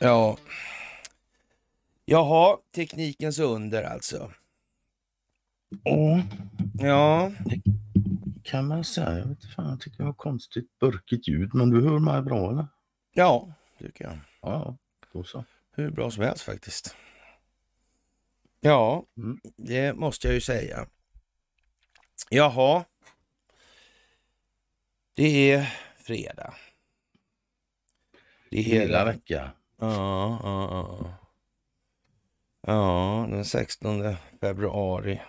Ja. Jaha, teknikens under alltså. Ja, Ja, kan man säga. Jag vet inte fan, jag tycker det var konstigt burkigt ljud, men du hör mig bra eller? ja, tycker jag. Ja, då så. Hur bra som helst faktiskt. Ja, Mm. det måste jag ju säga. Jaha. Det är fredag. Det är Hela hela... vecka. Ja, ja, ja. Ja, den 16 februari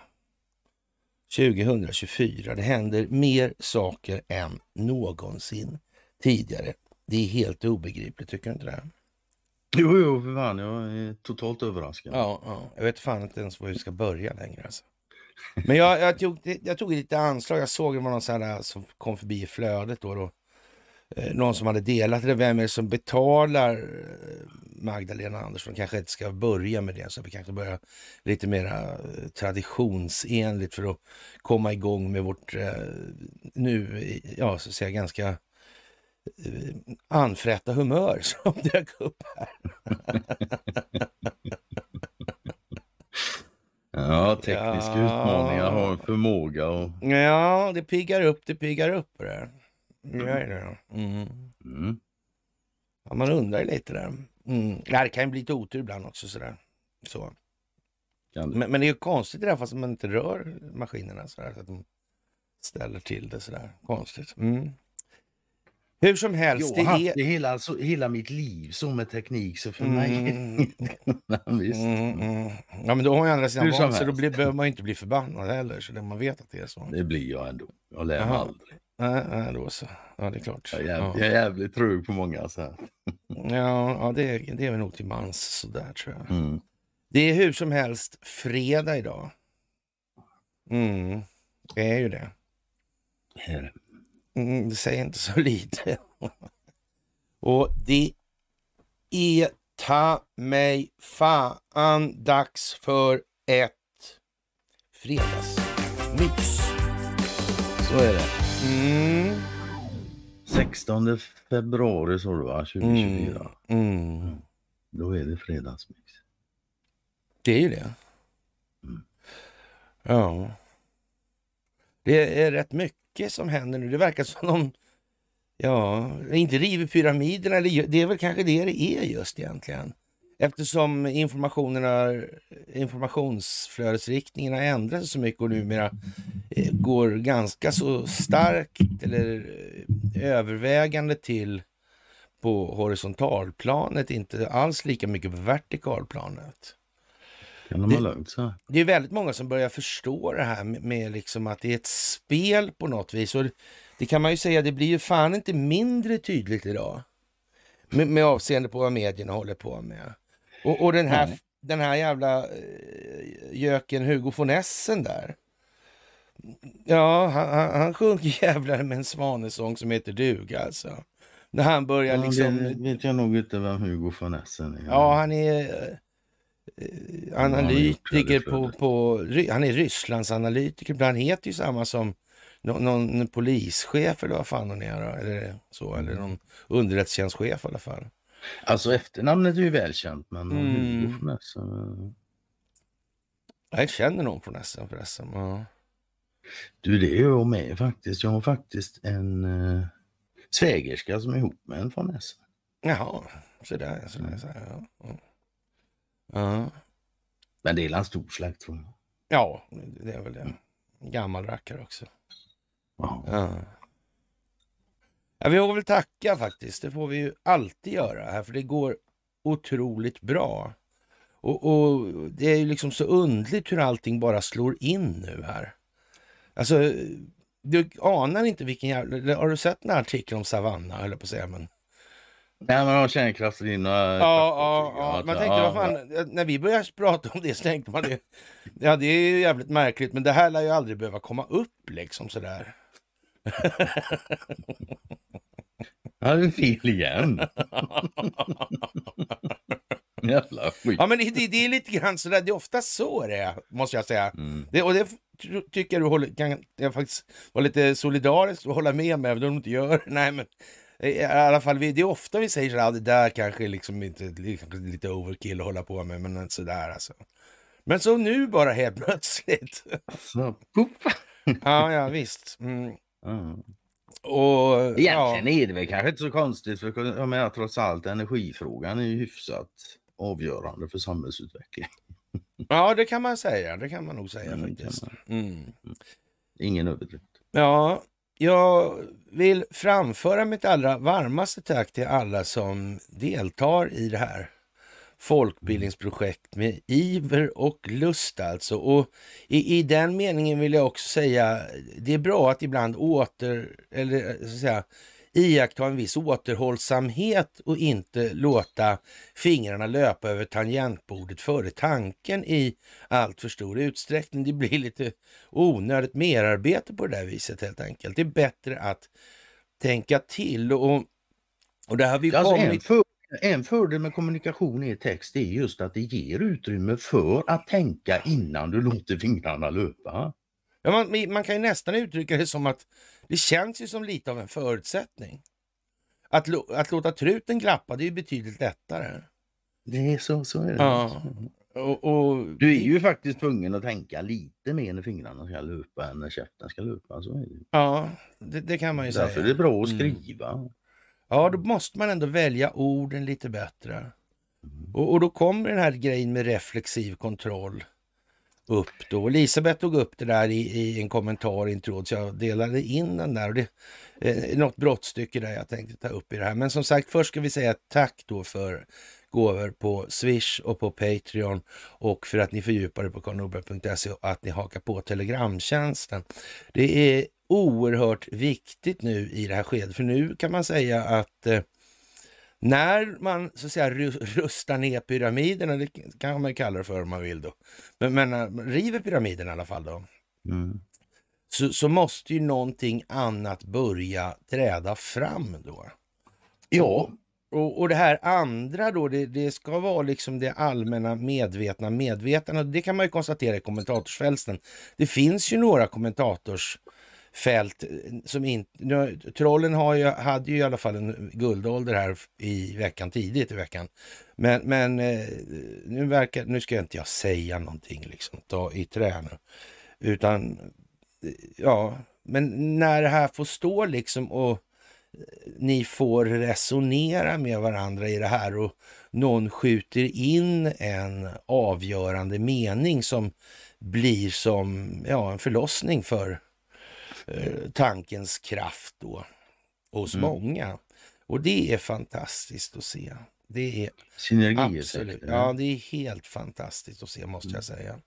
2024. Det händer mer saker än någonsin tidigare. Det är helt obegripligt, tycker du inte det? Jo, jo, för fan, jag är totalt överraskad. Ja, ja. jag vet fan inte ens var vi ska börja längre. Alltså. Men jag, jag, tog, jag tog lite anslag. Jag såg det var någon sån här som kom förbi i flödet då. då. Eh, Någon som hade delat det. Vem är det som betalar eh, Magdalena Andersson? Kanske inte ska börja med det. Så vi kanske börjar lite mer eh, traditionsenligt för att komma igång med vårt eh, nu, ja, så att säga ganska eh, anfrätta humör som dök upp här. Ja, tekniska Ja. utmaningar har en förmåga och... Ja, det piggar upp, det piggar upp det där. Det. Mm. Mm. Ja, man undrar lite där. Mm. Det kan ju bli lite otur ibland också sådär. Så. Men, men det är ju konstigt det där fast man inte rör maskinerna sådär. Så att de ställer till det sådär. Konstigt. Mm. Hur som helst, Jag har det det är... hela, alltså, hela mitt liv så med teknik, så för Mm. mig... Visst. Mm, mm. Ja, men då har ju andra sidan vant så då blir, behöver man inte bli förbannad heller. Så det, man vet att det är så. Det blir jag ändå. Jag lär mig aldrig. Nej, nej, då så. Ja, det är klart. Jag är, Ja. jävligt, jag är jävligt trög på många så här. Ja, ja det, är, det är väl nog till mans sådär tror jag. Mm. Det är hur som helst fredag idag. Mm, det är ju det. Här. Mm, det säger inte så lite. Och det är ta mig fan dags för ett fredagsmys. Så är det. Mm, 16 februari så du va, 2024. mm, mm. Då är det fredagsmix. Det är ju det. Mm. Ja. Det är rätt mycket som händer nu. Det verkar som de, ja, inte river pyramiderna. Eller, det är väl kanske det det är just egentligen. Eftersom informationerna, informationsflödesriktningen har ändrats så mycket och numera eh, går ganska så starkt eller eh, övervägande till på horisontalplanet, inte alls lika mycket på vertikalplanet kan de Det- lugnt så? det är väldigt många som börjar förstå det här med, med liksom att det är ett spel på något vis. Och det, det kan man ju säga, det blir ju fan inte mindre tydligt idag. Med, med avseende på vad medierna håller på med. Och, och den, här, den här jävla eh, göken Hugo von Essen där. Ja, han, han, han sjunger jävlar med en svanesång som heter duga alltså. När han börjar Ja, liksom... det vet jag nog inte vem Hugo von Essen är. Ja, han är eh, analytiker gjort det, på, på... Han är Rysslands analytiker. Han heter ju samma som någon, någon polischef eller vad fan hon är. Då, eller så. Eller någon underrättelsetjänstchef i alla fall. Alltså efternamnet är ju välkänt, men Mm. Hugo von Essen... eh, Jag känner någon från SM förresten. Ja. Du, det är jag med faktiskt. Jag har faktiskt en uh, svägerska som är ihop med en von Essen. Jaha, så där. Så där, så där ja. Ja. Men det är en stor släkt tror jag. ja, det är väl det. Gammal rackare också. Ja. Ja. Ja, vi får väl tacka faktiskt. Det får vi ju alltid göra här, för det går otroligt bra. Och, och det är ju liksom så undligt hur allting bara slår in nu här. Alltså, du anar inte vilken jävla... Har du sett den här artikeln om Savanna, höll jag på att säga, men... Nej, men har kärnkraftsdrivna Ja, ja, ja. Man tänkte, vad fan, när vi började prata om det så tänkte man det. Ja, det är ju jävligt märkligt, men det här lär ju aldrig behöva komma upp liksom sådär. Ja, det är fel igen. Jävla skit. Ja, men det, det är lite grann sådär, det är ofta så det är, måste jag säga. Mm. Det, och det tycker jag du håller, kan jag faktiskt vara lite solidarisk och hålla med mig, även om du inte gör Nej, men i alla fall, det är ofta vi säger sådär, ja, det där kanske liksom inte, lite overkill att hålla på med, men sådär alltså. Men så nu bara helt plötsligt. Så, puff. ja, ja, visst. Mm. Ja. Och, ja. Egentligen är det väl kanske inte så konstigt för jag menar trots allt energifrågan är ju hyfsat avgörande för samhällsutveckling. ja, det kan man säga. Det kan man nog säga Mm, faktiskt. kan Mm. Ingen överdrift. Ja, jag vill framföra mitt allra varmaste tack till alla som deltar i det här folkbildningsprojekt med iver och lust alltså. Och i, i den meningen vill jag också säga, det är bra att ibland åter, eller eh, så att säga, iaktta en viss återhållsamhet och inte låta fingrarna löpa över tangentbordet före tanken i allt för stor utsträckning. Det blir lite onödigt merarbete på det där viset helt enkelt. Det är bättre att tänka till och, och det har vi Alltså en, kommit... för, en fördel med kommunikation i text är just att det ger utrymme för att tänka innan du låter fingrarna löpa. Ja, man, man kan ju nästan uttrycka det som att det känns ju som lite av en förutsättning. Att, lå- att låta truten klappa, det är ju betydligt lättare. Det är så, så är det. Ja. Och, och, Du är ju faktiskt tvungen att tänka lite mer när fingrarna ska löpa än när käften ska löpa. Så är det. Ja, det, det kan man ju Därför är säga. det bra att Mm. skriva. Ja, då måste man ändå välja orden lite bättre. Mm. Och, och då kommer den här grejen med reflexiv kontroll upp då. Elisabeth tog upp det där i, i en kommentar i en tråd, så jag delade in den där. Och det eh, något brottstycke där jag tänkte ta upp i det här. Men som sagt, först ska vi säga tack då för gåvor på Swish och på Patreon och för att ni fördjupar er på karlnorberg.se och att ni hakar på Telegramtjänsten. Det är oerhört viktigt nu i det här skedet, för nu kan man säga att eh, när man så att säga ru- rustar ner pyramiderna, det kan man ju kalla det för om man vill då, men, men river pyramiden i alla fall då, Mm. så, så måste ju någonting annat börja träda fram då. Ja, Och, och det här andra då, det, det ska vara liksom det allmänna medvetna medvetandet. Det kan man ju konstatera i kommentatorsfälten. Det finns ju några kommentatorsfält fält. Eh, som inte... Trollen har ju, hade ju i alla fall en guldålder här i veckan, tidigt i veckan. Men, men eh, nu verkar... Nu ska jag inte jag säga någonting liksom, ta i trä nu. Utan, eh, ja, men när det här får stå liksom och ni får resonera med varandra i det här och någon skjuter in en avgörande mening som blir som ja, en förlossning för eh, tankens kraft då hos Mm. många. Och det är fantastiskt att se. Det är Absolut. synergieffekter. Ja, det är helt fantastiskt att se måste jag säga.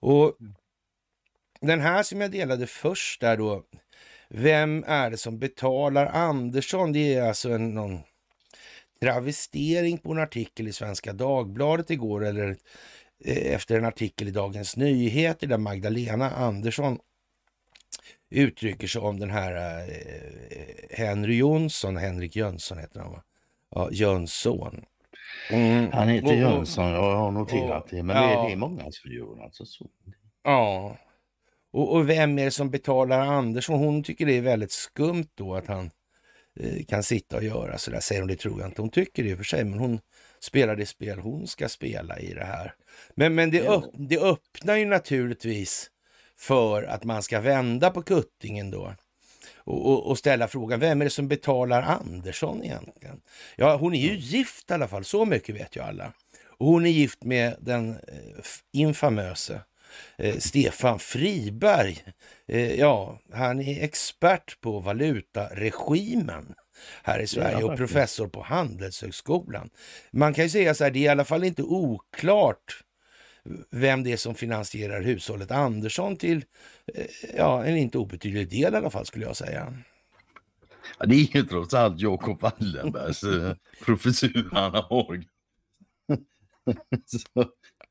Och den här som jag delade först där då, vem är det som betalar Andersson? Det är alltså en någon travestering på en artikel i Svenska Dagbladet igår eller eh, efter en artikel i Dagens Nyheter där Magdalena Andersson uttrycker sig om den här eh, Henry Jonsson, Henrik Jönsson heter han va? Ja, Jönsson. Mm. Han heter Jönsson, jag har noterat och- det. Men ja. det, är många som gör alltså så. Ja. Och, och vem är det som betalar Andersson? Hon tycker det är väldigt skumt då att han eh, kan sitta och göra sådär, säger hon. Det tror jag inte. Hon tycker det i och för sig, men hon spelar det spel hon ska spela i det här. Men, men det, öpp, det öppnar ju naturligtvis för att man ska vända på kuttingen då. Och, och, och ställa frågan, vem är det som betalar Andersson egentligen? Ja, hon är ju gift i alla fall, så mycket vet ju alla. Och hon är gift med den eh, infamöse eh, Stefan Friberg. Eh, ja, han är expert på valutaregimen här i Sverige och professor på Handelshögskolan. Man kan ju säga så här, det är i alla fall inte oklart vem det är som finansierar hushållet Andersson till eh, ja, en inte obetydlig del i alla fall skulle jag säga. Ja, det är ju trots allt Jakob Wallenbergs eh, professur han har. så,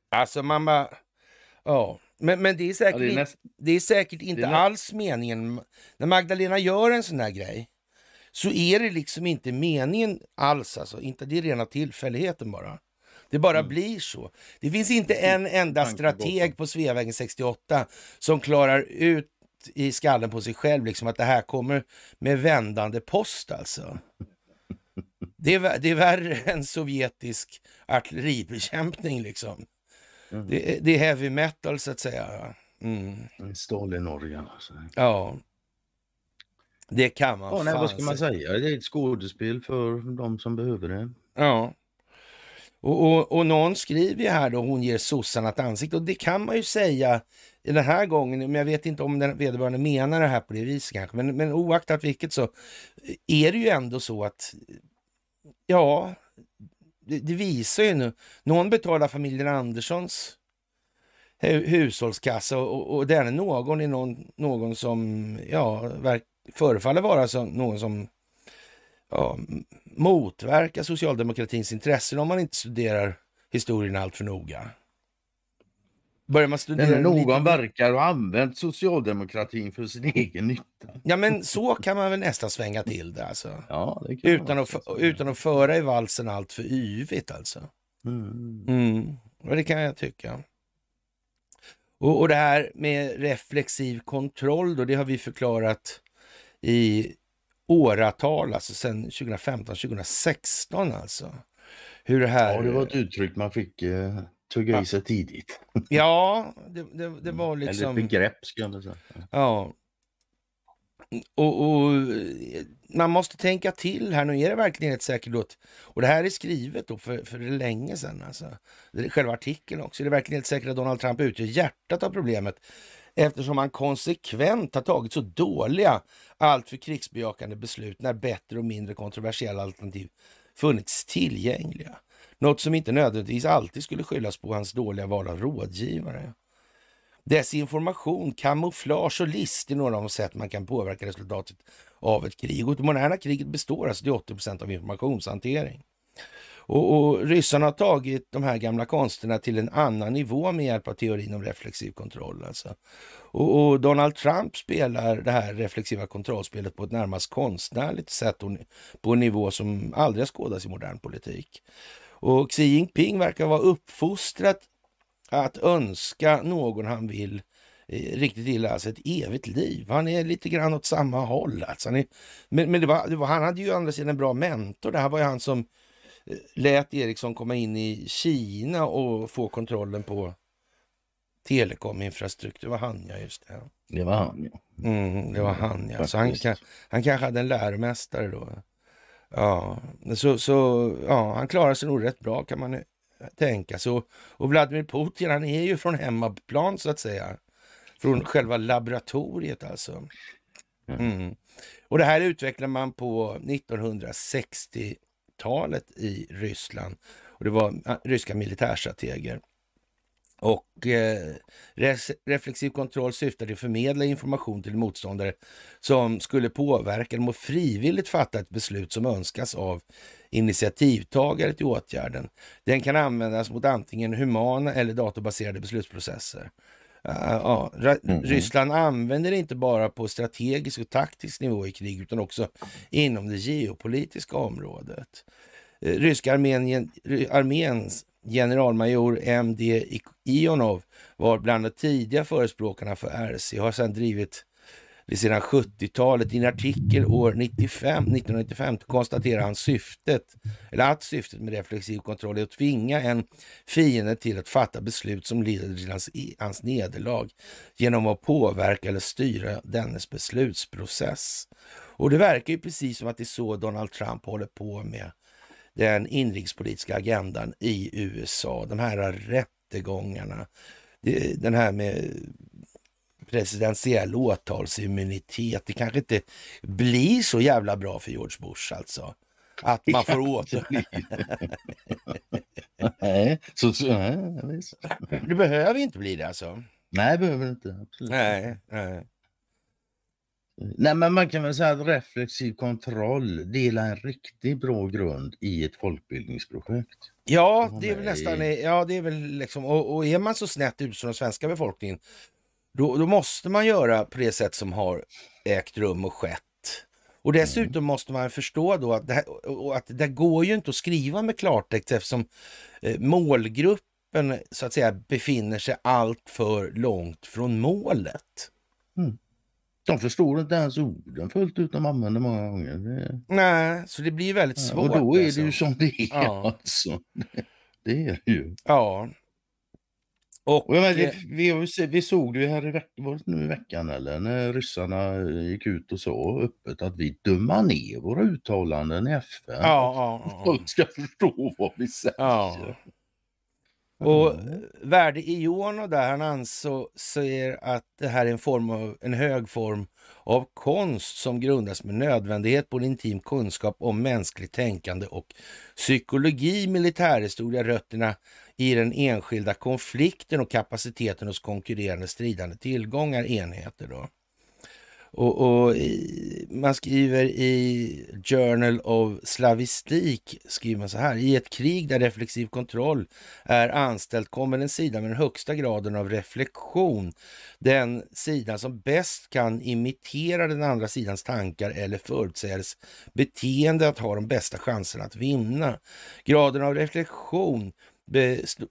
Alltså man bara, ja. Men, men det är säkert, ja, det är näst, det är säkert inte är alls meningen. När Magdalena gör en sån här grej så är det liksom inte meningen alls. Alltså. Inte, det är rena tillfälligheten bara. Det bara mm. blir så. Det finns inte en enda strateg på Sveavägen 68 som klarar ut i skallen på sig själv liksom att det här kommer med vändande post alltså. Det är, det är värre än sovjetisk artilleribekämpning liksom. Mm. Det, det, är heavy metal så att säga. Mm. Stalin-Norge alltså. Ja. Det kan man ja, nej, Vad ska man säga? Det är ett skådespel för de som behöver det. Ja. Och, och, och någon skriver ju här då, hon ger sossarna ett ansikte och det kan man ju säga den här gången, men jag vet inte om den vederbörande menar det här på det viset kanske, men, men oaktat vilket så är det ju ändå så att ja, det, det visar ju nu. Någon betalar familjen Anderssons hushållskassa och, och den någon är någon, någon som ja, verk, förefaller vara som, någon som ja, motverkar socialdemokratins intressen om man inte studerar historien allt för noga. Börjar man studera Men någon lite... verkar ha använt socialdemokratin för sin egen nytta. Ja, men så kan man väl nästan svänga till det alltså. Ja, det utan, att, utan att föra i valsen allt för yvigt alltså. Mm. Mm. Och det kan jag tycka. Och, och det här med reflexiv kontroll då, det har vi förklarat i åratal, alltså sedan 2015, 2016 alltså. Hur det här... Ja, det var ett uttryck man fick eh, tugga i sig tidigt. Ja, det, det, det var liksom... Eller ett begrepp skulle jag säga. Ja. Och, och, man måste tänka till här nu. Är det verkligen ett säkert låt? Och det här är skrivet då för, för länge sedan. Alltså. Själva artikeln också. Är det verkligen helt säkert att Donald Trump utgör hjärtat av problemet? Eftersom han konsekvent har tagit så dåliga, alltför krigsbejakande beslut när bättre och mindre kontroversiella alternativ funnits tillgängliga. Något som inte nödvändigtvis alltid skulle skyllas på hans dåliga val av rådgivare. Desinformation, kamouflage och list är några av de sätt man kan påverka resultatet av ett krig. Och det moderna kriget består alltså till 80 av informationshantering. Och, och ryssarna har tagit de här gamla konsterna till en annan nivå med hjälp av teorin om reflexiv kontroll. Alltså. Och, och, Donald Trump spelar det här reflexiva kontrollspelet på ett närmast konstnärligt sätt och på en nivå som aldrig har skådats i modern politik. Och Xi Jinping verkar vara uppfostrat att önska någon han vill eh, riktigt illa, alltså ett evigt liv. Han är lite grann åt samma håll. Alltså. Är, men men det var, det var, han hade ju å andra sidan en bra mentor. Det här var ju han som lät Ericsson komma in i Kina och få kontrollen på telekominfrastruktur. Det var han ja, just det. Det var han ja. Mm, det var han ja. Så han, han kanske hade en läromästare då. Ja, så, så ja, han klarar sig nog rätt bra kan man tänka sig. Och Vladimir Putin, han är ju från hemmaplan så att säga. Från själva laboratoriet alltså. Mm. Och det här utvecklar man på 1960-talet i Ryssland. Och det var ryska militärstrateger. Och eh, reflexiv kontroll syftar till att förmedla information till motståndare som skulle påverka dem att frivilligt fatta ett beslut som önskas av initiativtagare till åtgärden. Den kan användas mot antingen humana eller datorbaserade beslutsprocesser. Ja. Mm. Ryssland använder det inte bara på strategisk och taktisk nivå i krig utan också inom det geopolitiska området. Uh, ryska armén, arméns generalmajor MD Ionov var bland de tidiga förespråkarna för RC och har sedan drivit vid sedan 70-talet. I en artikel år 95, 1995 konstaterar han syftet, eller att syftet med reflexiv kontroll är att tvinga en fiende till att fatta beslut som leder till hans, hans nederlag genom att påverka eller styra dennes beslutsprocess. Och det verkar ju precis som att det är så Donald Trump håller på med den inrikespolitiska agendan i USA. De här rättegångarna, den här med presidentiell åtalsimmunitet. Det kanske inte blir så jävla bra för George Bush alltså. Att man får åter... nej, så, så, nej, det behöver inte bli det alltså. Nej, det behöver inte. Absolut. Nej, nej. Nej, men man kan väl säga att reflexiv kontroll delar en riktigt bra grund i ett folkbildningsprojekt. Ja, det är väl nästan, ja det är väl liksom, och, och är man så snett ut som den svenska befolkningen, då, då måste man göra på det sätt som har ägt rum och skett. Och dessutom måste man förstå då att det, här, att det går ju inte att skriva med klartext eftersom eh, målgruppen så att säga befinner sig allt för långt från målet. Mm. De förstår inte ens orden fullt ut de använder många gånger. Det... Nej, så det blir väldigt svårt. Och då är det alltså. ju som det är Ja. alltså. Det är det ju. Ja. Och, Och menar, eh, vi, vi, vi såg det ju här i, veck, nu i veckan eller när ryssarna gick ut och sa öppet att vi dömer ner våra uttalanden i FN. ja, ja, ja. Folk ska förstå vad vi säger. Ja. Och värde Iono där, han anser att det här är en, form av, en hög form av konst som grundas med nödvändighet på en intim kunskap om mänskligt tänkande och psykologi, militärhistoria, rötterna i den enskilda konflikten och kapaciteten hos konkurrerande stridande tillgångar, enheter. Då. Och, och i, man skriver i Journal of Slavistik, skriver man så här, i ett krig där reflexiv kontroll är anställd kommer den sida med den högsta graden av reflektion, den sidan som bäst kan imitera den andra sidans tankar eller förutsägelses beteende att ha de bästa chanserna att vinna. Graden av reflektion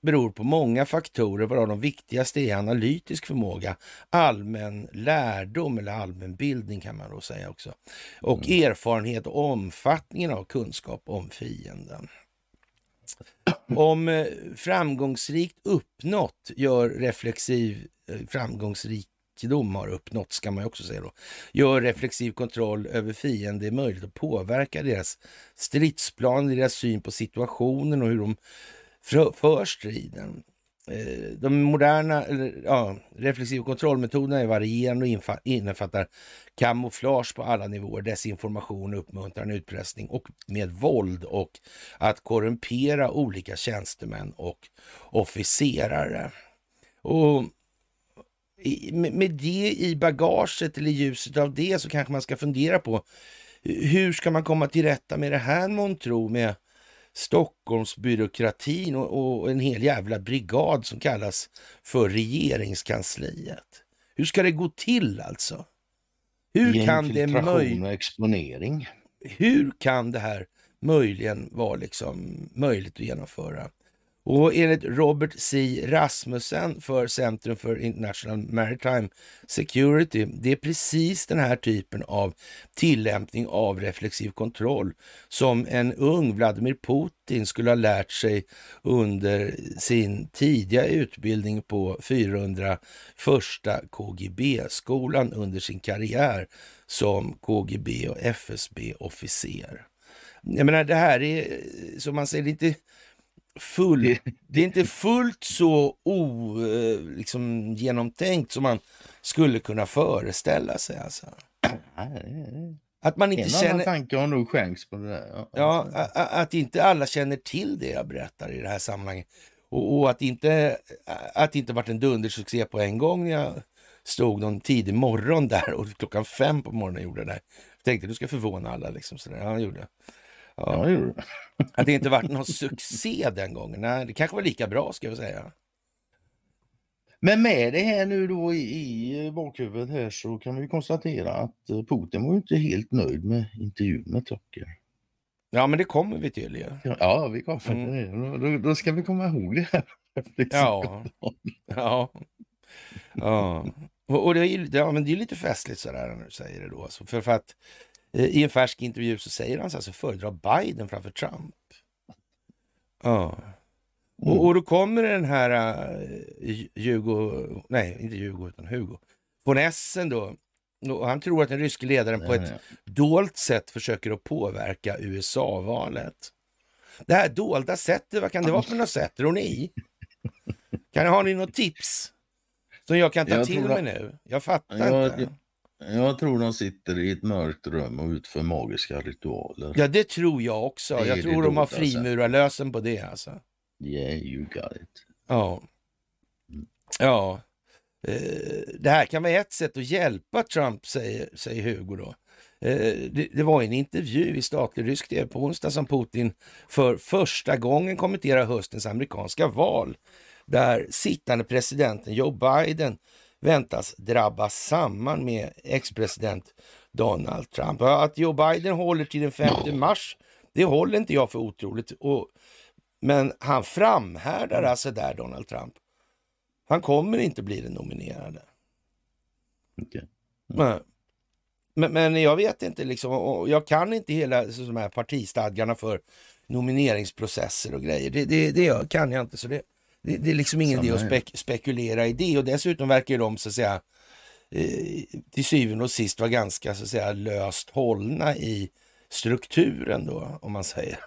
beror på många faktorer, varav de viktigaste är analytisk förmåga, allmän lärdom eller allmän bildning kan man då säga också, och erfarenhet och omfattningen av kunskap om fienden. Om eh, framgångsrikt uppnått gör reflexiv eh, framgångsrikedom har uppnått, ska man också säga då, gör reflexiv kontroll över fiende möjligt att påverka deras stridsplan, deras syn på situationen och hur de för, för striden. Eh, de moderna ja, reflexiv kontrollmetoderna är varierande och innefattar kamouflage på alla nivåer, desinformation, uppmuntran, utpressning och med våld och att korrumpera olika tjänstemän och officerare. Och med det i bagaget eller i ljuset av det så kanske man ska fundera på hur ska man komma till rätta med det här månntro med Stockholmsbyråkratin och, och en hel jävla brigad som kallas för regeringskansliet. Hur ska det gå till alltså? Hur kan, det möj- och exponering. hur kan det här möjligen vara liksom möjligt att genomföra? Och enligt Robert C. Rasmussen för Centrum för International Maritime Security, det är precis den här typen av tillämpning av reflexiv kontroll som en ung Vladimir Putin skulle ha lärt sig under sin tidiga utbildning på 401 KGB-skolan under sin karriär som KGB och FSB-officer. Jag menar, det här är, som man säger, lite inte full, det är inte fullt så o, eh, liksom, genomtänkt som man skulle kunna föreställa sig. Alltså. Att man inte En känner, tanke har nog skänkts på det där. Ja. att inte alla känner till det jag berättar i det här sammanhanget. Och, och att inte, att det inte varit en dundersuccé på en gång när jag stod någon tidig morgon där och klockan fem på morgonen gjorde det där. Jag tänkte du ska förvåna alla liksom. Så där. Ja, gjorde det. Ja. Att det inte varit någon succé den gången. Nej, det kanske var lika bra ska jag säga. Men med det här nu då i, bakhuvudet här så kan vi konstatera att eh, Putin var ju inte helt nöjd med intervjun med Tucker. Ja, men det kommer vi till ju. Ja, vi kommer Mm. till det. Då, då, då ska vi komma ihåg det här. Ja. Ja. ja. Och, och det, är, ju- ja, men det är lite festligt sådär när du säger det då. Alltså, för, för att i en färsk intervju så säger han så alltså föredrar Biden framför Trump. Ja. Och, och då kommer den här uh, Hugo, nej inte Hugo utan Hugo, von Essen då. Och han tror att den ryske ledaren på ett dolt sätt försöker att påverka USA-valet. Det här dolda sättet, vad kan det vara för något sätt tror ni? Kan har ni något tips som jag kan ta Jag till mig nu? Jag fattar Jag, inte. Jag, tror de sitter i ett mörkt rum och utför magiska ritualer. Ja, det tror jag också. Det Jag tror de har frimurarlösen på det alltså. Yeah, you got it. Ja. Ja. Eh, Det här kan vara ett sätt att hjälpa Trump, säger, säger Hugo då. Eh, Det, det var en intervju i statlig rysk tv på onsdag som Putin för första gången kommenterar höstens amerikanska val, där sittande presidenten Joe Biden väntas drabbas samman med ex-president Donald Trump. Att Joe Biden håller till den 5 mars, det håller inte jag för otroligt. Och, men han framhärdar alltså där, Donald Trump. Han kommer inte bli den nominerade. Okay. Mm. Men, men, jag vet inte, liksom, och jag kan inte hela de här partistadgarna för nomineringsprocesser och grejer. Det, det, det kan jag inte. Så det, det, det är liksom ingen idé att spek spekulera i det. Och dessutom verkar de så att säga eh, till syvende och sist vara ganska så att säga löst hållna i strukturen då, om man säger.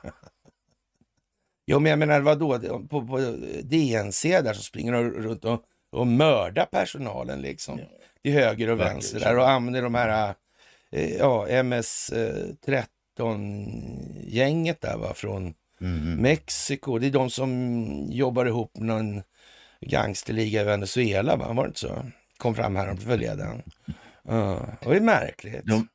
Jo, men jag menar vadå, på, på DNC där så springer de runt och, och mördar personalen liksom. Ja. Till höger och vänster där och använder de här eh, ja, MS-13-gänget där va, från mm. Mexiko. Det är de som jobbar ihop med någon gangsterliga i Venezuela, va? var det inte så? Kom fram här förleden. Uh, det är märkligt. De,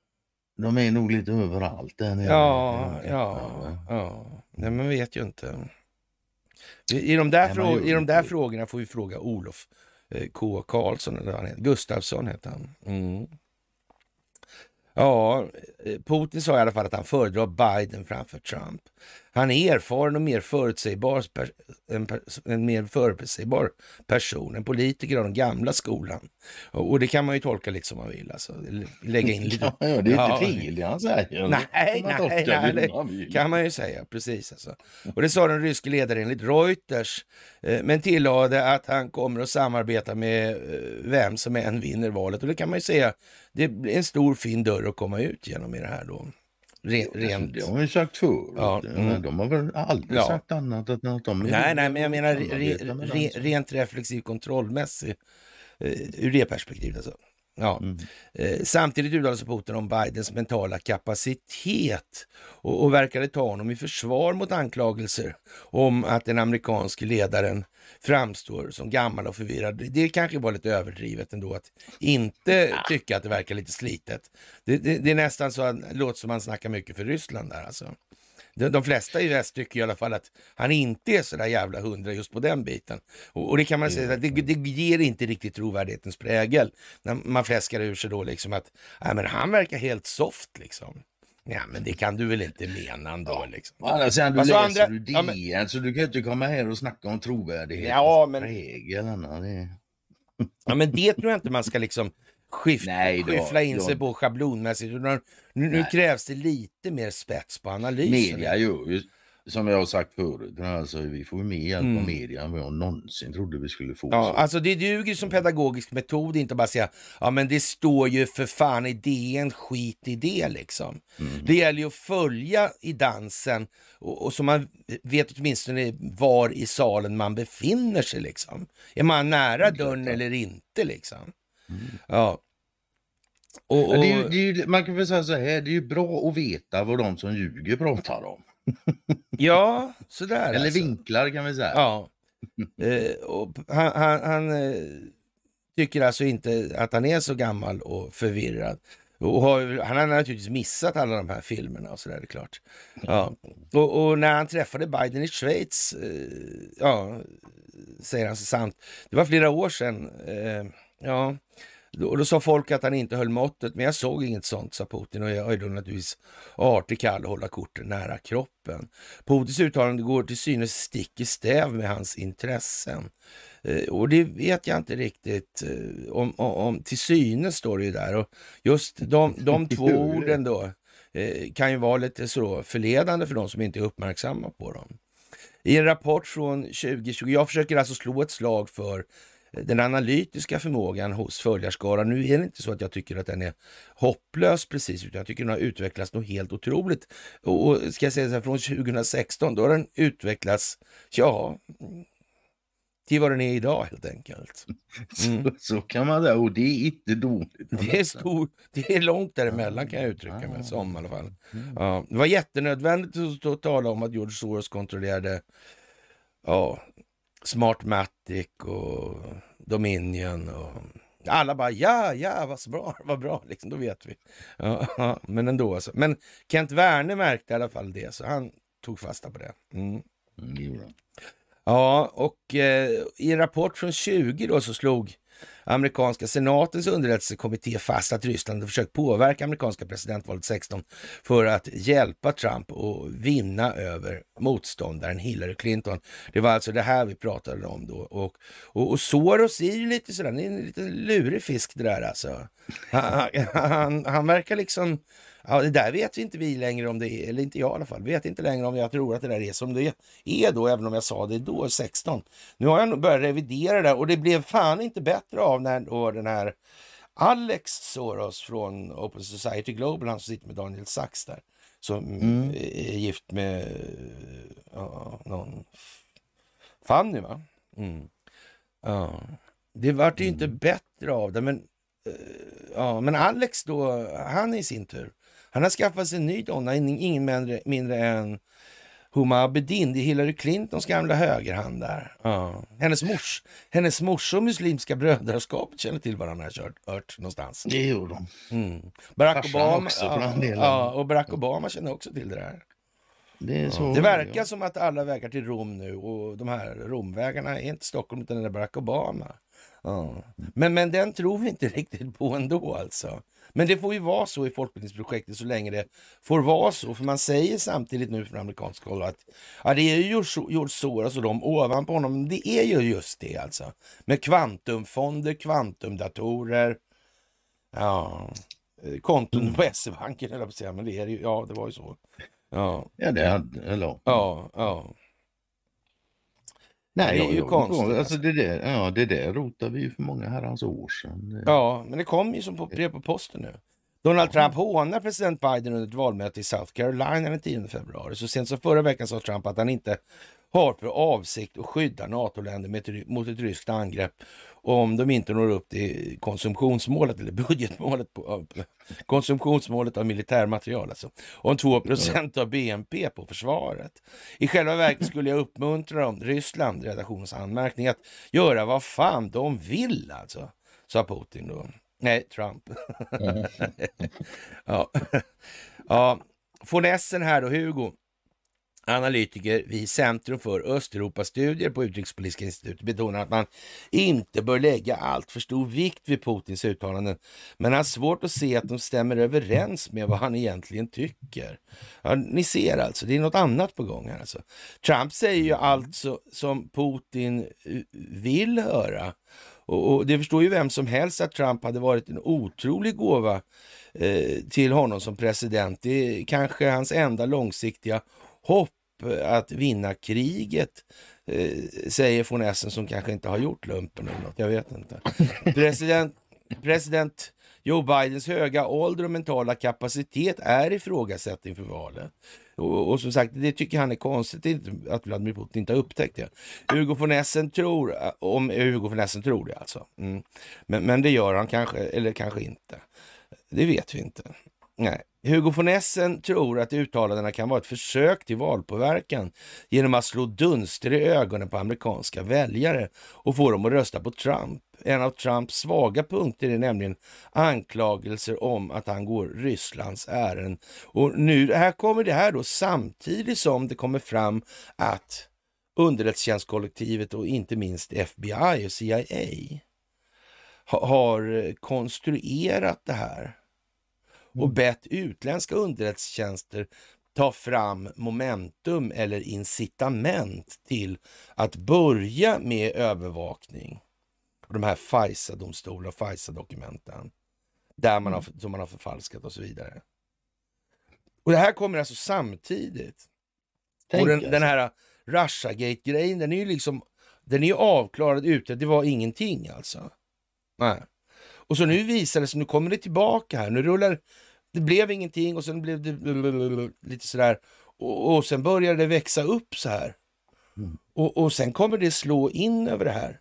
de är nog lite överallt där nere. Ja, ja, ja. Nej, man vet ju inte. I de där, frå i de där frågorna får vi fråga Olof eh, K. Karlsson, eller han heter. Gustafsson heter han. Mm. Ja, eh, Putin sa i alla fall att han föredrar Biden framför Trump. Han är erfaren och mer förutsägbar, en, en mer förutsägbar person, en politiker av den gamla skolan. Och, och, det kan man ju tolka lite som man vill. Alltså. Lägga in lite... ja, det är ja. inte fel det han säger. Nej, nej, nej, det kan man ju säga. Precis. Alltså. Och det sa den ryske ledaren enligt Reuters, eh, men tillade att han kommer att samarbeta med eh, vem som än vinner valet. Och det kan man ju säga, det är en stor fin dörr att komma ut genom i det här då. Ren, rent... Det har ju sagt förut. Ja, mm. De har väl aldrig ja. sagt annat än att de... Nej, nej, men jag menar re, re, rent reflexiv kontrollmässigt eh, ur det perspektivet. Alltså. Ja. Mm. Eh, samtidigt uttalar sig Putin om Bidens mentala kapacitet och, och verkade ta honom i försvar mot anklagelser om att den amerikanske ledaren framstår som gammal och förvirrad. Det kanske var lite överdrivet ändå att inte tycka att det verkar lite slitet. Det, det, det är nästan så att det låter som man snackar mycket för Ryssland där alltså. De, de flesta i väst tycker i alla fall att han inte är så där jävla hundra just på den biten. Och, och det kan man säga, mm. det, det ger inte riktigt trovärdighetens prägel när man fläskar ur sig då liksom att nej, men han verkar helt soft liksom. Ja, men det kan du väl inte mena ändå? Ja. Liksom. Andra sidan, du alltså, läser andra... du DN, ja, men... så du kan inte komma här och snacka om trovärdighet. Ja, men... Prägel, det... ja, men det tror jag inte man ska liksom skift, Nej, då, skiffla in då. sig på schablonmässigt. Nu, nu krävs det lite mer spets på analysen. Media gör ju som jag har sagt förut, alltså, vi får ju mer hjälp mm. av media än vad jag någonsin trodde vi skulle få. Ja, alltså det duger som pedagogisk metod, inte bara säga ja men det står ju för fan i DN, skit i det liksom. Mm. Det gäller ju att följa i dansen och, och så man vet åtminstone var i salen man befinner sig liksom. Är man nära dörren eller inte liksom? Ja. Och, och... Det är, det är, man kan väl säga så här, det är ju bra att veta vad de som ljuger pratar om. ja, sådär Eller alltså. vinklar kan vi säga. Ja. eh, och han, han, han eh, tycker alltså inte att han är så gammal och förvirrad. Och har, han har naturligtvis missat alla de här filmerna och sådär, det är klart. Ja. Och, och, när han träffade Biden i Schweiz, eh, ja, säger han så sant, det var flera år sedan. Ja, och då sa folk att han inte höll måttet, men jag såg inget sånt, sa Putin. Och jag är då naturligtvis artig kall att hålla korten nära kroppen. Putins uttalande går till synes stick i stäv med hans intressen. Eh, och det vet jag inte riktigt. Eh, om, om, om till synes står det ju där. Och just de, de två orden då eh, kan ju vara lite så förledande för de som inte är uppmärksamma på dem. I en rapport från 2020, jag försöker alltså slå ett slag för den analytiska förmågan hos följarskaran. Nu är det inte så att jag tycker att den är hopplös precis, utan jag tycker den har utvecklats något helt otroligt. Och ska jag säga så här, från 2016, då har den utvecklats, ja, till vad den är idag helt enkelt. Mm. Så, så, kan man säga, och det är inte dåligt. Det är, stor, det är långt däremellan kan jag uttrycka mig som i alla fall. Mm. Ja, det var jättenödvändigt att tala om att George Soros kontrollerade ja, Smartmatic och Dominion och alla bara ja, ja, vad bra, vad bra, liksom, då vet vi. Ja, men ändå alltså. Men Kent Werner märkte i alla fall det, så han tog fasta på det. Mm. Mm, ja, och eh, i en rapport från 20 då så slog amerikanska senatens underrättelsekommitté fast att Ryssland hade försökt påverka amerikanska presidentvalet 16 för att hjälpa Trump att vinna över motståndaren Hillary Clinton. Det var alltså det här vi pratade om då. Och, och, och Soros är ju lite sådär, det är en lite lurig fisk det där alltså. Han, han, han verkar liksom Ja, det där vet vi inte vi längre om det är, eller inte jag i alla fall, vet inte längre om jag tror att det där är som det är då, även om jag sa det då, 16. Nu har jag börjat revidera det och det blev fan inte bättre av när då den här Alex Soros från Open Society Global, han som sitter med Daniel Sachs där, som mm. är gift med ja, någon Fanny va? Mm. Ja. Det vart ju mm. inte bättre av det, men ja, men Alex då, han i sin tur, han har skaffat sig en ny donna, ingen mindre, mindre än Huma Abedin, det är Hillary Clintons gamla högerhand där. Ja. Hennes, mors, hennes morsa och Muslimska brödraskapet känner till varandra, har hört någonstans. Det gjorde de. Mm. Barack Obama, också, ja, ja, och Barack Obama känner också till det där. Det, ja. det verkar ja. som att alla vägar till Rom nu och de här Romvägarna är inte Stockholm utan det är Barack Obama. Ja. Men, men den tror vi inte riktigt på ändå alltså. Men det får ju vara så i folkbildningsprojektet så länge det får vara så. För man säger samtidigt nu från amerikansk håll att ja, det är ju George Soros och de ovanpå honom. Det är ju just det alltså. Med kvantumfonder, kvantumdatorer, ja, konton mm. på SE-banken eller på men det är ju, ja det var ju så. Ja, ja det hade, eller? Ja, ja. Nej, det är ju jag, konstigt. Alltså det, där, ja, det där rotar vi ju för många herrans år sedan. Ja, men det kom ju som på brev på posten nu. Donald Trump hånar president Biden under ett valmöte i South Carolina den 10 februari. Så sent som förra veckan sa Trump att han inte har för avsikt att skydda NATO-länder mot ett ryskt angrepp om de inte når upp till konsumtionsmålet eller budgetmålet på konsumtionsmålet av militärmaterial, alltså om 2 procent av BNP på försvaret. I själva verket skulle jag uppmuntra dem, Ryssland, redaktionens anmärkning, att göra vad fan de vill alltså, sa Putin då. Nej, Trump. ja. ja. Von Essen här då, Hugo analytiker vid Centrum för Östeuropastudier på Utrikespolitiska institutet betonar att man inte bör lägga allt för stor vikt vid Putins uttalanden, men har svårt att se att de stämmer överens med vad han egentligen tycker. Ja, ni ser alltså, det är något annat på gång här. Alltså. Trump säger ju alltså som Putin eh, vill höra. Och, och det förstår ju vem som helst att Trump hade varit en otrolig gåva eh, till honom som president. Det är kanske hans enda långsiktiga hopp att vinna kriget, eh, säger von Essen som kanske inte har gjort lumpen eller något, jag vet inte. President, president Joe Bidens höga ålder och mentala kapacitet är ifrågasatt inför valet. Och, och, som sagt, det tycker han är konstigt att Vladimir Putin inte har upptäckt det. Hugo von Essen tror, om Hugo von Essen tror det alltså. Mm. Men, men det gör han kanske, eller kanske inte. Det vet vi inte. Nej. Hugo von Essen tror att uttalandena kan vara ett försök till valpåverkan genom att slå dunster i ögonen på amerikanska väljare och få dem att rösta på Trump. En av Trumps svaga punkter är nämligen anklagelser om att han går Rysslands ärenden. Och nu här kommer det här då samtidigt som det kommer fram att underrättelsetjänstkollektivet och inte minst FBI och CIA har konstruerat det här och mm. bett utländska underrättelsetjänster ta fram momentum eller incitament till att börja med övervakning. De här FISA-domstolar och FISA-dokumenten där man har, mm. som man har förfalskat och så vidare. Och det här kommer alltså samtidigt. Tänk och den, den här Russiagate-grejen, den är ju liksom den är avklarad ute. Det var ingenting alltså. Nej. Och så nu visar det sig, nu kommer det tillbaka här. Nu rullar det blev ingenting och sen blev det lite sådär. Och, och sen började det växa upp så här. Mm. Och, och sen kommer det slå in över det här.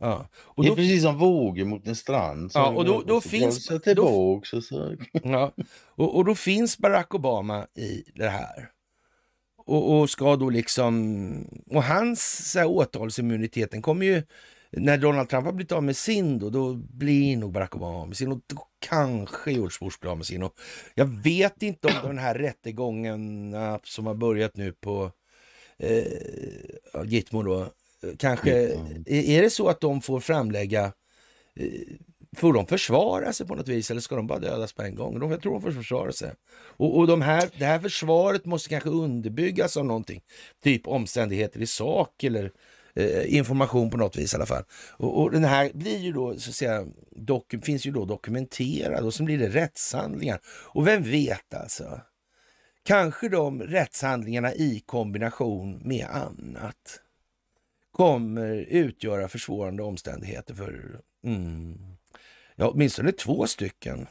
Ja. Och det är då, precis som vågor mot en strand. Ja, och då, då finns... Tillbaka, då, så. ja, och, och då finns Barack Obama i det här. Och, och ska då liksom... Och hans så här, åtalsimmuniteten kommer ju när Donald Trump har blivit av med sin då, då blir nog Barack Obama av med sin och då kanske George Bush blir av med sin. Och jag vet inte om den här rättegången som har börjat nu på eh, Gitmo då, kanske, mm. är det så att de får framlägga eh, Får de försvara sig på något vis eller ska de bara dödas på en gång? De, jag tror de får försvara sig. Och, och de här, det här försvaret måste kanske underbyggas av någonting. Typ omständigheter i sak eller eh, information på något vis i alla fall. Och, och den här blir ju då, så att säga, doku, finns ju då dokumenterad och så blir det rättshandlingar. Och vem vet alltså? Kanske de rättshandlingarna i kombination med annat kommer utgöra försvårande omständigheter för mm, ja, åtminstone två stycken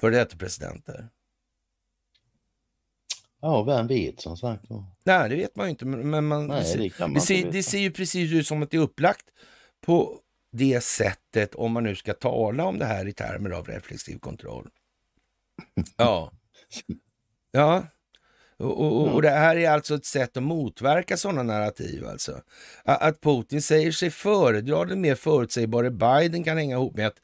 före detta presidenter. Ja, vem vet som sagt. Nej, det vet man ju inte. Men man, Nej, det, ser, det, det, ser, det, ser, ju precis ut som att det är upplagt på det sättet om man nu ska tala om det här i termer av reflexiv kontroll. Ja. Ja. Och, och, och, det här är alltså ett sätt att motverka sådana narrativ. Alltså. Att Putin säger sig föredra den mer förutsägbare Biden kan hänga ihop med att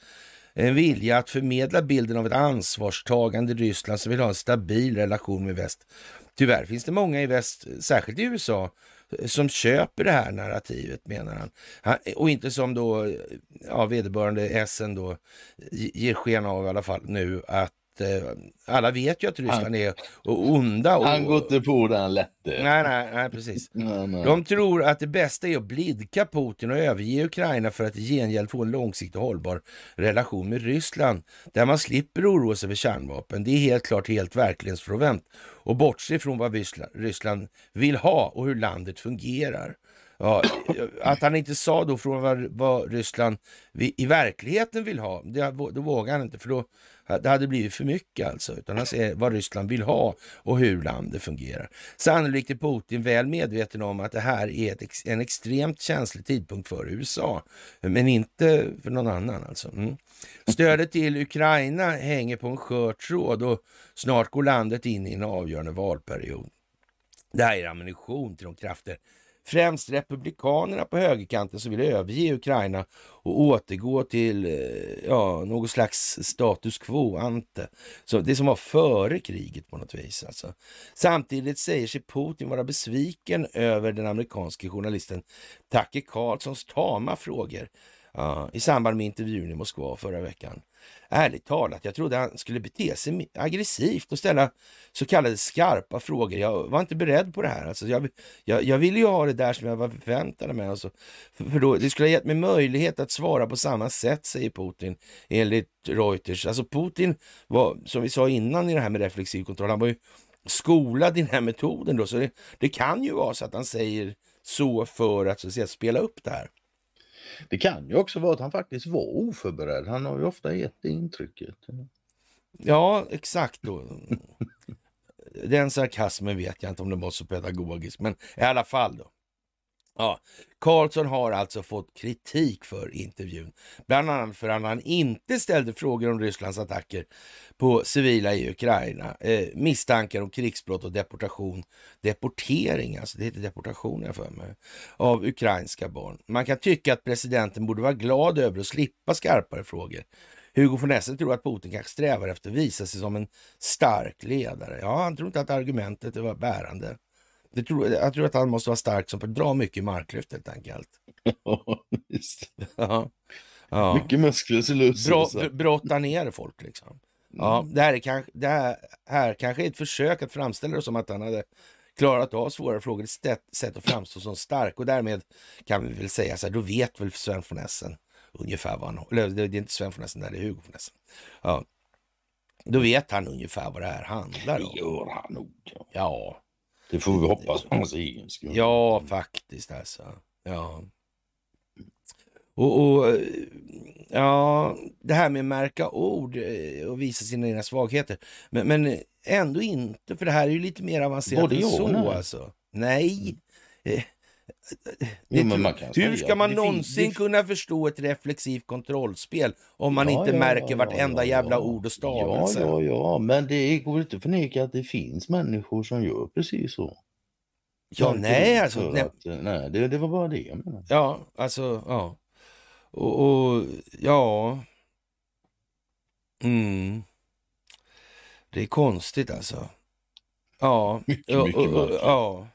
en vilja att förmedla bilden av ett ansvarstagande Ryssland som vill ha en stabil relation med väst. Tyvärr finns det många i väst, särskilt i USA, som köper det här narrativet menar han. han och inte som då ja, vederbörande Essen då ger sken av i alla fall nu att alla vet ju att Ryssland är onda. Och, han går inte på den lätte. Nej, nej, nej precis. Nej, nej. De tror att det bästa är att blidka Putin och överge Ukraina för att i gengäld få en långsiktig hållbar relation med Ryssland där man slipper oroa sig för kärnvapen. Det är helt klart helt verklighetsfrånvänt och bortse från vad Ryssland vill ha och hur landet fungerar. Ja, att han inte sa då från vad, vad Ryssland i verkligheten vill ha, det, då vågar han inte för då det hade blivit för mycket alltså, utan han säger vad Ryssland vill ha och hur landet fungerar. Sannolikt är Putin väl medveten om att det här är ett, en extremt känslig tidpunkt för USA, men inte för någon annan alltså. Mm. Stödet till Ukraina hänger på en skör tråd och snart går landet in i en avgörande valperiod. Det här är ammunition till de krafter främst republikanerna på högerkanten som vill överge Ukraina och återgå till eh, ja, något slags status quo ante. Så det som var före kriget på något vis. Alltså. Samtidigt säger sig Putin vara besviken över den amerikanske journalisten Tucker Carlsons tama frågor ja, i samband med intervjun i Moskva förra veckan. Ärligt talat, jag trodde han skulle bete sig aggressivt och ställa så kallade skarpa frågor. Jag var inte beredd på det här. Alltså jag, jag, jag ville ju ha det där som jag var förväntade mig. Alltså, för, för då, det skulle ha gett mig möjlighet att svara på samma sätt, säger Putin, enligt Reuters. Alltså Putin var, som vi sa innan i det här med reflexiv kontroll, han var ju skolad i den här metoden då, så det, det kan ju vara så att han säger så för att, så att säga, spela upp det här. Det kan ju också vara att han faktiskt var oförberedd. Han har ju ofta gett det intrycket. Ja, exakt. Då. Den sarkasmen vet jag inte om den var så pedagogisk, men i alla fall då. Ja, Karlsson har alltså fått kritik för intervjun, bland annat för att han inte ställde frågor om Rysslands attacker på civila i Ukraina, eh, misstankar om krigsbrott och deportation, deportering, alltså det heter deportation jag för mig, av ukrainska barn. Man kan tycka att presidenten borde vara glad över att slippa skarpare frågor. Hugo von Essen tror att Putin kanske strävar efter att visa sig som en stark ledare. Ja, han tror inte att argumentet var bärande. Det tror, jag tror att han måste vara stark som på att dra mycket marklyft helt enkelt. Ja, visst. Ja. Ja. Mycket muskler så Brå, Brotta ner folk liksom. Ja, mm. det, här är kanske, det här, här kanske är ett försök att framställa det som att han hade klarat av svåra frågor, ett sätt att framstå som stark och därmed kan vi väl säga så här, då vet väl Sven von Essen ungefär vad han, eller det är inte Sven von Essen, det är Hugo von Essen. Ja. Då vet han ungefär vad det här handlar om. Det gör han nog. Ja. Det får vi hoppas för hans egen skull. Ja, faktiskt alltså. Ja. Och, och, ja, det här med att märka ord eh, och visa sina egna svagheter. Men, men ändå inte, för det här är ju lite mer avancerat Både än så. Alltså. Nej. Eh, jo, hur ska man någonsin finns, kunna förstå ett reflexivt kontrollspel om man ja, inte ja, märker ja, vartenda jävla ord och stavelse? Ja, ja, ja, men det går inte att förneka att det finns människor som gör precis så. Ja, nej, alltså. Nej, att, nej det, det, var bara det jag menade. Ja, alltså, ja. Och, och ja. Mm. Det är konstigt alltså. Ja. Mycket, mycket och, och, ja.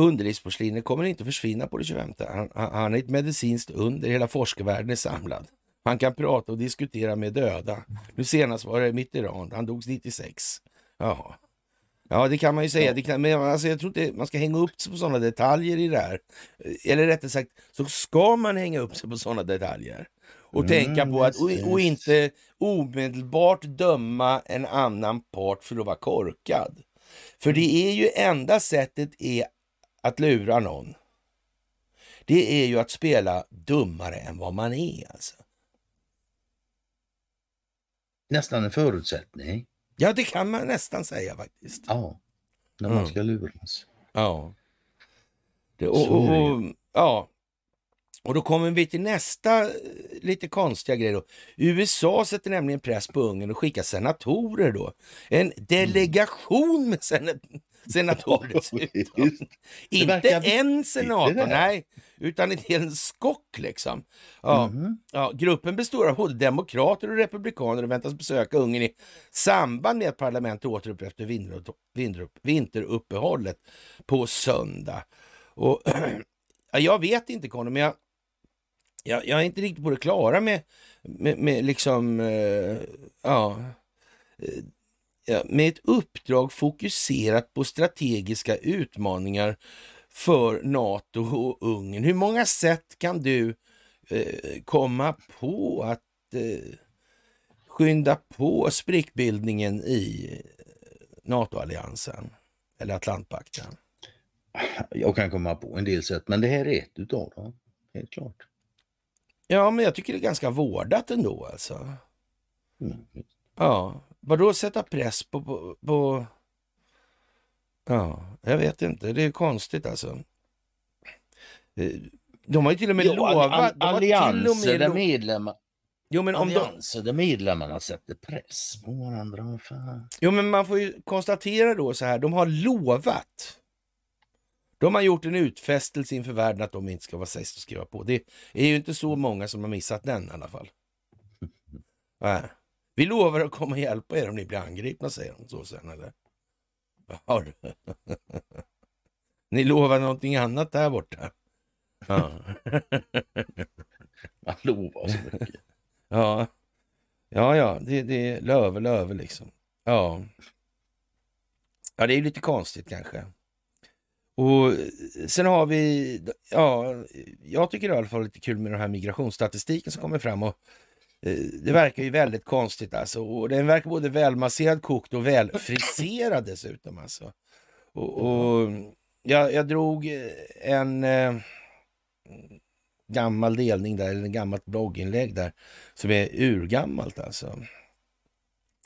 Underlivsporslinet kommer inte försvinna på det 25. Han, han är ett medicinskt under, hela forskarvärlden är samlad. Han kan prata och diskutera med döda. Nu senast var det Mitterrand, han dog 96. Jaha. Ja, det kan man ju säga. Kan, men alltså, jag tror inte man ska hänga upp sig på sådana detaljer i det här. Eller rättare sagt, så ska man hänga upp sig på sådana detaljer. Och mm, tänka på att, och, och, inte omedelbart döma en annan part för att vara korkad. För det är ju enda sättet är att lura någon. Det är ju att spela dummare än vad man är alltså. Nästan en förutsättning. Ja, det kan man nästan säga faktiskt. Ja, när man mm. ska luras. Ja. Det, och, och, och, ja. Och då kommer vi till nästa eh, lite konstiga grej då. USA sätter nämligen press på Ungern och skickar senatorer då. En delegation med senat senatorer dessutom. Inte en senator, nej, utan en hel skock liksom. Ja, mm. ja, gruppen består av både demokrater och republikaner och väntas besöka Ungern i samband med att parlamentet återupprättar efter vinter, vinteruppehållet på söndag. Och, jag vet inte Conny, men jag, jag, jag, är inte riktigt på det klara med, med, med liksom, uh, ja, med ett uppdrag fokuserat på strategiska utmaningar för Nato och Ungern. Hur många sätt kan du eh, komma på att eh, skynda på sprickbildningen i NATO-alliansen eller Atlantpakten? Jag kan komma på en del sätt, men det här är ett utav dem. Helt klart. Ja, men jag tycker det är ganska vårdat ändå alltså. Mm. Ja, Vadå sätta press på, på, på... Ja, jag vet inte. Det är konstigt alltså. Eh, de har ju till och med jo, lovat... All, all, allianser där medlemmar... Jo, men om allianser där medlemmarna sätter press på varandra. Fan. Jo, men man får ju konstatera då så här. De har lovat. De har gjort en utfästelse inför världen att de inte ska vara sist att skriva på. Det är ju inte så många som har missat den i alla fall. Nej. Vi lovar att komma och hjälpa er om ni blir angripna, säger de så sen eller? Ja, ni lovar någonting annat där borta? Ja. Man lovar så mycket. Ja, ja, ja, det, det är löve, löve liksom. Ja. Ja, det är lite konstigt kanske. Och sen har vi, ja, jag tycker i alla fall lite kul med den här migrationsstatistiken som kommer fram och Eh, det verkar ju väldigt konstigt alltså. Och den verkar både välmasserad, kokt och välfriserad dessutom alltså. Och, och jag, jag, drog eh, en eh, gammal delning där, eller en gammalt blogginlägg där, som är urgammalt alltså.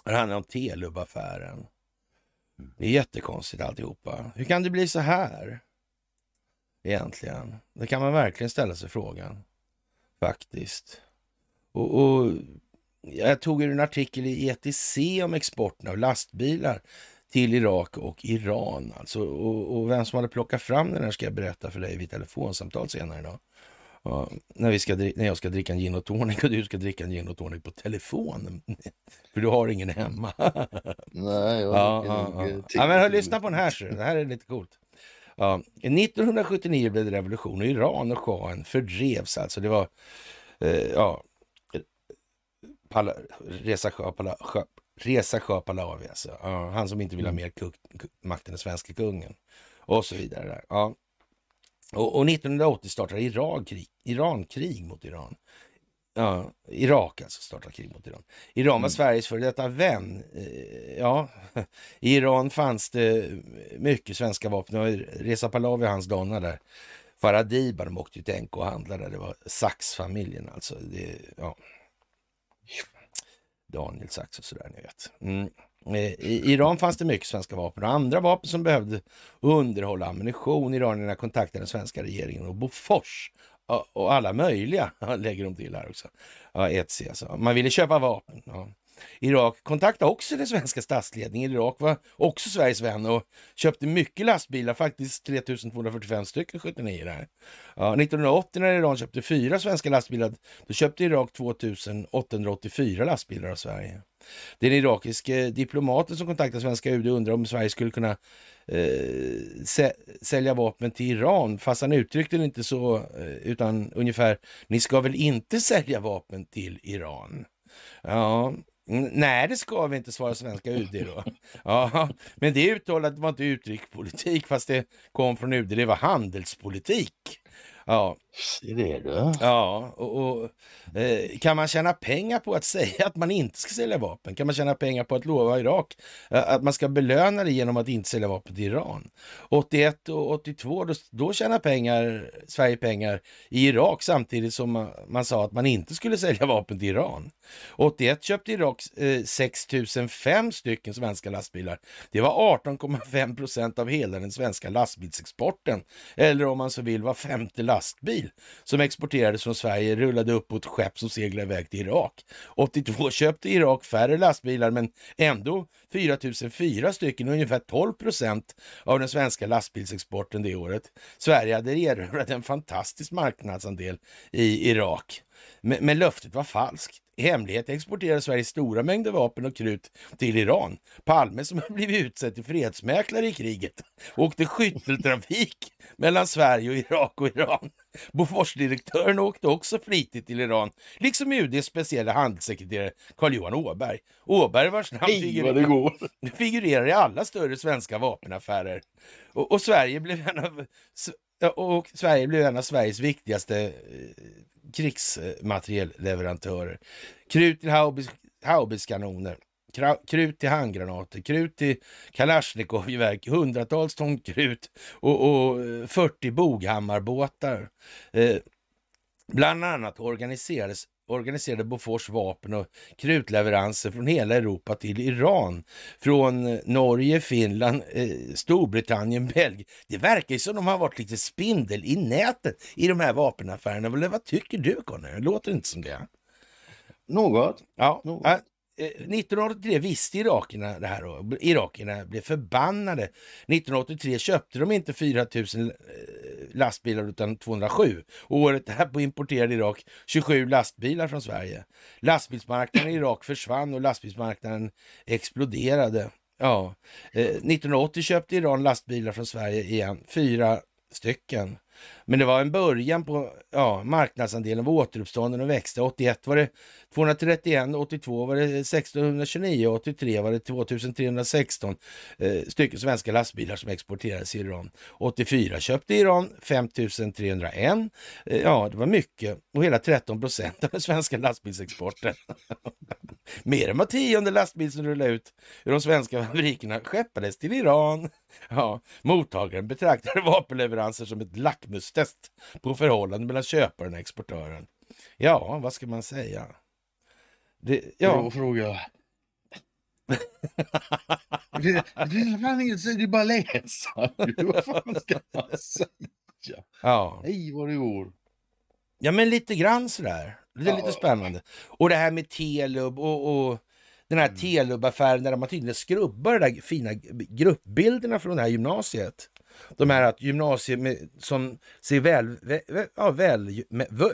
Det handlar om Telub-affären. Det är jättekonstigt alltihopa. Hur kan det bli så här? Egentligen. Det kan man verkligen ställa sig frågan. Faktiskt. Och, och jag tog en artikel i ETC om exporten av lastbilar till Irak och Iran. Alltså, och, och, vem som hade plockat fram den här ska jag berätta för dig vid telefonsamtal senare idag. Ja, när, vi ska, när jag ska dricka en gin och tonic och du ska dricka en gin och tonic på telefon. För du har ingen hemma. Nej, jag ja, ja, ja. ja, men hör, lyssna på den här. Så. Det här är lite coolt. Ja, 1979 blev det revolution och Iran och shahen fördrevs alltså. Det var eh, ja, Pala, Reza Shah Reza Shah Pahlavi, alltså. Ja, han som inte vill ha mm. mer kuk, makt än den svenska kungen. Och så vidare. Där. Ja. Och, och 1980 startade Iran krig, Iran krig mot Iran. Ja, Irak alltså startar krig mot Iran. Iran var mm. Sveriges före detta vän. Eh, ja, i Iran fanns det mycket svenska vapen. Reza Pahlavi och hans donna där. Faradiba, de åkte till NK och handlade. Det var Sax-familjen alltså. Det, ja. Daniel Sachs och sådär, ni vet. Mm. Eh, I Iran fanns det mycket svenska vapen och andra vapen som behövde underhålla ammunition. Iranierna kontaktade den svenska regeringen och Bofors och alla möjliga lägger de till här också. Ja, ETC alltså. Man ville köpa vapen. Ja. Irak kontaktade också den svenska statsledningen. Irak var också Sveriges vän och köpte mycket lastbilar, faktiskt 3245 stycken 79 där. Ja, 1980 när Iran köpte fyra svenska lastbilar, då köpte Irak 2884 lastbilar av Sverige. Den irakiske eh, diplomaten som kontaktade svenska UD undrar om Sverige skulle kunna eh, sälja vapen till Iran, fast han uttryckte det inte så, eh, utan ungefär, ni ska väl inte sälja vapen till Iran? Ja, Nej, det ska vi inte, svara svenska UD då. Ja, men det uttalandet var inte utrikespolitik, fast det kom från UD, det var handelspolitik. Ja. Se det du. Ja, och, och eh, kan man tjäna pengar på att säga att man inte ska sälja vapen? Kan man tjäna pengar på att lova Irak eh, att man ska belöna det genom att inte sälja vapen till Iran? 81 och 82, då, då tjänar pengar, Sverige pengar i Irak samtidigt som man, man, sa att man inte skulle sälja vapen till Iran. 81 köpte Irak eh, 6005 stycken svenska lastbilar. Det var 18,5 procent av hela den svenska lastbilsexporten. Eller om man så vill var femte lastbil som exporterades från Sverige rullade upp på ett skepp som seglade iväg till Irak. 82 köpte Irak färre lastbilar men ändå 4004 stycken, ungefär 12 procent av den svenska lastbilsexporten det året. Sverige hade erövrat en fantastisk marknadsandel i Irak. Men, men löftet var falskt. I hemlighet exporterade Sverige stora mängder vapen och krut till Iran. Palme som blivit utsedd till fredsmäklare i kriget åkte skytteltrafik mellan Sverige och Irak och Iran. Boforsdirektören åkte också flitigt till Iran, liksom UDs speciella handelssekreterare Carl-Johan Åberg. Åberg vars namn figurerar, figurerar i alla större svenska vapenaffärer. Och, och Sverige blev en av och Sverige blev en av Sveriges viktigaste eh, krigsmaterielleverantörer. Krut till haubitskanoner, krut till handgranater, krut till Kalashnikovgevär, hundratals ton krut och, och eh, 40 Boghammarbåtar. Eh, bland annat organiserades organiserade Bofors vapen och krutleveranser från hela Europa till Iran. Från Norge, Finland, eh, Storbritannien, Belgien. Det verkar ju som de har varit lite spindel i nätet i de här vapenaffärerna. Vad tycker du Conny? Det låter inte som det. Något. Ja, Något. Eh, 1983 visste irakierna det här och irakierna blev förbannade. 1983 köpte de inte 4000 eh, lastbilar utan 207. Och året därpå importerade Irak 27 lastbilar från Sverige. Lastbilsmarknaden i Irak försvann och lastbilsmarknaden exploderade. Ja, eh, 1980 köpte Iran lastbilar från Sverige igen, fyra stycken. Men det var en början på ja, marknadsandelen var återuppstånden och växte. 81 var det 231, 82 var det 1629, 83 var det 2316 eh, stycken svenska lastbilar som exporterades i Iran. 84 köpte Iran 5301. Eh, ja, det var mycket och hela 13 procent av den svenska lastbilsexporten. Mer än var tionde lastbil som rullade ut ur de svenska fabrikerna skeppades till Iran. Ja, mottagaren betraktade vapenleveranser som ett lackmus lackmustest på förhållandet mellan köparen och exportören. Ja, vad ska man säga? Det, ja. Bra fråga. det, är fan inget, det är bara läsa. vad fan ska man säga? Ja. Nej, vad det går. Ja, men lite grann sådär. Det är ja. lite spännande. Och det här med Telub och, och den här mm. Telub-affären där man tydligen skrubbar de där fina gruppbilderna från det här gymnasiet. De här att gymnasiet med, som ser väl, väl, ja, väl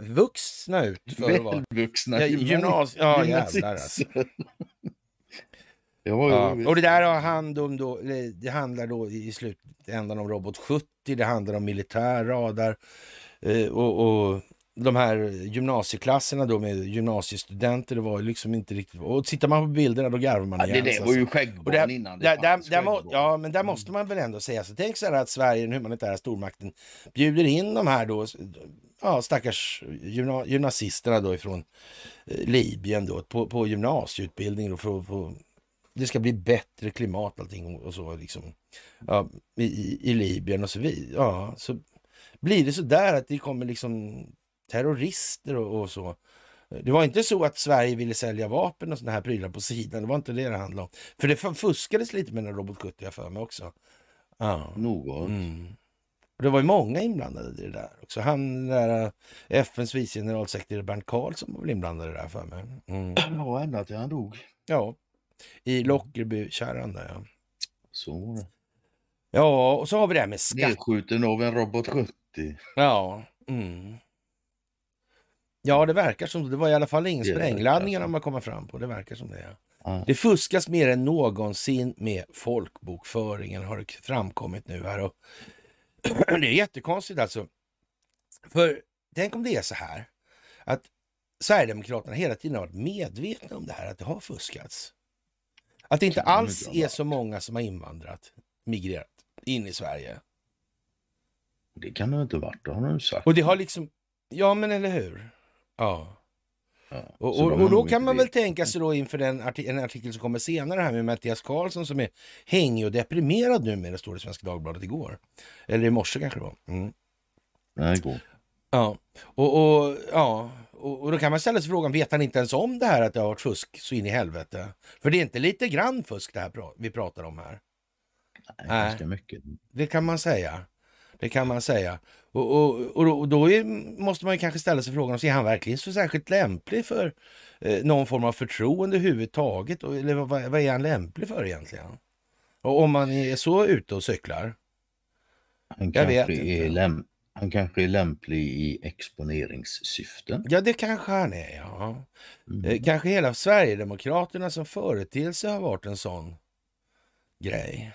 vuxna ut. Välvuxna ja, gymnasiet. Ja, jävlar alltså. Ja, och det där har hand om då, det handlar då i slutändan om Robot 70, det handlar om militär radar eh, och, och de här gymnasieklasserna då med gymnasiestudenter, det var liksom inte riktigt... Och tittar man på bilderna då garvar man ja, igen. Det, det var ju skäggbarn innan det där, där, där må, Ja, men där måste man väl ändå säga så. Tänk så här att Sverige, den humanitära stormakten, bjuder in de här då, ja, stackars gymna, gymnasisterna då ifrån eh, Libyen då, på, på gymnasieutbildning då för få det ska bli bättre klimat allting och så liksom. Ja, i, i Libyen och så vidare. Ja, så blir det så där att det kommer liksom terrorister och, och, så. Det var inte så att Sverige ville sälja vapen och sådana här prylar på sidan. Det var inte det det handlade om. För det fuskades lite med den Robot 70 för mig också. Ja. Något. Mm. Och det var ju många inblandade i det där också. Han, där eh, FNs vice generalsekreterare Bernt Karlsson var väl inblandad i det där för mig. Mm. Ja, ända till han dog. Ja, i Lockerbykärran där ja. Så var det. Ja, och så har vi det här med skatt. Nedskjuten av en robot 70. Ja. Mm. Ja, det verkar som det. var i alla fall ingen Det verkar sprängladdning så. när man kommer fram på. Det verkar som det. Ja. Det fuskas mer än någonsin med folkbokföringen har det framkommit nu här. Och det är jättekonstigt alltså. För tänk om det är så här att Sverigedemokraterna hela tiden har varit medvetna om det här, att det har fuskats. Att det inte alls är så många som har invandrat, migrerat in i Sverige. Det kan det inte ha varit, det har de ju sagt. Och det har liksom, ja men eller hur? Ja. Ja, Och, och, och då kan man väl tänka sig då inför den arti en artikel som kommer senare här med Mattias Karlsson som är hängig och deprimerad nu med det står i Svenska Dagbladet igår. Eller i morse kanske det var. Mm. Nej, det går. Ja, och, och, ja. Och, och då kan man ställa sig frågan, vet han inte ens om det här att det har varit fusk så in i helvete? För det är inte lite grann fusk det här pra- vi pratar om här. Nej, Nej. ganska mycket. Det kan man säga. Det kan man säga. Och, och, och då, är, måste man kanske ställa sig frågan, är han verkligen så särskilt lämplig för eh, någon form av förtroende överhuvudtaget? Eller vad, vad är han lämplig för egentligen? Och om man är så ute och cyklar? Han Jag vet kanske, inte. är läm- han kanske är lämplig i exponeringssyften. Ja, det kanske han är, ja. Mm. Eh, kanske hela Sverigedemokraterna som företeelse har varit en sån grej.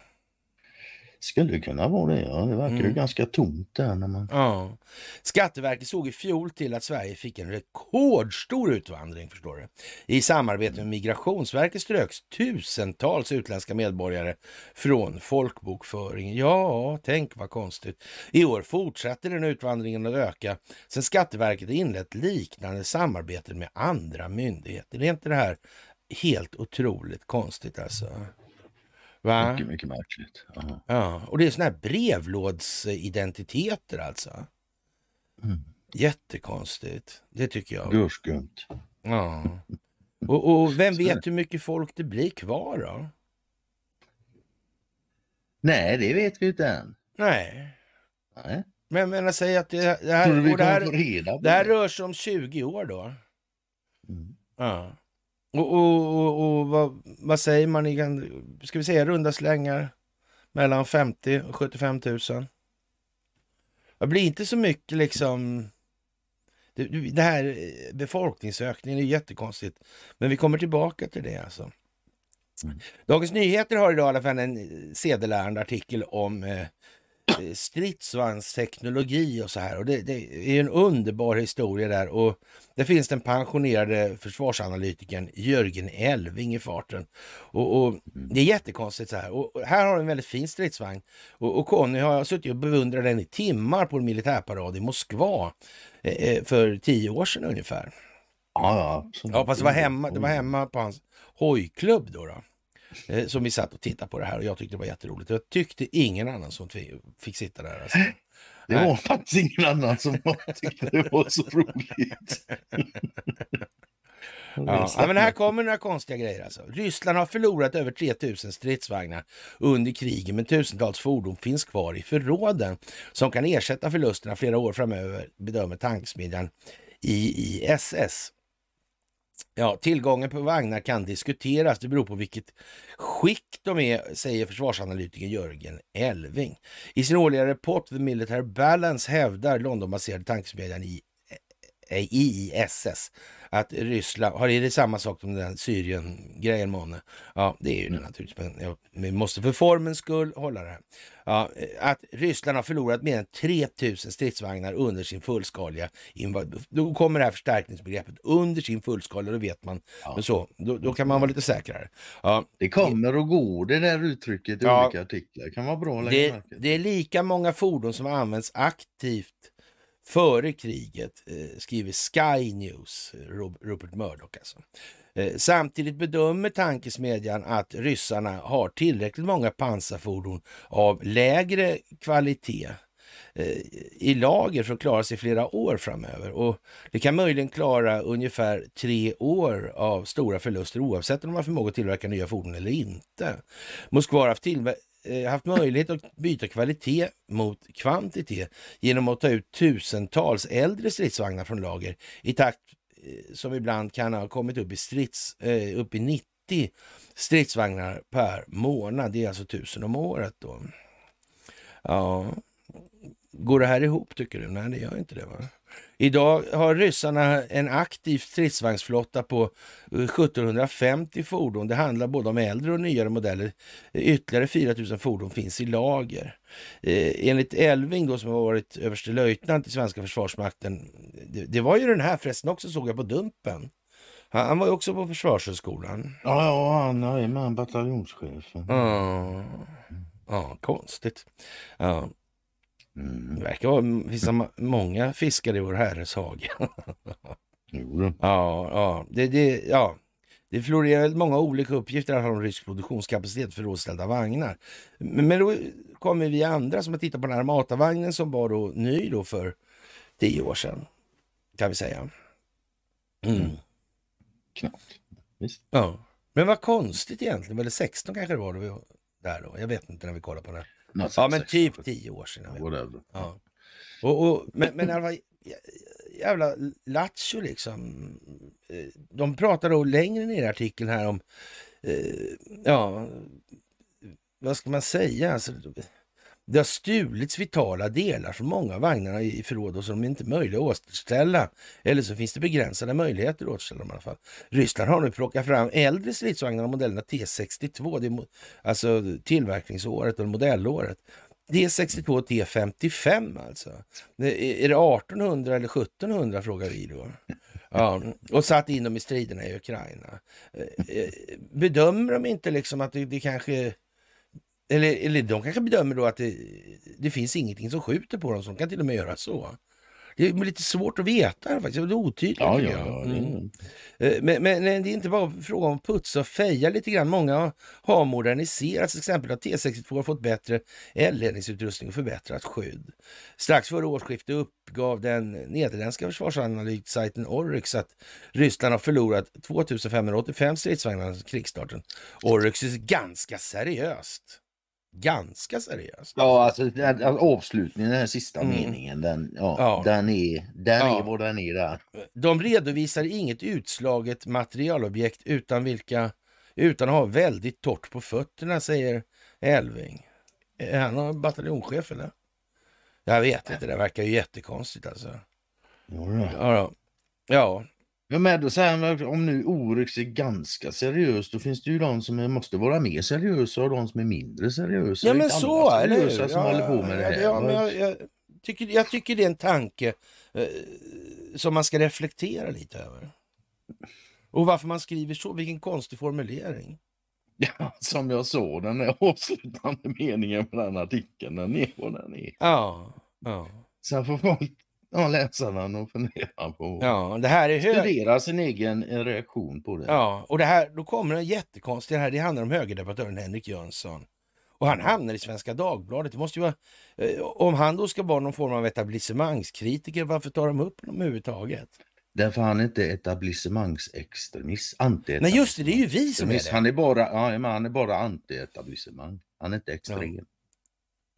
Skulle kunna vara det, ja. Det verkar ju Mm. ganska tomt där när man... Ja. Skatteverket såg i fjol till att Sverige fick en rekordstor utvandring, förstår du. I samarbete med Migrationsverket ströks tusentals utländska medborgare från folkbokföringen. Ja, tänk vad konstigt. I år fortsätter den utvandringen att öka sen Skatteverket inlett liknande samarbeten med andra myndigheter. Det är inte det här helt otroligt konstigt alltså? Va? Mycket, mycket märkligt. Ja. Ja, och det är såna här brevlådsidentiteter alltså. Mm. Jättekonstigt. Det tycker jag. Gurskumt. Ja. Och, och vem vet hur mycket folk det blir kvar då? Nej, det vet vi inte än. Nej, Nej. men jag menar säg att det, det här, det, här, det här rör sig om 20 år då. Mm. Ja. Och, och, och, och vad, vad säger man? i Ska vi säga runda slängar? Mellan 50 och 75 000. Det blir inte så mycket liksom... Det, det här eh, befolkningsökningen är jättekonstigt. Men vi kommer tillbaka till det alltså. Mm. Dagens Nyheter har idag i alla fall en eh, sedelärande artikel om eh, stridsvagnsteknologi och så här. Och det, det är en underbar historia där. Och det finns den pensionerade försvarsanalytikern Jörgen Elving i farten. Och, och Det är jättekonstigt så här. Och här har du en väldigt fin stridsvagn. Och, och Conny har suttit och beundrat den i timmar på en militärparad i Moskva eh, eh, för tio år sedan ungefär. Ja, ja. absolut. Ja, fast det var hemma, det var hemma på hans hojklubb då. då. Eh, Som vi satt och tittade på det här och jag tyckte det var jätteroligt. Jag tyckte ingen annan som fi- fick sitta där. Alltså. Det var faktiskt ingen annan som tyckte det var så roligt. Ja, ja, men här kommer några konstiga grejer alltså. Ryssland har förlorat över 3000 stridsvagnar under kriget, men tusentals fordon finns kvar i förråden som kan ersätta förlusterna flera år framöver, bedömer tanksmedjan IISS. Ja, tillgången på vagnar kan diskuteras. Det beror på vilket skick de är, säger försvarsanalytiker Jörgen Elving. I sin årliga rapport The Military Balance hävdar Londonbaserade tanksmedjan eh, IISS att Ryssland, har är det samma sak som den Syrien-grejen månne? Ja, det är ju det naturligtvis, men jag, vi måste för formens skull hålla det här. Ja, eh, att Ryssland har förlorat mer än 3000 stridsvagnar under sin fullskaliga invasion. Då kommer det här förstärkningsbegreppet under sin fullskaliga, då vet man. Ja. Så, då, då kan man vara lite säkrare. Ja, Det kommer och går det där uttrycket i Ja. olika artiklar. kan vara bra att lägga det, det är lika många fordon som används aktivt före kriget, eh, skriver Sky News, eh, Rupert Murdoch alltså. Eh, samtidigt bedömer tankesmedjan att ryssarna har tillräckligt många pansarfordon av lägre kvalitet eh, i lager för att klara sig flera år framöver. Och det kan möjligen klara ungefär tre år av stora förluster oavsett om de har förmåga att tillverka nya fordon eller inte. Moskva har haft, Eh, haft möjlighet att byta kvalitet mot kvantitet genom att ta ut tusentals äldre stridsvagnar från lager i takt eh, som ibland kan ha kommit upp i, strids, eh, upp i 90 stridsvagnar per månad. Det är alltså tusen om året då. Ja, går det här ihop tycker du? Nej, det gör inte det. va? Idag har ryssarna en aktiv stridsvagnsflotta på 1750 fordon. Det handlar både om äldre och nyare modeller. Ytterligare 4000 fordon finns i lager. Eh, enligt Elving då, som har varit överstelöjtnant i svenska försvarsmakten. Det, det, var ju den här förresten också såg jag på Dumpen. Han, han var ju också på Försvarshögskolan. Ja, ja han är med bataljonschefen. Ja, ja konstigt. Ja. Mm. Det verkar vara finns många fiskare i vår herres hage. Ja, ja, det, det, ja. Det florerar väl många olika uppgifter om rysk produktionskapacitet för rådställda vagnar. Men, då kommer vi andra som har tittat på den här Armatavagnen som var då ny då för tio år sedan. Kan vi säga. Mm. Knappt. Visst. Ja. Men vad konstigt egentligen. Eller 16 kanske det var då vi var där då. Jag vet inte när vi kollade på det. Något Ja, men typ tio år sedan. Whatever. Ja. Och, och, men, men alla jä- jävla lattjo liksom. Eh, De pratar då längre ner i artikeln här om, eh, ja, vad ska man säga? Alltså, det har stulits vitala delar från många av vagnarna i förråd och som är möjliga att återställa. Eller så finns det begränsade möjligheter att återställa dem i alla fall. Ryssland har nu plockat fram äldre stridsvagnar av modellerna T62, det är mo- alltså tillverkningsåret och modellåret. T62 och T55 alltså. Är det 1800 eller 1700 frågar vi då. Ja, och satt in dem i striderna i Ukraina. Eh, eh, bedömer de inte liksom att det, det kanske... Eller, eller de kanske bedömer då att det, det finns ingenting som skjuter på dem, så de kan till och med göra så. Det är lite svårt att veta faktiskt, det är otydligt. Ja, ja, ja. Mm. Eh, Men, men det är inte bara fråga om att putsa och feja lite grann. Många har moderniserats. Till exempel har T62 fått bättre eldledningsutrustning och förbättrat skydd. Strax före årsskiftet uppgav den nederländska försvarsanalysajten Oryx att Ryssland har förlorat 2585 stridsvagnar sedan krigsstarten. Oryx är ganska seriöst. Ganska seriöst. ja, alltså den, avslutningen, den här sista Mm. meningen, den, ja, Ja. den är, den Ja. är vad den är där. De redovisar inget utslaget materialobjekt utan vilka utan att ha väldigt torrt på fötterna, säger Elving. Är han bataljonschef eller? Jag vet inte, det verkar ju jättekonstigt alltså. Ja, ja. Ja, men då säger han, om nu Oryx är ganska seriöst, då finns det ju de som är, måste vara mer seriösa och de som är mindre seriösa. ja är men så, som ja, håller på med det ja, här. Ja, men jag, jag, tycker, jag tycker det är en tanke eh, som man ska reflektera lite över. Och varför man skriver så, vilken konstig formulering. Ja, som jag sa, den är avslutande meningen på den artikeln, den är vad den är. Ja, ja, Sen får folk ja, läsa den och fundera på, ja. Det här är hög... studera sin egen eh, reaktion på det. Ja, och det här, då kommer en jättekonstig, det här det handlar om högerdebattören Henrik Jönsson. Och han hamnar i Svenska Dagbladet. Det måste ju vara, eh, om han då ska vara någon form av etablissemangskritiker, varför tar de upp honom överhuvudtaget? Därför han är inte etablissemangsextremist, anti Nej just det, det är ju vi som är det. Han är bara, ja, men han är bara anti-etablissemang. Han är inte extrem.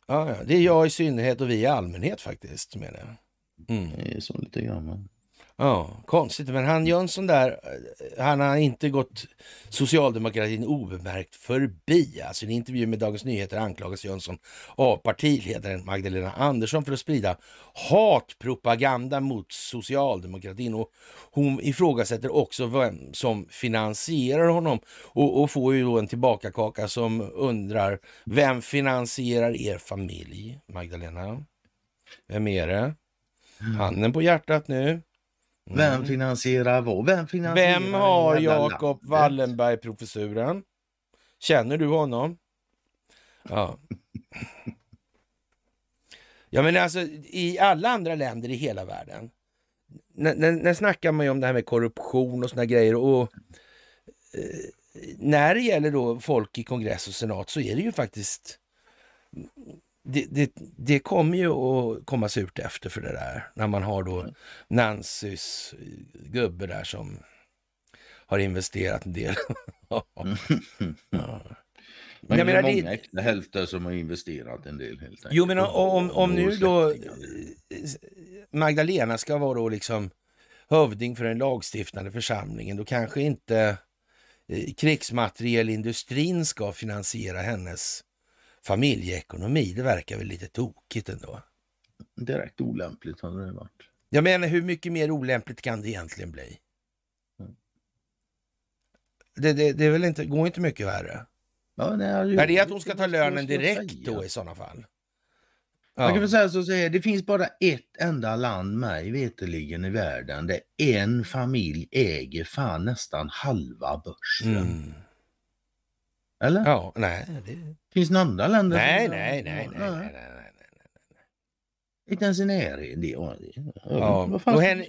Ja, ja, det är jag i synnerhet och vi i allmänhet faktiskt som är det. Mm. Det är så lite grann. men- Ja, konstigt. Men han Jönsson där, han har inte gått socialdemokratin obemärkt förbi. Alltså i en intervju med Dagens Nyheter anklagas Jönsson av partiledaren Magdalena Andersson för att sprida hatpropaganda mot socialdemokratin. Och hon ifrågasätter också vem som finansierar honom och, och får ju då en tillbakakaka som undrar vem finansierar er familj, Magdalena? Vem är det? Handen på hjärtat nu. Mm. Vem finansierar vad? Vem finansierar Vem har Jakob? Wallenberg-professuren? Känner du honom? Ja. Ja men alltså i alla andra länder i hela världen. När, när, när snackar man ju om det här med korruption och såna grejer och eh, när det gäller då folk i kongress och senat så är det ju faktiskt det, det, det kommer ju att komma surt efter för det där. När man har då Nancys gubbe där som har investerat en del. ja. Men Jag det är menar, det- många äkta hälfter som har investerat en del helt enkelt. Jo men om, om nu då Magdalena ska vara då liksom hövding för den lagstiftande församlingen, då kanske inte eh, krigsmaterielindustrin ska finansiera hennes familjeekonomi. Det verkar väl lite tokigt ändå. Direkt olämpligt hade det varit. Jag menar, hur mycket mer olämpligt kan det egentligen bli? Mm. Det, det, det är väl inte, går inte mycket värre? Ja, nej, Är det att hon ska ta lönen direkt säga? då i sådana fall? Man kan Ja. väl säga så att säga, det finns bara ett enda land mig veterligen i världen där en familj äger fan nästan halva börsen. Mm. Eller? Ja, nej. Det... Finns det andra länder? Nej, nej, nej, nej, nej, nej, nej. Inte ens i närheten. Ja, hen-?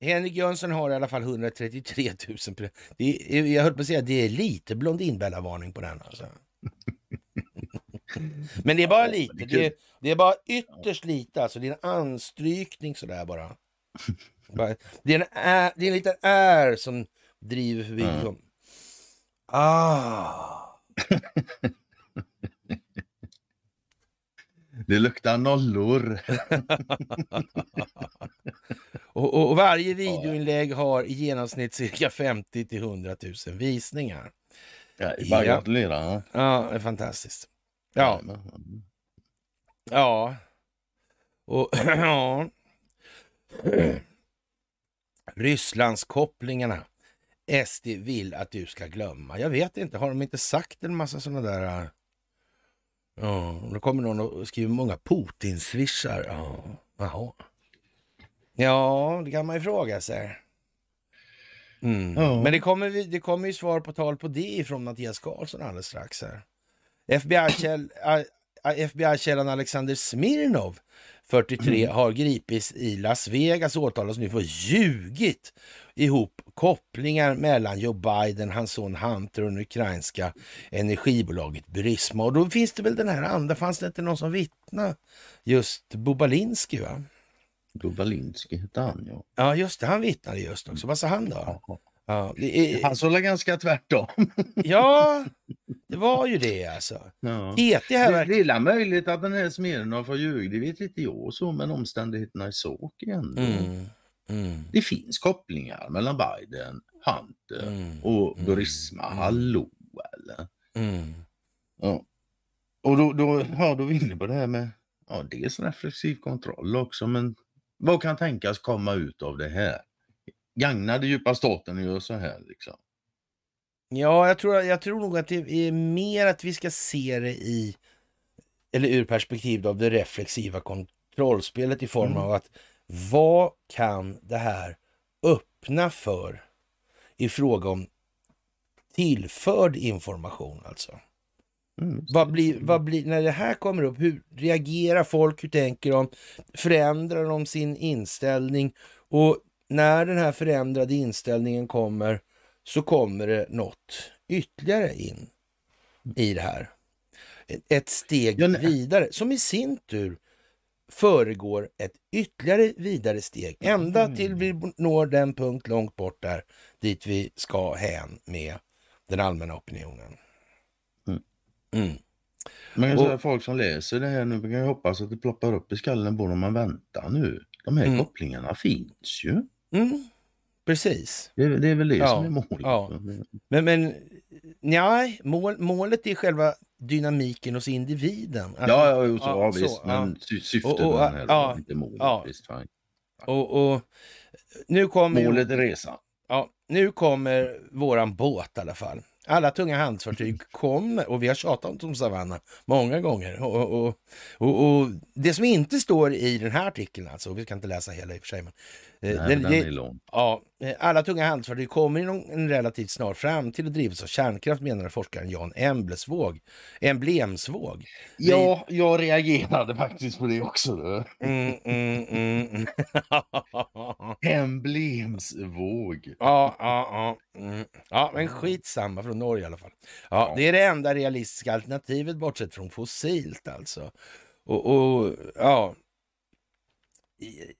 Henrik Jönsson har i alla fall 133 000. pre- Det är, jag höll på att säga det är lite Blondinbella-varning på den. Alltså. Men det är bara lite. det är Det är, bara ytterst lite. Alltså. Det är en anstrykning sådär bara. Det är en, ä, det är en liten är som driver förbi. Mm. Ah. Det luktar nollor. Och, och, och varje videoinlägg har i genomsnitt cirka 50 till 100 000 visningar. Ja, det är bara Ja. gratulera. Ja. Det är fantastiskt. Ja, ja. Och ja. Rysslandskopplingarna. SD vill att du ska glömma. Jag vet inte, har de inte sagt en massa sådana där... Ja, då kommer någon och skriver många Putin-swishar. Ja, jaha. Ja, det kan man ju fråga sig. Mm. Ja. Men det kommer, det kommer ju svar på tal på det från Mattias Karlsson alldeles strax här. Äh, FBI-källan Alexander Smirnov, 43, har gripits i Las Vegas och åtalas nu för ljugit ihop kopplingar mellan Joe Biden, hans son Hunter och det ukrainska energibolaget Burisma. Och då finns det väl den här andra, fanns det inte någon som vittnade? Just Bobalinski va? Bobalinski hette han ja. Ja just det, han vittnade just också. Vad sa han då? Ja, det, är, Han såg ganska tvärtom. ja, det var ju det alltså. Ja. TT här Det, verkar... det är väl möjligt att den här Smirnoff har ljugit, det vet inte jag så, men omständigheterna sak igen. Mm, mm, Det finns kopplingar mellan Biden, Hunter mm, och mm, Burisma. mm. Hallå eller? mm. Ja. Och då, då, ja, då är vi inne på det här med ja, dels reflexiv kontroll också, men vad kan tänkas komma ut av det här? Gagnar det djupa staten att göra så här liksom? Ja, jag tror, jag tror nog att det är mer att vi ska se det i, eller ur perspektiv av det reflexiva kontrollspelet i form Mm. av att vad kan det här öppna för i fråga om tillförd information alltså? Mm. Vad blir, vad blir, när det här kommer upp, hur reagerar folk, hur tänker de? Förändrar de sin inställning? Och när den här förändrade inställningen kommer så kommer det något ytterligare in i det här. Ett- steg vidare som i sin tur föregår ett ytterligare vidare steg ända Mm. till vi når den punkt långt bort där dit vi ska hän med den allmänna opinionen. Mm. Man kan Och- säga folk som läser det här nu, man kan ju hoppas att det ploppar upp i skallen på dem man väntar nu. De här Mm. kopplingarna finns ju. Mm. Precis. Det, är- det är väl det Ja, som är målet. ja. Men, men nej, mål, målet är själva dynamiken hos individen. Att- Ja, ja, jo, så, Ja, ja, så, visst. ja. Men sy syftet Och- och, med den här, ja, inte målet. ja. Visst, fine. Och, och nu kommer Målet är resan. Ja, nu kommer våran båt i alla fall. Alla tunga handelsfartyg kommer, och vi har tjatat om Savanna många gånger. Och, och, och, och det som inte står i den här artikeln, alltså, vi ska inte läsa hela i och för sig, men, Nej, den- den det- är lång. Ja, eh, alla tunga handelsfartyg kommer inom en relativt snar framtid att drivas av kärnkraft menar forskaren Jan Emblesvåg. Emblemsvåg. Ja, jag reagerade faktiskt på det också. Då. Mm, mm, mm. Emblemsvåg. ja, ja, ja. Mm. ja, men skitsamma från Norge i alla fall. Ja, Ja. det är det enda realistiska alternativet bortsett från fossilt alltså. Och, och ja.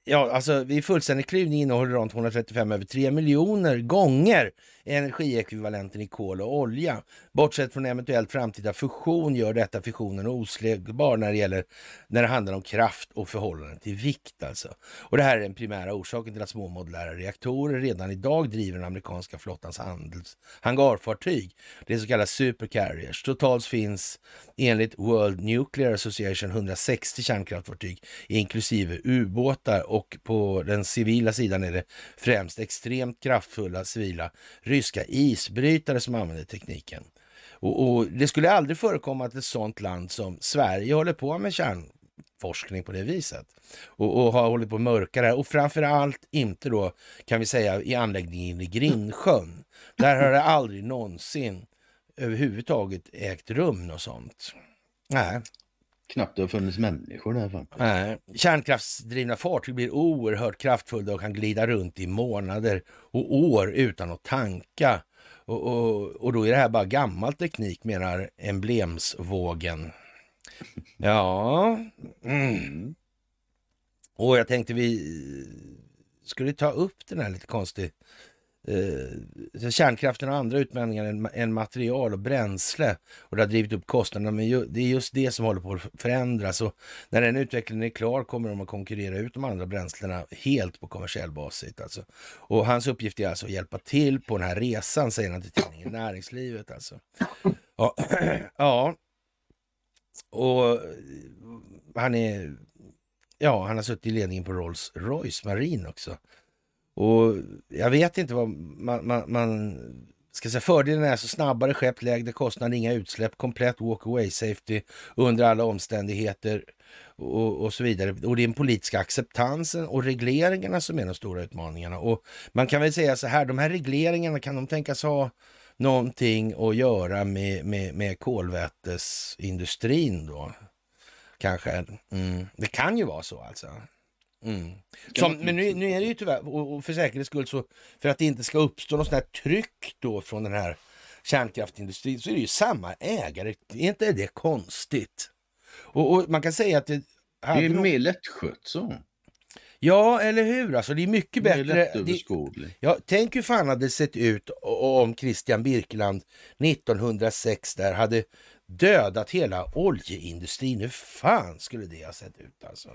Ja, alltså vid fullständig klyvning innehåller uran 235 över 3 miljoner gånger energiekvivalenten i kol och olja. Bortsett från eventuellt framtida fusion gör detta fissionen osläggbar när det gäller när det handlar om kraft och förhållande till vikt. Alltså. Och det här är den primära orsaken till att små modulära reaktorer redan idag driver den amerikanska flottans handels, hangarfartyg, det är så kallade supercarriers. Totalt finns enligt World Nuclear Association 160 kärnkraftfartyg inklusive ubåtar och på den civila sidan är det främst extremt kraftfulla civila ryska isbrytare som använder tekniken. Och, och, Det skulle aldrig förekomma att ett sådant land som Sverige håller på med kärnforskning på det viset och, och har hållit på att mörka det här. Och framför allt inte då, kan vi säga, i anläggningen i Grindsjön. Där har det aldrig någonsin överhuvudtaget ägt rum något sånt. Nej. Knappt det har funnits människor där faktiskt. Nej. Kärnkraftsdrivna fartyg blir oerhört kraftfulla och kan glida runt i månader och år utan att tanka. Och, och, och då är det här bara gammal teknik menar emblemsvågen. Ja. Mm. Och jag tänkte vi skulle ta upp den här lite konstig eh, kärnkraften och andra utmaningar än, än, material och bränsle och det har drivit upp kostnaderna. Men ju, det är just det som håller på att förändras och när den utvecklingen är klar kommer de att konkurrera ut de andra bränslena helt på kommersiell basis. Alltså. Och hans uppgift är alltså att hjälpa till på den här resan, säger han till tidningen Näringslivet. Alltså. Ja, ja. och eh, han är Ja, han har suttit i ledningen på Rolls Royce Marine också. Och jag vet inte vad man, man, man ska säga. Fördelen är så snabbare skepp, lägre kostnad, inga utsläpp, komplett walk-away safety under alla omständigheter och, och, så vidare. Och det är den politiska acceptansen och regleringarna som är de stora utmaningarna. Och man kan väl säga så här, de här regleringarna kan de tänkas ha någonting att göra med, med, med kolvätesindustrin då? Kanske. Mm. Det kan ju vara så alltså. Mm. Som, men nu, nu, är det ju tyvärr, och för säkerhets skull, så för att det inte ska uppstå något sånt här tryck då från den här kärnkraftindustrin så är det ju samma ägare. Är inte det konstigt? Och, och man kan säga att det... Det är nog... mer lättskött så. Ja, eller hur? Alltså, det är mycket bättre. Det, ja, tänk hur fan hade det sett ut om Christian Birkeland 1906 där hade dödat hela oljeindustrin. Hur fan skulle det ha sett ut alltså?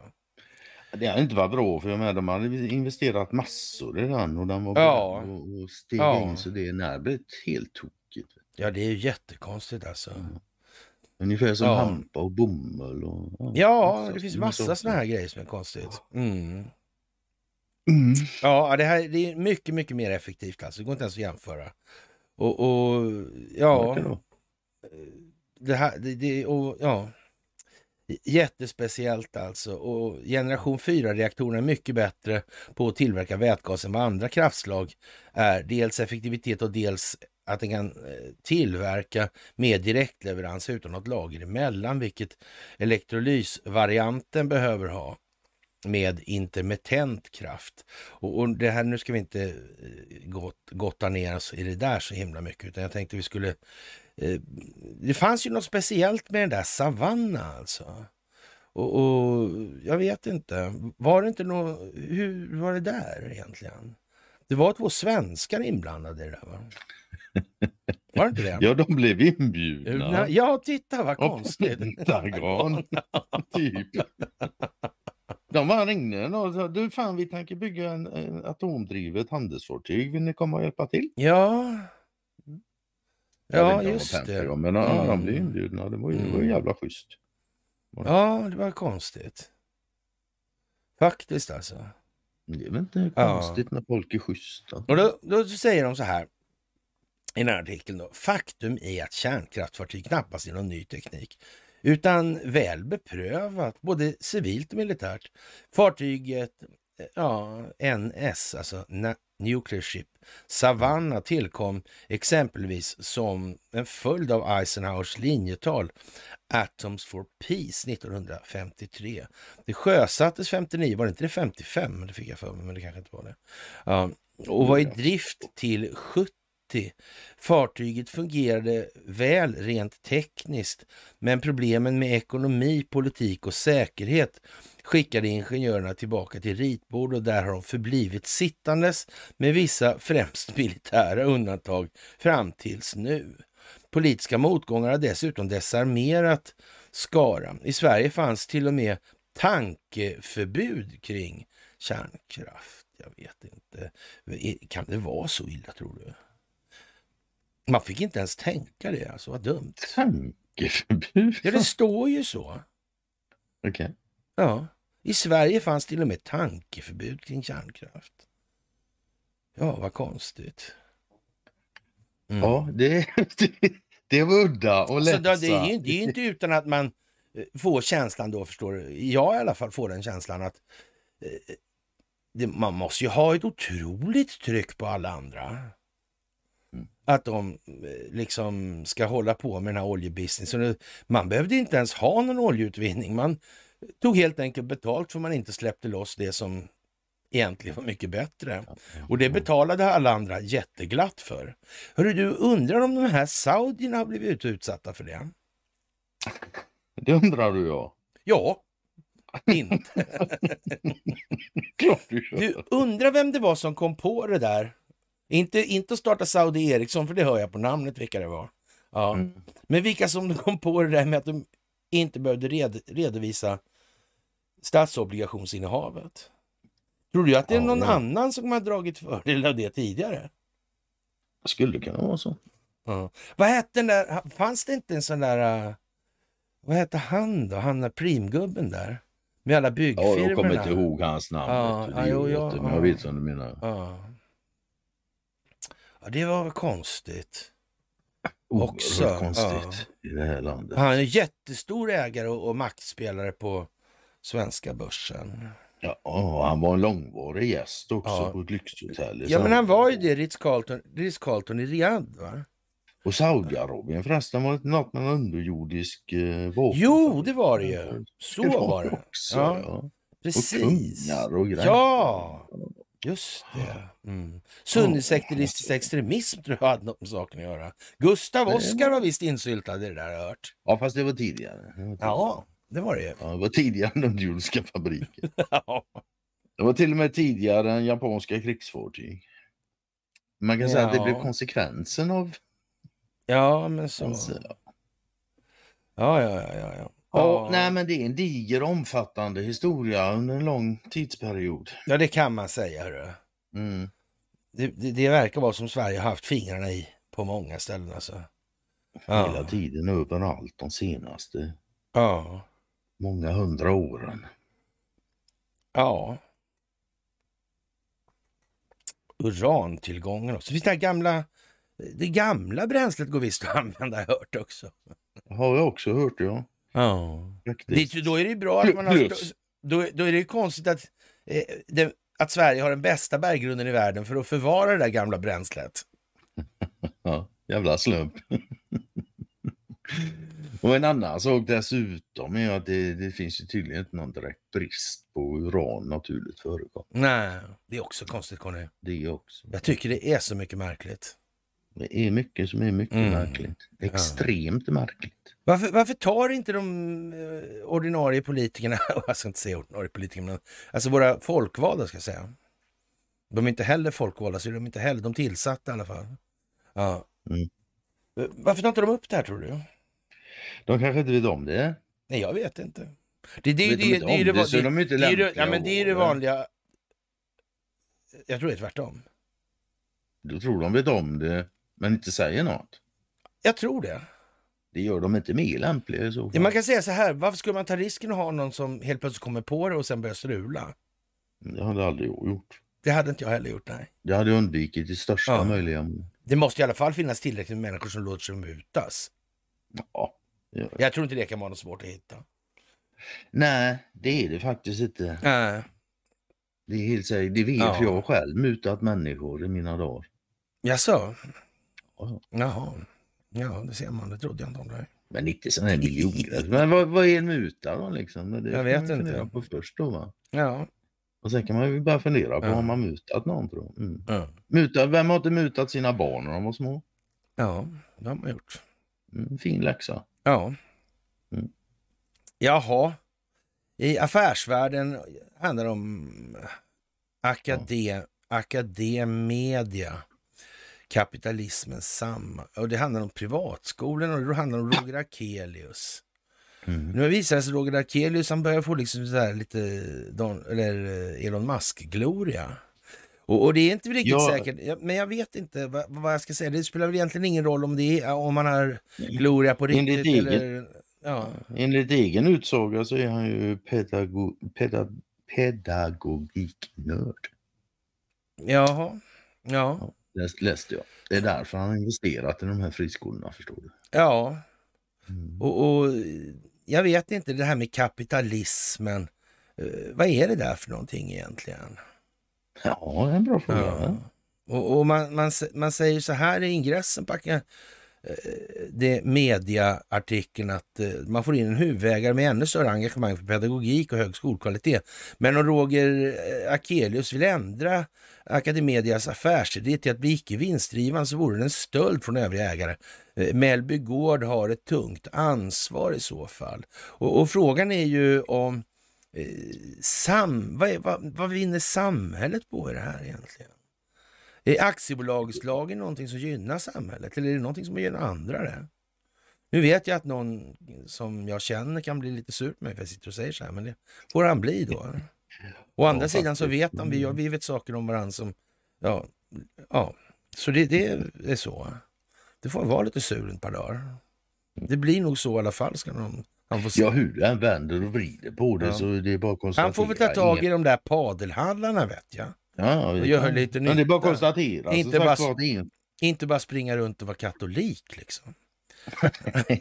Det hade inte varit bra för jag menar, de hade investerat massor i den och den var ja. bra och, och steg ja. in så det är blivit helt tokigt. Ja, det är ju jättekonstigt alltså. Ja. Ungefär som ja. hampa och bomull. Och, ja, ja det finns massa sådana här grejer som är konstigt. Mm. Mm. Ja, det här det är mycket, mycket mer effektivt alltså. Det går inte ens att jämföra. Och, och ja, det här, det, det, och, ja. Jättespeciellt alltså. Och generation 4-reaktorerna är mycket bättre på att tillverka vätgas än vad andra kraftslag är. Dels effektivitet och dels att den kan eh, tillverka med direktleverans utan något lager emellan, vilket elektrolysvarianten behöver ha med intermittent kraft. Och, och, det här, nu ska vi inte eh, gott, gotta ner oss i det där så himla mycket, utan jag tänkte vi skulle det fanns ju något speciellt med den där Savanna alltså. Och, och, jag vet inte, var det inte något, hur var det där egentligen? Det var två svenskar inblandade i det där va? Var det inte det? Ja, de blev inbjudna. Ja, titta vad konstigt. Pentagon, typ. De bara ringde och sa, du fan vi tänker bygga en, en atomdrivet handelsfartyg, vill ni komma och hjälpa till? Ja, Ja, just det. men ja, mm. de blev inbjudna. Det var ju, mm. var jävla schysst. Ja, det var konstigt. Faktiskt alltså. Det är väl inte konstigt ja. när folk är schyssta. Och då, då säger de så här i den här artikeln då. Faktum är att kärnkraftfartyg knappast är någon ny teknik utan väl beprövat, både civilt och militärt. Fartyget ja, NS, alltså Nuclear Ship, Savannah tillkom exempelvis som en följd av Eisenhowers linjetal Atoms for Peace 1953. Det sjösattes 59, var det inte det 55? Det fick jag för mig, men det kanske inte var det. Ja, och var i drift till 70 90. Fartyget fungerade väl rent tekniskt, men problemen med ekonomi, politik och säkerhet skickade ingenjörerna tillbaka till ritbord och där har de förblivit sittandes med vissa främst militära undantag fram tills nu. Politiska motgångar har dessutom desarmerat skaran. I Sverige fanns till och med tankeförbud kring kärnkraft. Jag vet inte. Kan det vara så illa tror du? Man fick inte ens tänka det, alltså vad dumt. Tankeförbud? Ja, det står ju så. Okej. Okay. Ja, i Sverige fanns till och med tankeförbud kring kärnkraft. Ja, vad konstigt. Mm. Ja, det, det, det var udda och lättsamt. det, är det är inte utan att man eh, får känslan då, förstår du. Jag i alla fall får den känslan att eh, det, man måste ju ha ett otroligt tryck på alla andra. Mm. Att de eh, liksom ska hålla på med den här oljebusinessen. Man behövde inte ens ha någon oljeutvinning. Man tog helt enkelt betalt för man inte släppte loss det som egentligen var mycket bättre. Och det betalade alla andra jätteglatt för. Hörru du, undrar om de här saudierna har blivit utsatta för det? Det undrar du ja. Ja, inte. du, undrar vem det var som kom på det där? Inte, inte starta Saudi Eriksson, för det hör jag på namnet vilka det var. Ja. Mm. Men vilka som kom på det där med att de inte behövde red, redovisa statsobligationsinnehavet. Tror du att det är någon ja. annan som har dragit fördel av det tidigare? Det skulle kunna vara så. Ja. Vad hette den där, fanns det inte en sån där, äh, vad hette han då, han primgubben där? Med alla byggfirmorna. Ja, jag kommer inte ihåg hans namn. Ja, ja, jo, ja, men jag vet vad du menar. Ja, det var konstigt. Också. konstigt ja. i det här landet. Han är en jättestor ägare och, och maktspelare på svenska börsen. Ja, han var en långvarig gäst också ja. på ett lyxhotell. Ja, men han var ju det, Ritz-Carlton Ritz i Riyadh. Va? Och Saudiarabien förresten var det något med en underjordisk eh, vapen. Jo, det var det ju. Så det var, det. Också, ja. ja. Precis. Och kungar och grejer. Ja, just det. Mm. Sunnisekteristisk extremism tror jag hade något med saken att göra. Gustav Oskar var visst insyltad i det där, har jag hört. Ja, fast det var tidigare. Det var tidigare. Ja, det var det Ja, det var tidigare än den judiska fabriken. Det var till och med tidigare än japanska krigsfartyg. Man kan säga ja. att det blev konsekvensen av... Ja, men så. Ja, ja, ja, ja. ja. Ja, nej, men det är en diger omfattande historia under en lång tidsperiod. Ja, det kan man säga. Hörru. Mm. Det, det, det, verkar vara som Sverige har haft fingrarna i på många ställen. Alltså. Ja. Hela tiden, överallt de senaste. Ja många hundra åren. Ja. Urantillgången också. Finns det gamla, det gamla bränslet går visst att använda, jag hört också. Har jag också hört, ja. Ja. Det, då är det bra att man har... Då, då är det konstigt att, eh, det, att Sverige har den bästa berggrunden i världen för att förvara det där gamla bränslet. ja, jävla slump. Och en annan sak dessutom är att det, det finns ju tydligen inte någon direkt brist på uran naturligt förekommande. Nej, det är också konstigt Conny. Det är också. Jag tycker det är så mycket märkligt. Det är mycket som är mycket mm. märkligt. Extremt ja. märkligt. Varför, varför tar inte de eh, ordinarie politikerna, jag ska inte säga ordinarie politiker, men alltså våra folkvalda ska jag säga. De är inte heller folkvalda, så är de inte heller, de tillsatta i alla fall. Ja. Mm. Varför tar inte de upp det här tror du? De kanske inte vet om det? Nej, jag vet inte. Det, det, vet det, de det, det, det, det, så de är inte lämpliga. Ja, men det är det vanliga. Jag tror det är tvärtom. Du tror de vet om det, men inte säger något? Jag tror det. Det gör de inte mer lämpliga i så fall. Ja, man kan säga så här, varför skulle man ta risken att ha någon som helt plötsligt kommer på det och sen börjar strula? Det hade aldrig jag gjort. Det hade inte jag heller gjort, nej. Det hade undvikit i största ja. möjliga Det måste i alla fall finnas tillräckligt med människor som låter sig mutas. Ja, jag tror inte det kan vara något svårt att hitta. Nej, det är det faktiskt inte. Nej. Det är helt säkert. Det vet ja. jag själv, mutat människor i mina dagar. Jaså? Ja. Jaha. Ja, det ser man. Det trodde jag inte om dig. Men inte sådana här miljoner. Men vad, vad är en muta då liksom? Det jag vet inte. På först då va? Ja. Och sen kan man ju bara fundera på Ja. man mutat någon tror. Mm. Ja, Muta, vem har inte mutat sina barn när de var små? ja det har man gjort. Mm, fin läxa. Ja. Mm. Jaha. I affärsvärlden handlar det om akadem, akademedia, kapitalismens samma... Och det handlar om privatskolorna och det handlar om Roger Akelius. Mm. Nu visar det sig Roger Akelius, han börjar få liksom så här lite Don, eller eh, Elon Musk-gloria. Och, och det är inte riktigt Ja. säkert, Ja, men jag vet inte vad, vad jag ska säga. Det spelar väl egentligen ingen roll om, det är, om man har gloria på riktigt eller... Ja. Enligt egen utsaga så är han ju pedago, peda, pedagogiknörd. Jaha. Ja. Läst, läste jag. Det är därför han har investerat i de här friskolorna förstår du. Ja. Mm. Och, och jag vet inte, det här med kapitalismen. eh, vad är det där för någonting egentligen? Ja, det är en bra fråga. Ja. Och, och man, man, man säger så här i ingressen på Eh, det mediaartikeln att eh, man får in en huvudägare med ännu större engagemang för pedagogik och hög skolkvalitet. Men om Roger eh, Akelius vill ändra Academedias affärsidé till att bli icke vinstdrivande så vore det en stöld från övriga ägare. Mellby Gård har ett tungt ansvar i så fall. Och, och frågan är ju om eh, sam, vad, är, vad, vad vinner samhället på i det här egentligen? Är aktiebolagslagen någonting som gynnar samhället eller är det någonting som gynnar andra? Det? Nu vet jag att någon som jag känner kan bli lite sur på mig för jag sitter och säger så här, men det får han bli då. Å andra Ja, sidan så vet han, vi, ja, vi vet saker om varandra som, ja, ja. så det, det är så. Det får vara lite sur ett par dagar. Det blir nog så i alla fall, ska de, han få se. Ja, hur den vänder och vrider på det Ja. så det är bara att konstatera. han får väl ta tag i de där padelhandlarna vet jag. Ja, och det kan- lite Men det är bara att nytta. konstatera. Inte Som bara- det Inte bara springa runt och vara katolik liksom.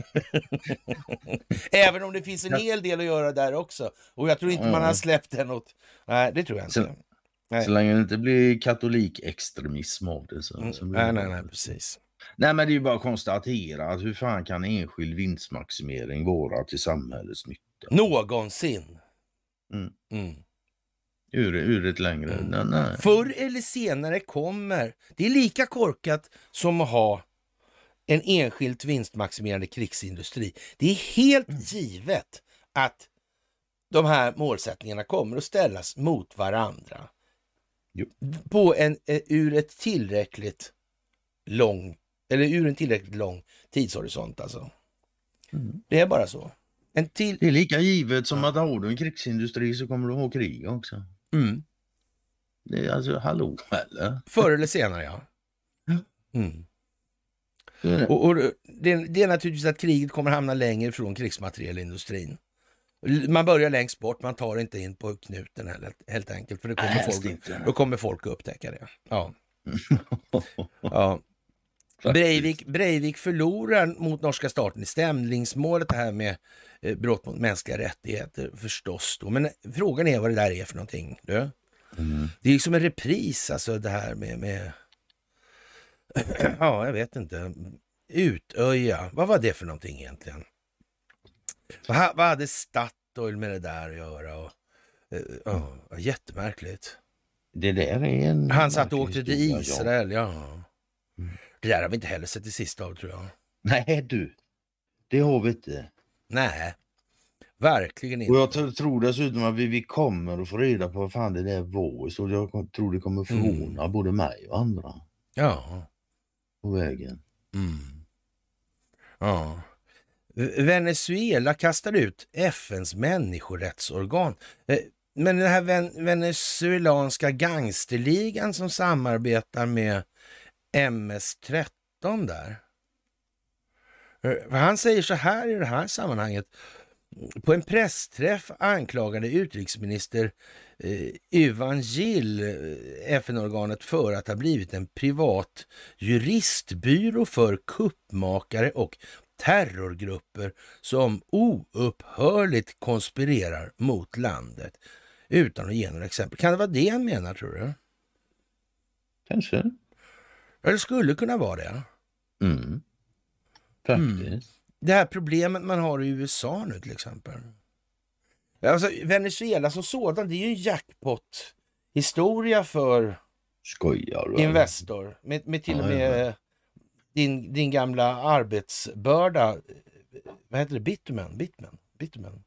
Även om det finns en hel del att göra där också. Och jag tror inte man har släppt den åt... Nej, det tror jag inte. Så- Nej. Så länge det inte blir katolikextremism av det. Så, Mm, så nej, det nej, nej, precis. Nej, men det är ju bara att konstatera att hur fan kan enskild vinstmaximering vara till samhällets nytta? Någonsin. Mm. Mm. Ur, ur ett längre... Mm. Nej, nej. Förr eller senare kommer... Det är lika korkat som att ha en enskilt vinstmaximerande krigsindustri. Det är helt givet att de här målsättningarna kommer att ställas mot varandra. Jo. På en, eh, ur ett tillräckligt lång, eller ur en tillräckligt lång tidshorisont alltså. Mm. Det är bara så. Till... Det är lika givet som att har du en krigsindustri så kommer du ha krig också. Mm. Det är alltså, hallå, eller? Förr eller senare, ja. Mm. Det. Och, och det, det är naturligtvis att kriget kommer hamna längre från krigsmaterielindustrin. Man börjar längst bort, man tar inte in på knuten heller, helt enkelt. För det kommer Helst folk, då kommer folk att upptäcka det. Ja. ja. Breivik, Breivik förlorar mot norska staten i stämningsmålet det här med eh, brott mot mänskliga rättigheter förstås. Då. Men frågan är vad det där är för någonting. Du? Mm. Det är liksom en repris alltså det här med, med ja, jag vet inte. Utöja, vad var det för någonting egentligen? Vad, vad hade Statoil med det där att göra? Och, eh, ja, jättemärkligt. Det där är en... Han satt och åkte till ja. Israel, ja. Det där har vi inte heller sett det sista av tror jag. Nej du, det har vi inte. Nej, verkligen Och inte. jag tr- tror dessutom att vi, vi kommer att få reda på vad fan det där var. Så jag tror det kommer förvåna Mm. både mig och andra Ja. på vägen. Mm. Ja. Venezuela kastar ut FNs människorättsorgan. Eh, Men den här ven- venezuelanska gangsterligan som samarbetar med MS-13 där. För Han säger så här i det här sammanhanget. På en pressträff anklagade utrikesminister eh, Yvan Gill eh, FN-organet för att ha blivit en privat juristbyrå för kuppmakare och terrorgrupper som oupphörligt konspirerar mot landet. Utan att ge några exempel. Kan det vara det han menar tror du? Kanske. Eller skulle kunna vara det? Mm. Faktiskt. Det här problemet man har i USA nu till exempel. Alltså, Venezuela som sådan, det är ju en jackpot historia för Skojar du? Investor. Med, med till och Ja, med din, din gamla arbetsbörda. Vad heter det? Bitumen? Bitumen? Bitumen?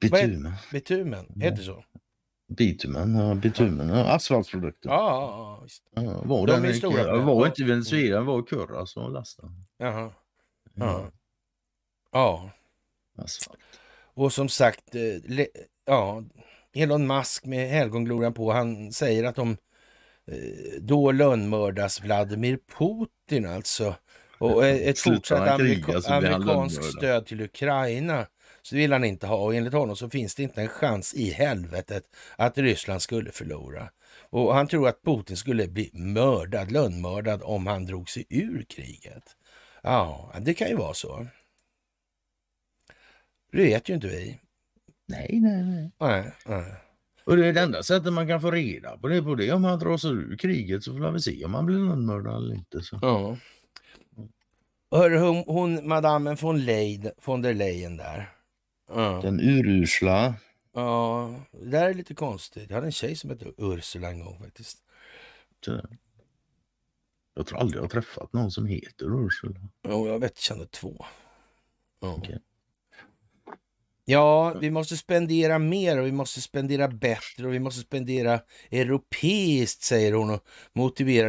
Bitumen. Bitumen? Heter så? Bitumen, ja, bitumen, ja, asfaltprodukter. Ja, ja, ja visst. Ja, var De den stora var inte Venezuela, den var i Kurra som lastade. Jaha. Ja. Ja. Asfalt. Och som sagt, eh, ja, Elon Musk med helgonglorian på, han säger att de eh, då lönnmördas Vladimir Putin alltså. Och eh, ett fortsatt amerika- amerikanskt stöd till Ukraina så vill han inte ha och enligt honom så finns det inte en chans i helvetet att Ryssland skulle förlora. Och han tror att Putin skulle bli mördad, lönnmördad om han drog sig ur kriget. Ja, det kan ju vara så. Det vet ju inte vi. Nej, nej, nej. Nej, nej. Och det är det enda sättet man kan få reda på det på det. Om han drar sig ur kriget så får vi se om han blir lönnmördad eller inte. Så. Ja. Hörru, hon, hon madammen von, Leid, von der Leyen där. Ja. Den urusla. ja, det där är lite konstigt. Jag hade en tjej som hette Ursula en gång faktiskt. så- Jag tror aldrig jag har träffat någon som heter Ursula. Jo, jag vet, kände två. Ja. Okej. Ja, vi måste spendera mer och vi måste spendera bättre och vi måste spendera europeiskt, säger hon och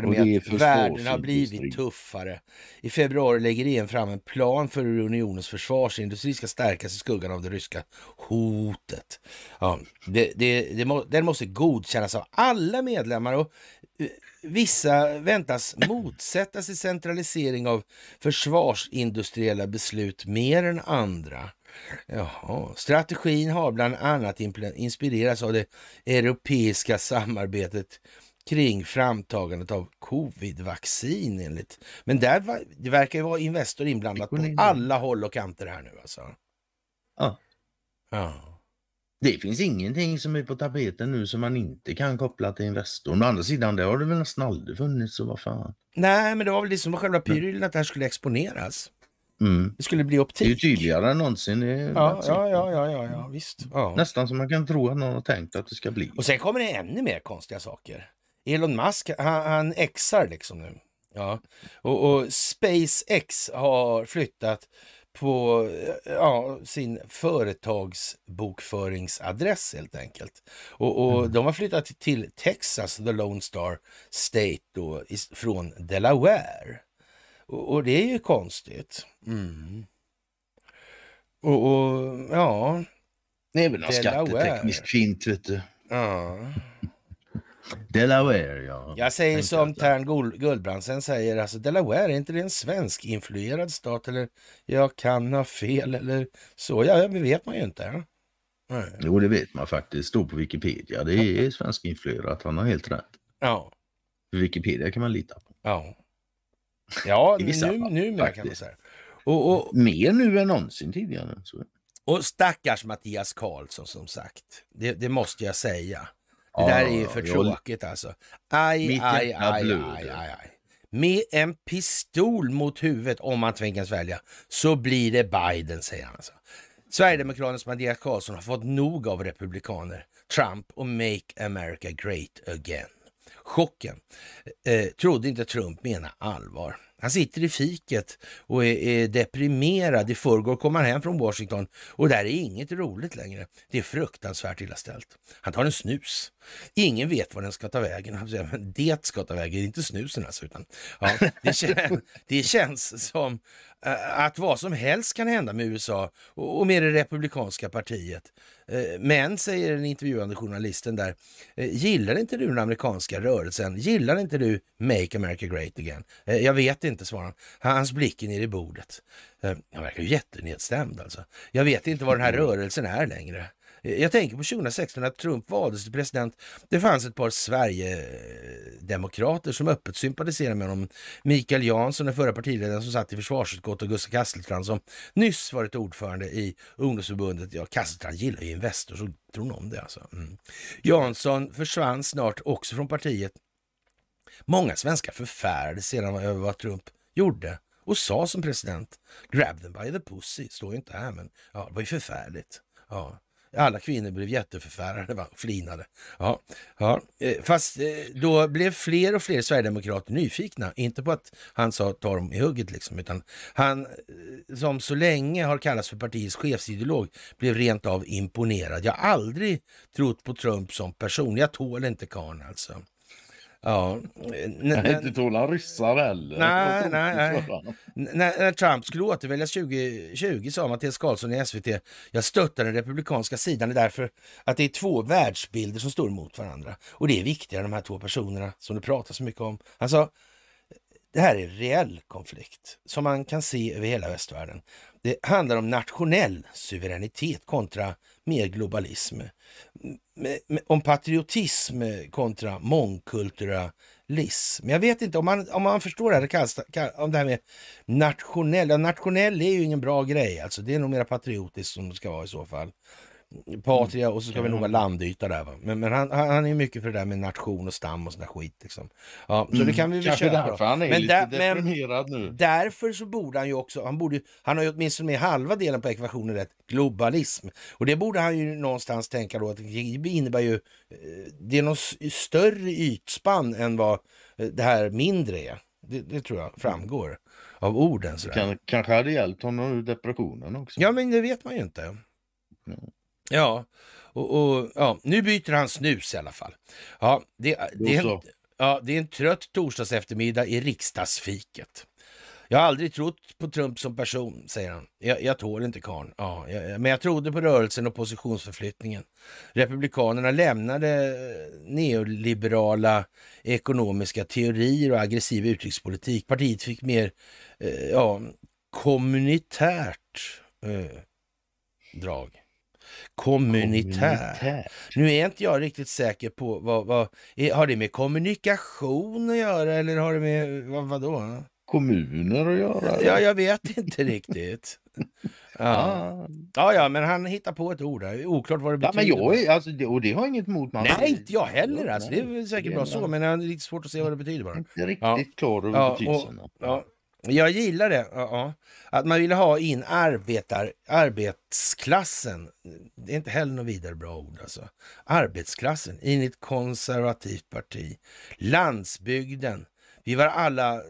med det är att världen har blivit tuffare. I februari lägger EU fram en plan för hur unionens försvarsindustri ska stärkas i skuggan av det ryska hotet. Ja, det, det, det må, den måste godkännas av alla medlemmar och eh, vissa väntas motsätta sig centralisering av försvarsindustriella beslut mer än andra. Jaha. Strategin har bland annat inspirerats av det europeiska samarbetet kring framtagandet av covid-vaccin enligt. Men där det verkar ju vara Investor inblandat på alla håll och kanter här nu alltså. Ja. Ja. Det finns ingenting som är på tapeten nu som man inte kan koppla till Investor. Men å andra sidan, det har det väl nästan aldrig funnits, så vad fan. Nej, men det var väl det som var själva prylen att det här skulle exponeras. Mm. Det skulle bli Det är ju optik. tydligare än någonsin. Ja, ja, ja, ja, ja, ja visst. Ja. Nästan som man kan tro att någon har tänkt att det ska bli. Och sen kommer det ännu mer konstiga saker. Elon Musk, han, han exar liksom nu. Ja. Och, och SpaceX har flyttat på ja, sin företagsbokföringsadress helt enkelt. Och, och de har flyttat till Texas, the Lone Star State, då, från Delaware. Och, och det är ju konstigt. Mm. Och, och ja, Det är väl något Delaware. skattetekniskt fint, vet du. ja. Delaware, ja. Jag säger som Tern Gul- Guldbrandsen säger, alltså Delaware, är inte det en svensk influerad stat? Eller jag kan ha fel eller så. Ja, det vet man ju inte. Nej. Jo, det vet man faktiskt. Står på Wikipedia. Det är svensk influerat. Han har helt rätt. Ja, Wikipedia kan man lita på. ja. Ja, I vissa nu, fall, numera kan man faktiskt. säga. Och, och, Mer nu än någonsin tidigare. Så. och stackars Mattias Karlsson som sagt. Det, det måste jag säga. Det Ja, där är ju för tråkigt alltså. Aj, aj, aj, aj, aj. Med en pistol mot huvudet, om man tvingas välja, så blir det Biden, säger han. Alltså. Sverigedemokraternas Mattias Karlsson har fått nog av republikaner, Trump och Make America Great Again. Chocken. Eh, trodde inte Trump menar allvar. Han sitter i fiket och är, är deprimerad. I förrgår kom han hem från Washington och där är inget roligt längre. Det är fruktansvärt illa ställt. Han tar en snus. Ingen vet var den ska ta vägen. Det ska ta vägen, inte snusen alltså. Utan, ja, det, kän, det känns som att vad som helst kan hända med USA och, med det republikanska partiet. Eh, Men, säger den intervjuande journalisten där, eh, gillar inte du den amerikanska rörelsen? Gillar inte du Make America Great Again? Eh, Jag vet inte, svarar han. Hans blick är nere i bordet. Eh, Han verkar ju jättenedstämd alltså. Jag vet inte vad den här rörelsen är längre. Jag tänker på 2016 när Trump valdes till president. Det fanns ett par Sverigedemokrater som öppet sympatiserade med honom. Mikael Jansson, den förra partiledaren som satt i försvarsutskottet och Gustav Kasselstrand som nyss varit ordförande i ungdomsförbundet. Ja, Kasselstrand gillar ju Investor, så tror hon om det alltså. Mm. Jansson försvann snart också från partiet. Många svenskar förfärades sedan över vad Trump gjorde och sa som president. Grab them by the pussy, står ju inte här men ja, det var ju förfärligt. Ja. Alla kvinnor blev jätteförfärade och flinade. Ja, ja. Eh, fast eh, då blev fler och fler sverigedemokrater nyfikna. Inte på att han sa ta dem i hugget liksom, utan han eh, som så länge har kallats för partiets chefsideolog blev rent av imponerad. Jag har aldrig trott på Trump som person. Jag tål inte karln alltså. Ja. Nej, inte tål han ryssar heller. Nej, nej, nej. När, Trump skulle återväljas 2020 sa Mattias Karlsson i SVT, jag stöttar den republikanska sidan därför att det är två världsbilder som står mot varandra. Och det är viktigare, de här två personerna som det pratas så mycket om. Han sa, det här är reell konflikt som man kan se över hela västvärlden. Det handlar om nationell suveränitet kontra mer globalism. Om patriotism kontra mångkulturalism. Jag vet inte om man, om man förstår det här, om det här med nationell. Nationell är ju ingen bra grej, alltså. Det är nog mer patriotiskt som det ska vara i så fall. Patria och så ska vi nog vara landyta där. Va? Men, men han, han är mycket för det där med nation och stam och sån där skit. Liksom. Ja, så det kan vi väl köra. därför han är Men lite där- deprimerad nu. Därför så borde han ju också, han, borde, han har ju åtminstone med halva delen på ekvationen rätt, globalism. Och det borde han ju någonstans tänka då att det innebär ju, eh, det är något större ytspann än vad eh, det här mindre är. Det, det tror jag framgår av orden. Sådär. Kan, kanske hade hjälpt honom ur depressionen också. Ja, men det vet man ju inte. Ja, och, och ja, nu byter han snus i alla fall. Ja, det, det, är en, ja, det är en trött torsdags eftermiddag i riksdagsfiket. Jag har aldrig trott på Trump som person, säger han. Jag, jag tål inte karln. Ja, jag, men jag trodde på rörelsen och positionsförflyttningen. Republikanerna lämnade eh, neoliberala ekonomiska teorier och aggressiv utrikespolitik. Partiet fick mer eh, ja, kommunitärt eh, drag. Kommunitär. Kommunitär. Nu är inte jag riktigt säker på vad, vad är, har det med kommunikation att göra eller har det med vad, vadå? Kommuner att göra. Ja, jag vet inte riktigt. Ja. Ja, ja, men han hittar på ett ord där. Oklart vad det Ja, betyder. men jag är, alltså, det, och det har inget emot. Man Nej, inte jag heller. Alltså. Det är säkert det bra är så, men jag har lite svårt att se vad det betyder bara. Inte riktigt Ja. klar över Ja, betydelsen. Ja, jag gillar det. Ja, ja. Att man ville ha in arbetar, arbetsklassen. Det är inte heller något vidare bra ord. Alltså. Arbetsklassen in i ett konservativt parti. Landsbygden. Vi var alla eh,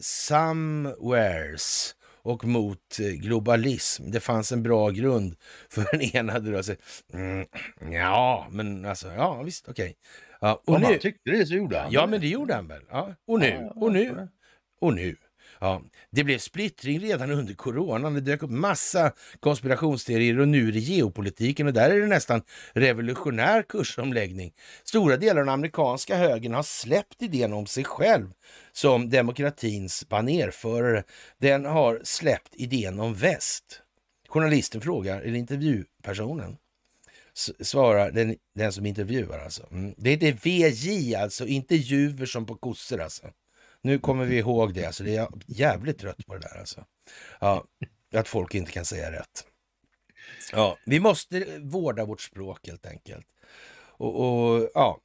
somewheres och mot eh, globalism. Det fanns en bra grund för en enad rörelse. Mm, ja, men alltså, ja visst, okej. Ja, och Om nu, han tyckte det så gjorde han Ja, det. men det gjorde han väl. Ja. Och nu, Ja, ja, och nu, ja. och nu. Ja, det blev splittring redan under coronan. Det dök upp massa konspirationsteorier och nu är det geopolitiken och där är det nästan revolutionär kursomläggning. Stora delar av den amerikanska högern har släppt idén om sig själv som demokratins banerförare. Den har släppt idén om väst. Journalisten frågar, eller intervjupersonen, svarar den, den som intervjuar alltså. Mm. Det heter VJ alltså, intervjuer som på kossor alltså. Nu kommer vi ihåg det, alltså det är jag jävligt trött på det där alltså. Ja, att folk inte kan säga rätt. Ja, vi måste vårda vårt språk helt enkelt. Och, och ja,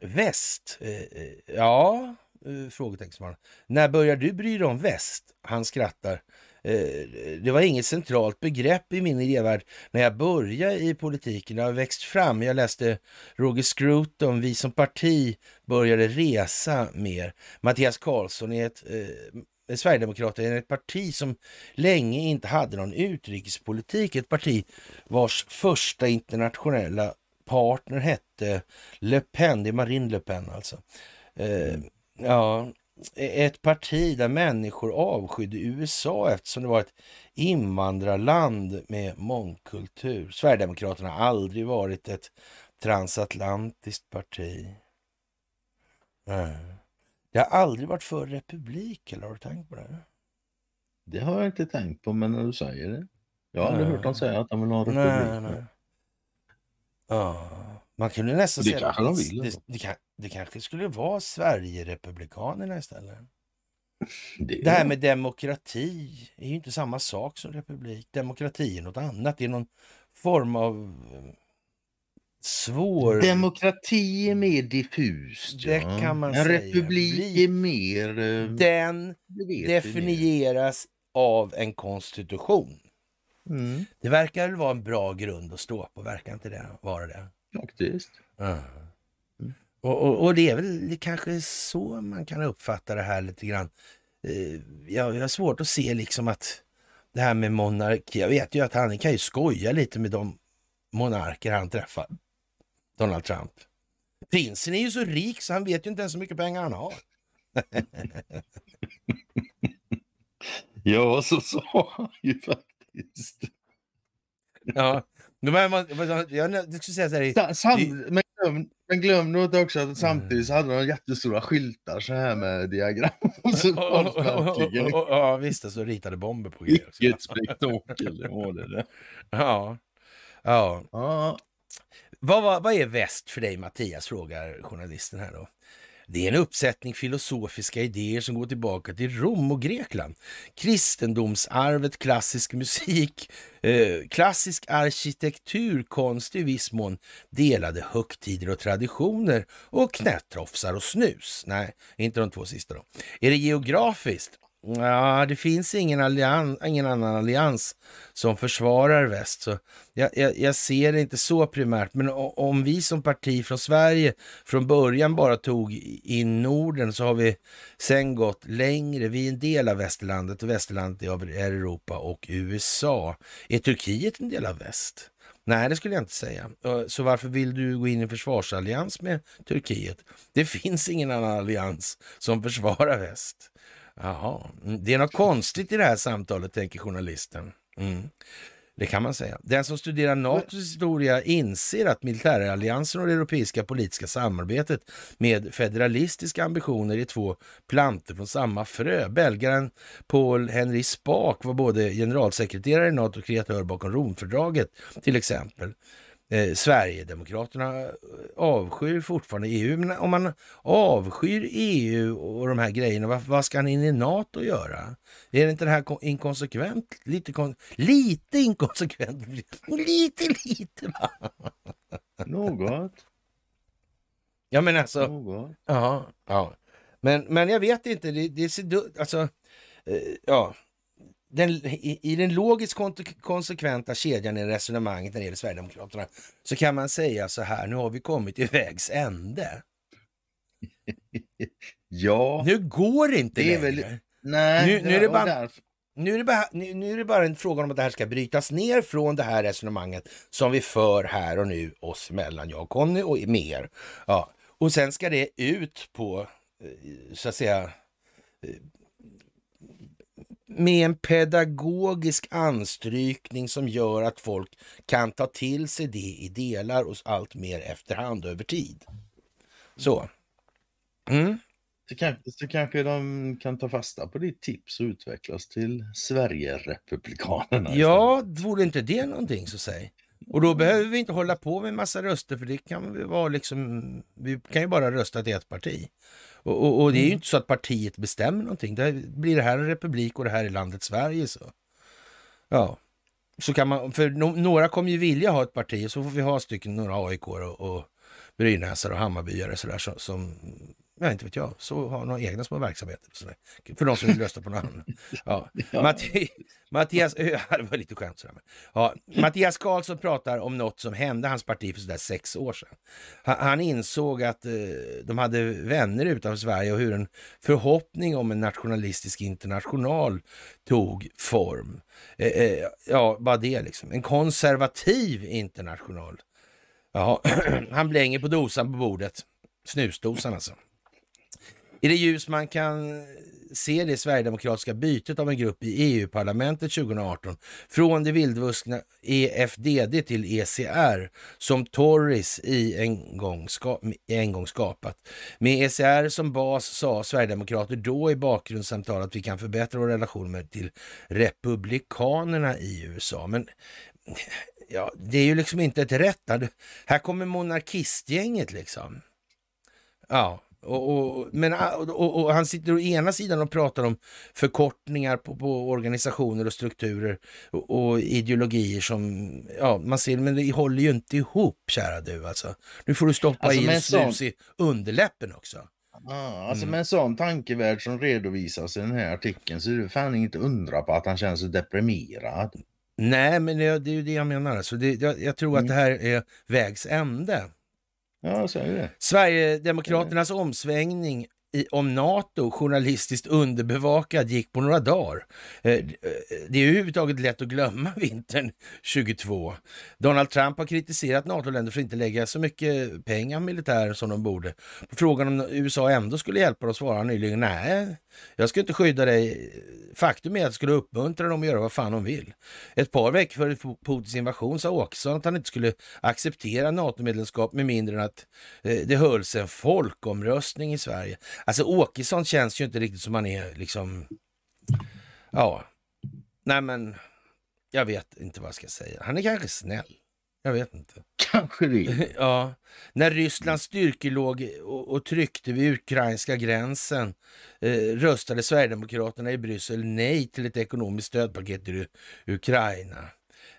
väst, eh, eh ja, eh, frågetecken. frågeteckensman. När börjar du bry dig om väst? Han skrattar. Eh, det var inget centralt begrepp i min idévärld när jag började i politiken. Det har växt fram. Jag läste Roger Scruton, Vi som parti började resa mer. Mattias Karlsson är ett eh, Sverigedemokraterna är ett parti som länge inte hade någon utrikespolitik. Ett parti vars första internationella partner hette Le Pen, det är Marine Le Pen alltså. Eh, ja, ett parti där människor avskydde USA eftersom det var ett invandrarland med mångkultur. Sverigedemokraterna har aldrig varit ett transatlantiskt parti. Nej. Det har aldrig varit för republik, eller har du tänkt på det? Det har jag inte tänkt på, men när du säger det. Jag har aldrig Nej. hört dem säga att de vill ha en Nej, republik. nej. Ja, man kunde nästan Det säga kanske de vill, det, alltså. det, kan, det kanske skulle vara Sverige-republikanerna istället. Det, Det här med demokrati är ju inte samma sak som republik. Demokrati är något annat. Det är någon form av eh, svår... Demokrati är mer diffust. Det ja. kan man en säga. republik Bli- är mer... eh, Den definieras av en konstitution. Mm, Det verkar väl vara en bra grund att stå på, verkar inte det vara det? faktiskt. Ja. Och, och, och det är väl kanske så man kan uppfatta det här lite grann. Eh, Jag, jag har svårt att se liksom att det här med monarki, jag vet ju att han kan ju skoja lite med de monarker han träffar. Donald Trump. Prinsen är ju så rik så han vet ju inte ens hur mycket pengar han har. Ja, så sa han ju faktiskt. Ja, men man, jag, jag skulle säga så här, Sa- Sam, men, glöm, men glöm inte också att samtidigt så hade de jättestora skyltar så här med diagram. Så folk verkligen, Ja, visst, så ritade bomber på grejer. vilket spektakel det var det där. Ja, ja. Ja, Vad, vad, vad är väst för dig Mattias, frågar journalisten här då. Det är en uppsättning filosofiska idéer som går tillbaka till Rom och Grekland. Kristendomsarvet, klassisk musik, eh, klassisk arkitektur, konst i viss mån, delade högtider och traditioner och knättrofsar och snus. Nej, inte de två sista då. Är det geografiskt? Ja, det finns ingen, allians, ingen annan allians som försvarar väst. Så jag, jag, jag ser det inte så primärt, men om vi som parti från Sverige från början bara tog in Norden så har vi sen gått längre. Vi är en del av västerlandet och västerlandet är Europa och USA. Är Turkiet en del av väst? Nej, det skulle jag inte säga. Så varför vill du gå in i en försvarsallians med Turkiet? Det finns ingen annan allians som försvarar väst. Jaha, mm, det är något konstigt i det här samtalet, tänker journalisten. Mm. Det kan man säga. Den som studerar NATOs historia inser att militäralliansen och det europeiska politiska samarbetet med federalistiska ambitioner är två plantor från samma frö. Belgaren Paul Henry Spaak var både generalsekreterare i NATO och kreatör bakom Romfördraget till exempel. Eh, Sverigedemokraterna avskyr fortfarande EU. Men om man avskyr EU och de här grejerna, vad, vad ska han in i NATO göra? Är det inte det här kon- inkonsekvent? Lite, kon, lite inkonsekvent. Lite, lite va? något. Ja men alltså, något. ja, ja. Men, men jag vet inte, det, det ser alltså, eh, ja. Den, i, I den logiskt konsekventa kedjan i resonemanget när det gäller Sverigedemokraterna så kan man säga så här, nu har vi kommit till vägs ände. Ja, Nu går det inte Det är väl- längre. nej. nu- nu är det bara- därför- Nu är, det bara, nu, nu är det bara en fråga om att det här ska brytas ner från det här resonemanget som vi för här och nu oss emellan, jag och Conny och mer. Ja. Och sen ska det ut på, eh, så att säga, eh, med en pedagogisk anstrykning som gör att folk kan ta till sig det i delar och allt mer efterhand över tid. Så. Mm. Så kanske, så kanske de kan ta fasta på ditt tips och utvecklas till Sverige-republikanerna. Ja, vore inte det någonting så säg. Och då behöver vi inte hålla på med massa röster för det kan vi vara liksom, vi kan ju bara rösta till ett parti. Och, och, och det är ju inte så att partiet bestämmer någonting. Det blir det här en republik och det här är landet Sverige så. Ja, så kan man, för no, några kommer ju vilja ha ett parti och så får vi ha stycken några AIK och, och Brynäsar och Hammarbyare sådär som, som Ja, inte vet jag. Så har några egna små verksamheter. Sådär. För de som vill rösta på någon annan. Ja. Matti, Mattias, det var lite skämt sådär. Ja, Mattias Karlsson pratar om något som hände hans parti för sådär sex år sedan. Han, han insåg att eh, de hade vänner utanför Sverige och hur en förhoppning om en nationalistisk international tog form. Eh, eh, ja, bara det liksom. En konservativ international. Ja, han blänger på dosan på bordet. Snusdosan alltså. I det ljus man kan se det sverigedemokratiska bytet av en grupp i EU-parlamentet 2018 från det vildvuxna EFDD till ECR som Tories i en gång, ska, en gång skapat. Med ECR som bas sa Sverigedemokrater då i bakgrundssamtal att vi kan förbättra vår relation till republikanerna i USA. Men ja, det är ju liksom inte ett rätt. Här kommer monarkistgänget liksom. Ja, och, och, men, och, och, han sitter å ena sidan och pratar om förkortningar på, på organisationer och strukturer och, ideologier som, ja, man ser, men det håller ju inte ihop, kära du alltså. Nu får du stoppa Alltså, i en snus sån- i underläppen också. Ja, alltså Mm. med en sån tankevärld som redovisas i den här artikeln så är det fan inte undra på att han känner sig deprimerad. Nej, men det, det är ju det jag menar. Alltså det, jag, jag tror att Mm. det här är vägs ände. Ja, säger det. Sverigedemokraternas omsvängning i, om NATO, journalistiskt underbevakad, gick på några dagar. Eh, eh, det är överhuvudtaget lätt att glömma vintern 22. Donald Trump har kritiserat NATO-länder för att inte lägga så mycket pengar på militären som de borde. På frågan om USA ändå skulle hjälpa dem svarade han nyligen nej, jag ska inte skydda dig. Faktum är att jag skulle uppmuntra dem att göra vad fan de vill. Ett par veckor före Putins invasion sa Åkesson att han inte skulle acceptera NATO-medlemskap med mindre än att eh, det hölls en folkomröstning i Sverige. Alltså Åkesson känns ju inte riktigt som han är liksom, ja, nej men jag vet inte vad jag ska säga. Han är kanske snäll. Jag vet inte. Kanske det. Ja, när Rysslands styrkor låg och, och tryckte vid ukrainska gränsen eh, röstade Sverigedemokraterna i Bryssel nej till ett ekonomiskt stödpaket till Ukraina.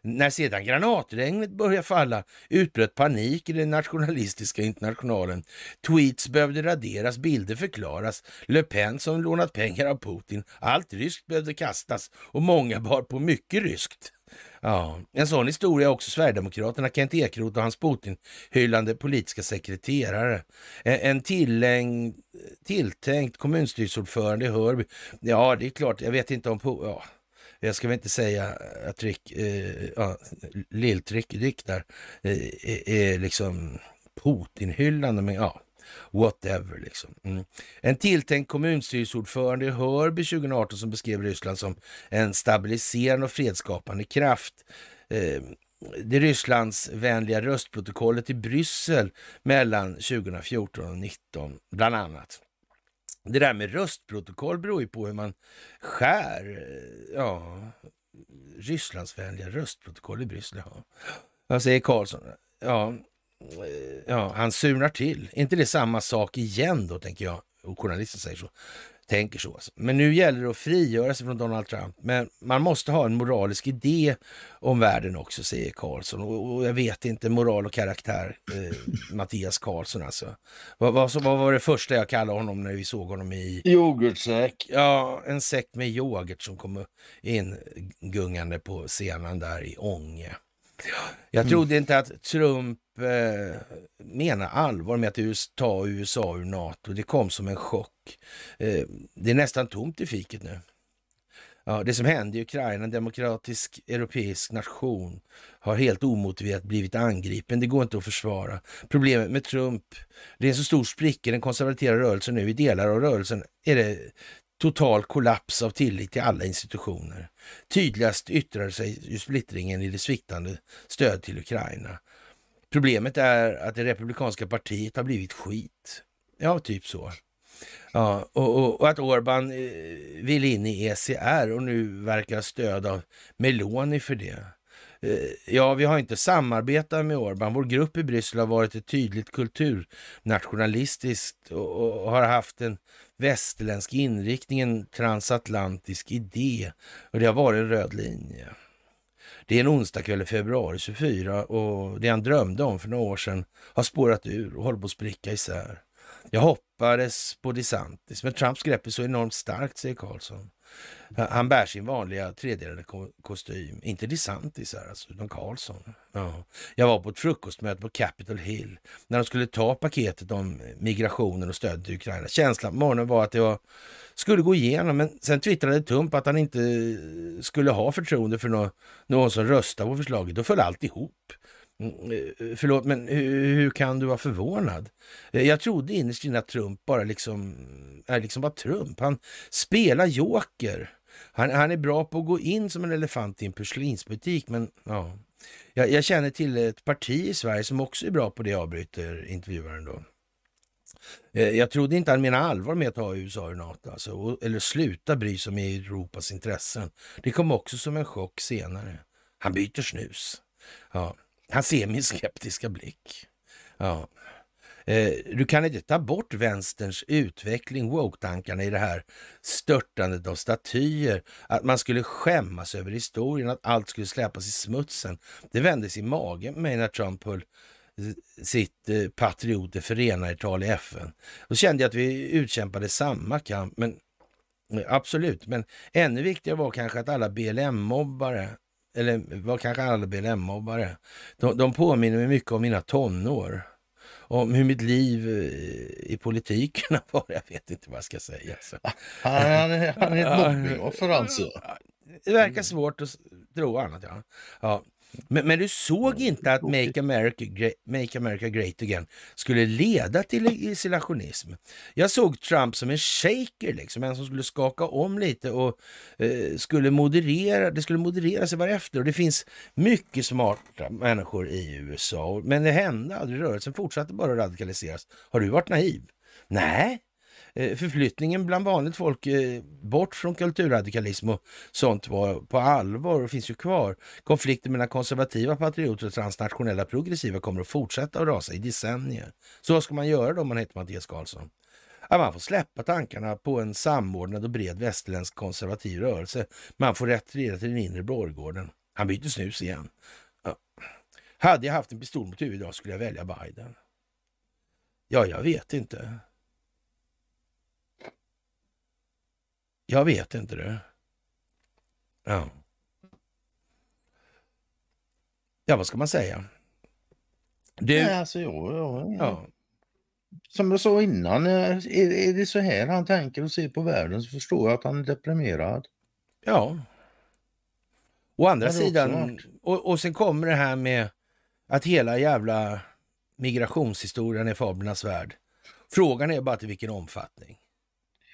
När sedan granatregnet började falla utbröt panik i den nationalistiska internationalen. Tweets behövde raderas, bilder förklaras. Le Pen som lånat pengar av Putin. Allt ryskt behövde kastas och många bar på mycket ryskt. Ja, en sån historia är också Sverigedemokraterna, Kent Ekeroth och hans Putin-hyllande politiska sekreterare. En, en tilläng, tilltänkt kommunstyrelseordförande i Hörby. Ja, det är klart, jag vet inte om... Ja, jag ska väl inte säga att Rick, eh, ja, Lilltrick Rick där eh, är, är liksom Putin-hyllande, men ja, whatever liksom. Mm. En tilltänkt kommunstyrelseordförande i Hörby 2018 som beskrev Ryssland som en stabiliserande och fredsskapande kraft. Eh, det Rysslandsvänliga röstprotokollet i Bryssel mellan 2014 och 2019, bland annat. Det där med röstprotokoll beror ju på hur man skär, Ja, ja, Rysslandsvänliga röstprotokoll i Bryssel. Ja. Vad säger Karlsson? Ja, ja, han surnar till. Inte det samma sak igen då, tänker jag? Och journalisten säger så. Tänker så. Alltså. Men nu gäller det att frigöra sig från Donald Trump. Men man måste ha en moralisk idé om världen också, säger Karlsson. Och, och jag vet inte, moral och karaktär, eh, Mattias Karlsson alltså. Vad, vad, så, vad var det första jag kallade honom när vi såg honom i Yoghurtsäck. Ja, en säck med yoghurt som kom in gungande på scenen där i Ånge. Jag trodde inte att Trump eh, menar allvar med att ta USA ur NATO. Det kom som en chock. Eh, det är nästan tomt i fiket nu. Ja, det som hände i Ukraina, en demokratisk europeisk nation, har helt omotiverat blivit angripen. Det går inte att försvara. Problemet med Trump, det är en så stor spricka i den konservativa rörelsen nu. I delar av rörelsen är det total kollaps av tillit till alla institutioner. Tydligast yttrar sig splittringen i det sviktande stöd till Ukraina. Problemet är att det republikanska partiet har blivit skit. Ja, typ så. Ja, och, och, och att Orban eh, vill in i ECR och nu verkar ha stöd av Meloni för det. Eh, ja, vi har inte samarbetat med Orban. Vår grupp i Bryssel har varit ett tydligt kulturnationalistiskt och, och har haft en västerländsk inriktning, en transatlantisk idé. Och det har varit en röd linje. Det är en onsdagkväll i februari 24 och det han drömde om för några år sedan har spårat ur och håller på att spricka isär. Jag hoppades på DeSantis, men Trumps grepp är så enormt starkt, säger Karlsson. Han bär sin vanliga tredelade kostym. Inte DeSantis här alltså, utan Carlson. Ja. Jag var på ett frukostmöte på Capitol Hill när de skulle ta paketet om migrationen och stöd till Ukraina. Känslan på morgonen var att det var, skulle gå igenom, men sen twittrade Trump att han inte skulle ha förtroende för någon, någon som röstar på förslaget. Då föll allt ihop. Mm, eh, förlåt, men hur, hur kan du vara förvånad? Eh, jag trodde innerst inne att Trump bara liksom är liksom bara Trump. Han spelar joker. Han, han är bra på att gå in som en elefant i en porslinsbutik, men ja. Jag, jag känner till ett parti i Sverige som också är bra på det, avbryter intervjuaren då. Eh, jag trodde inte han menade allvar med att ta USA ur NATO, alltså, eller sluta bry sig om Europas intressen. Det kom också som en chock senare. Han byter snus. Ja. Han ser min skeptiska blick. Ja. Eh, du kan inte ta bort vänsterns utveckling, woke-tankarna i det här störtandet av statyer. Att man skulle skämmas över historien, att allt skulle släpas i smutsen. Det vändes i magen på mig när Trump höll sitt eh, patrioter förenar-tal i FN. Då kände jag att vi utkämpade samma kamp, men eh, absolut. Men ännu viktigare var kanske att alla BLM-mobbare eller vad kanske alla BLM-mobbare, de, de påminner mig mycket om mina tonår. Om hur mitt liv eh, i politiken varit. Jag vet inte vad jag ska säga. Så. Han, han, är- han är ett mobbingoffer alltså. Det verkar svårt att tro annat. Ja. Ja. Men, men du såg inte att Make America, Great, Make America Great Again skulle leda till isolationism. Jag såg Trump som en shaker, liksom, en som skulle skaka om lite och eh, skulle moderera, det skulle moderera sig varefter. Och det finns mycket smarta människor i USA, men det hände aldrig. Rörelsen fortsatte bara radikaliseras. Har du varit naiv? Nej, Eh, förflyttningen bland vanligt folk eh, bort från kulturradikalism och sånt var på allvar och finns ju kvar. Konflikten mellan konservativa patrioter och transnationella progressiva kommer att fortsätta att rasa i decennier. Så vad ska man göra då om man heter Mattias Karlsson? Ja, man får släppa tankarna på en samordnad och bred västerländsk konservativ rörelse. Man får retirera till den inre Borggården. Han byter snus igen. Ja. Hade jag haft en pistol mot huvudet idag skulle jag välja Biden. Ja, jag vet inte. Jag vet inte det. Ja. Ja, vad ska man säga? Du, Nej, alltså, jag, jag, ja. Som jag sa innan, eh, är, är det så här han tänker och ser på världen så förstår jag att han är deprimerad. Ja. Å andra sidan, och, och sen kommer det här med att hela jävla migrationshistorien är fablernas värld. Frågan är bara till vilken omfattning.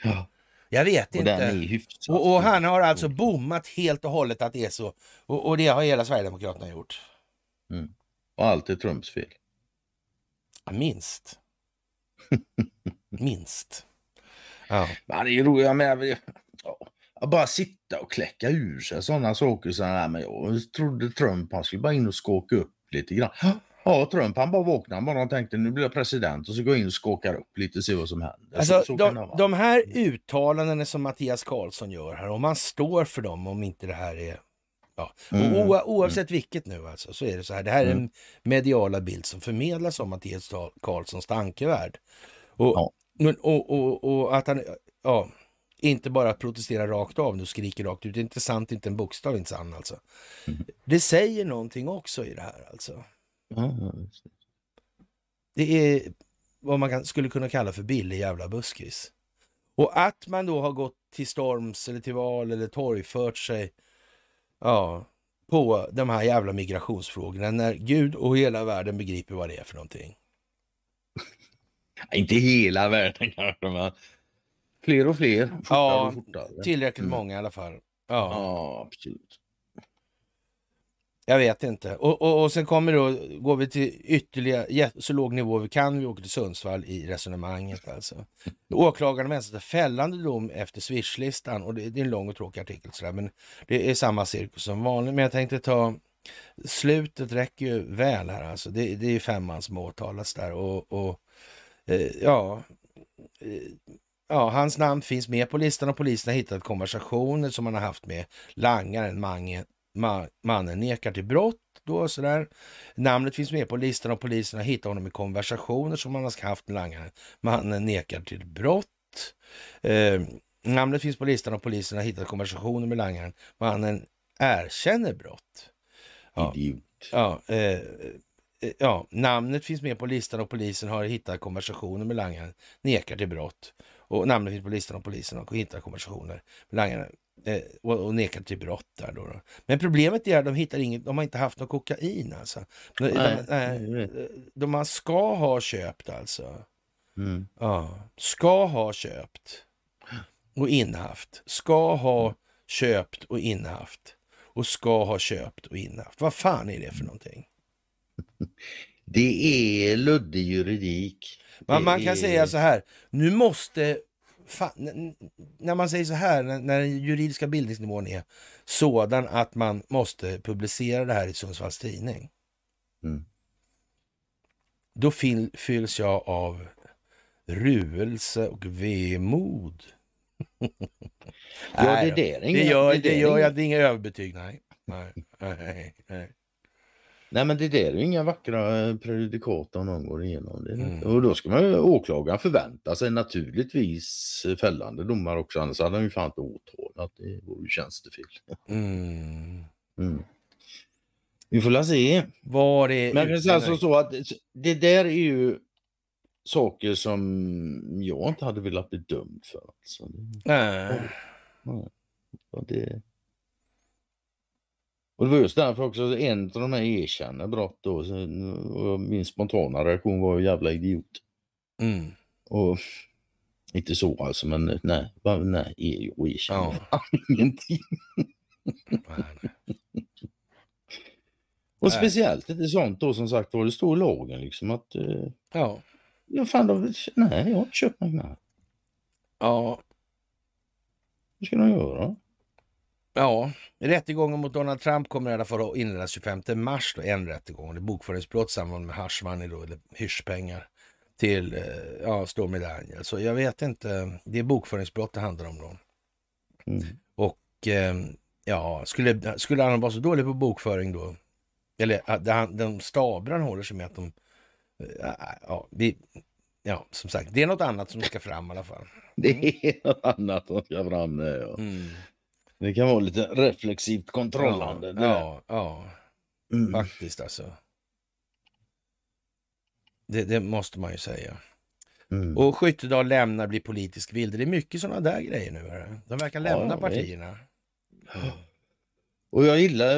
Ja. Jag vet Och inte. hyfsat. Och, och han har alltså bommat helt och hållet att det är så. Och, och det har hela Sverigedemokraterna gjort. Mm. Och allt är Trumps fel. Ja, minst. minst. Ja. Men det är roligt, jag menar, vi- ja, att bara sitta och kläcka ur sig sådana saker. Så här, men jag trodde Trump, han skulle bara in och skåka upp lite grann. Ja, Trump han bara vaknade bara och tänkte nu blir jag president och så går jag in och skåkar upp lite och ser vad som händer. Alltså, så, så de, de här uttalandena som Mattias Karlsson gör här, om man står för dem, om inte det här är... Ja. Mm. Oa, oavsett vilket nu alltså, så är det så här. Det här är Mm. en mediala bild som förmedlas om Mattias Karlssons tankevärld. Och, Ja. och, och, och att han ja, inte bara protesterar rakt av nu skriker rakt ut. Det är inte sant, inte en bokstav, inte sann alltså. Mm. Det säger någonting också i det här alltså. Det. Det är vad man kan, skulle kunna kalla för billig jävla buskis. Och att man då har gått till storms eller till val eller torgfört sig ja, på de här jävla migrationsfrågorna när Gud och hela världen begriper vad det är för någonting. Inte hela världen kanske, men fler och fler. Fortare Ja, och fortare. Tillräckligt Mm. många i alla fall. Ja, Ja, absolut jag vet inte. Och, och, och sen kommer då, går vi till ytterligare, så låg nivå vi kan, vi åker till Sundsvall i resonemanget alltså. Åklagaren väntar fällande dom efter swishlistan och det, det är en lång och tråkig artikel sådär, men det är samma cirkus som vanligt. Men jag tänkte ta slutet räcker ju väl här alltså. Det, det är ju femman som åtalas där och, och eh, ja, eh, ja, hans namn finns med på listan och polisen har hittat konversationer som han har haft med langaren Mange, ma, mannen nekar till brott. Då, och sådär. Namnet finns med på listan och polisen har hittat honom i konversationer som han har haft med langaren. Mannen nekar till brott. Eh, namnet finns på listan och polisen har hittat konversationer med langaren. Mannen erkänner brott. Ja. Idiot. Ja, eh, eh, ja, namnet finns med på listan och polisen har hittat konversationer med langaren, nekar till brott. Och namnet finns på listan och polisen har hittat konversationer med langaren eh, och, och nekar till brott. Där då, då. Men problemet är att de hittar inget, de har inte haft något kokain alltså. De, Nej, de, vet. de man ska ha köpt alltså. Mm. Ja, ska ha köpt och innehaft. Ska ha köpt och innehaft. Och ska ha köpt och innehaft. Vad fan är det för någonting? Det är luddig juridik. Man, man kan är- säga så här, nu måste... Fan, när man säger så här, när, när den juridiska bildningsnivån är sådan att man måste publicera det här i Sundsvalls Tidning. Mm. Då fyll, fylls jag av ruelse och vemod. Ja, det är Det inga- gör, det det gör jag, det är inga överbetyg, nej. Nej, nej, nej. Nej men det där är ju inga vackra eh, prejudikat om någon går igenom det. Mm. Och då ska man ju, åklagaren förvänta sig naturligtvis fällande domar också annars hade han ju fan inte åtalat. Det vore ju tjänstefel. Mm. Mm. Vi får la se. Var det Men jag kan säga så, så att det där är ju saker som jag inte hade velat bli dömd för. Alltså. Nej. Ja, det... Och det var just därför också en av de här erkänner brott då. Och min spontana reaktion var ju jävla idiot. Mm. Och inte så alltså, men nej, bara, nej, jag erkänner Ja. ingenting. Nej, nej. Och Nej. speciellt inte sånt då som sagt var, det står i lagen liksom att eh, Ja. ja, fan, då, nej, jag har inte köpt någon knark. Ja. Vad ska de göra? Ja, rättegången mot Donald Trump kommer i alla fall att inledas 25 mars. Då, en rättegång. Det är bokföringsbrott samband med hash money då, eller hyschpengar till eh, ja, Stormy Daniels. Så jag vet inte. Det är bokföringsbrott det handlar om då. Mm. Och eh, ja, skulle, skulle han vara så dålig på bokföring då? Eller de staber han håller sig med att de... eh, Ja, vi, ja, som sagt, det är något annat som ska fram i alla fall. Det är något annat som ska fram där, ja. Mm. Det kan vara lite reflexivt kontrollande. där. Ja, ja. Mm. Faktiskt alltså. Det, det måste man ju säga. Mm. Och Skyttedal lämnar, blir politisk vilde. Det är mycket sådana där grejer nu. De verkar lämna Ja, partierna. Och jag gillar,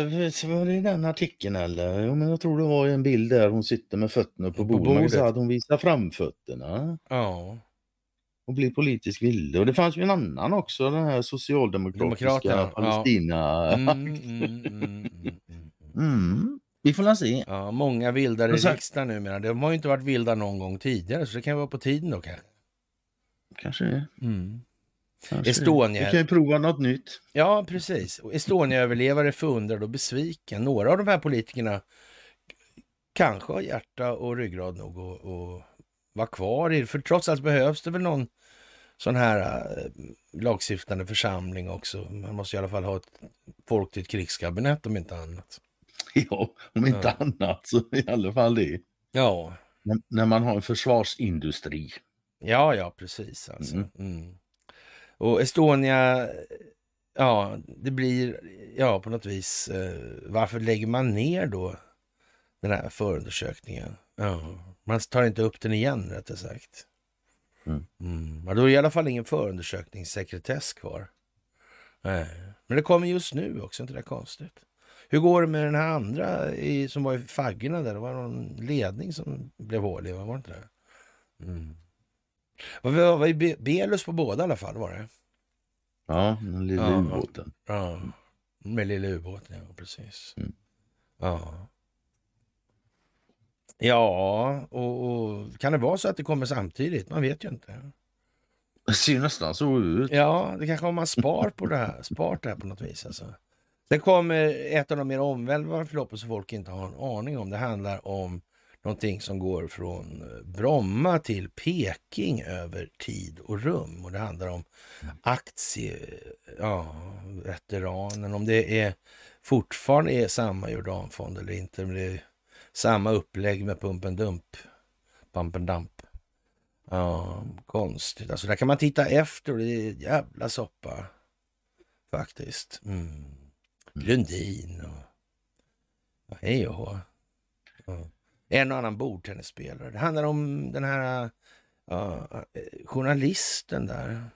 var det i den artikeln eller? Jo, men jag tror det var en bild där hon sitter med fötterna på bordet. Kan bordet. hon visar framfötterna Ja, och blir politisk vilde. Och det fanns ju en annan också, den här socialdemokratiska Demokraterna, ja. Palestina. mm, mm, mm, mm, mm. Mm. Vi får la se. ja många vildare i riksdagen numera. De har ju inte varit vilda någon gång tidigare, så det kan vara på tiden då kanske. Kanske det. Kanske Estonia. Vi kan ju prova något nytt. Ja, precis. Estonia-överlevare förundrad och besviken. Några av de här politikerna kanske har hjärta och ryggrad nog och, och vara kvar i det. För trots allt behövs det väl någon sån här äh, lagstiftande församling också. Man måste i alla fall ha ett folk till ett krigskabinett om inte annat. Ja, om inte annat så i alla fall det. Ja, När, när man har en försvarsindustri. ja, ja, precis alltså. Mm. Mm. Och Estonia, ja, det blir, ja, på något vis, eh, varför lägger man ner då den här förundersökningen? Ja, man tar inte upp den igen, rättare sagt. Mm. Mm. Ja, då är det i alla fall ingen förundersökningssekretess kvar. Nej. Men det kommer just nu också, inte det konstigt? Hur går det med den här andra i, som var i faggorna där? Det var någon ledning som blev hålig, va? var det inte det? Mm. Var, var, var Be- Belus på båda i alla fall var det? Ja, den lilla Ja. ubåten. Ja, med lilla ubåten, ja precis. Mm. Ja. Ja, och, och kan det vara så att det kommer samtidigt? Man vet ju inte. Det ser ju nästan så ut. Ja, det kanske om man spar på det här, spart det här på något vis. Alltså. Sen kommer ett av de mer omvälvande förloppen som folk inte har en aning om. Det handlar om någonting som går från eh, Bromma till Peking över tid och rum. Och det handlar om aktie, ja, veteranen. Om det är fortfarande är samma Jordanfond eller inte. Men det samma upplägg med pump and dump. Pump and dump. Ja, konstigt. Alltså där kan man titta efter och det är jävla soppa. Faktiskt. Mm. Lundin och ja, hej och hå. Ja. En och annan bordtennisspelare. Det handlar om den här ja, journalisten där.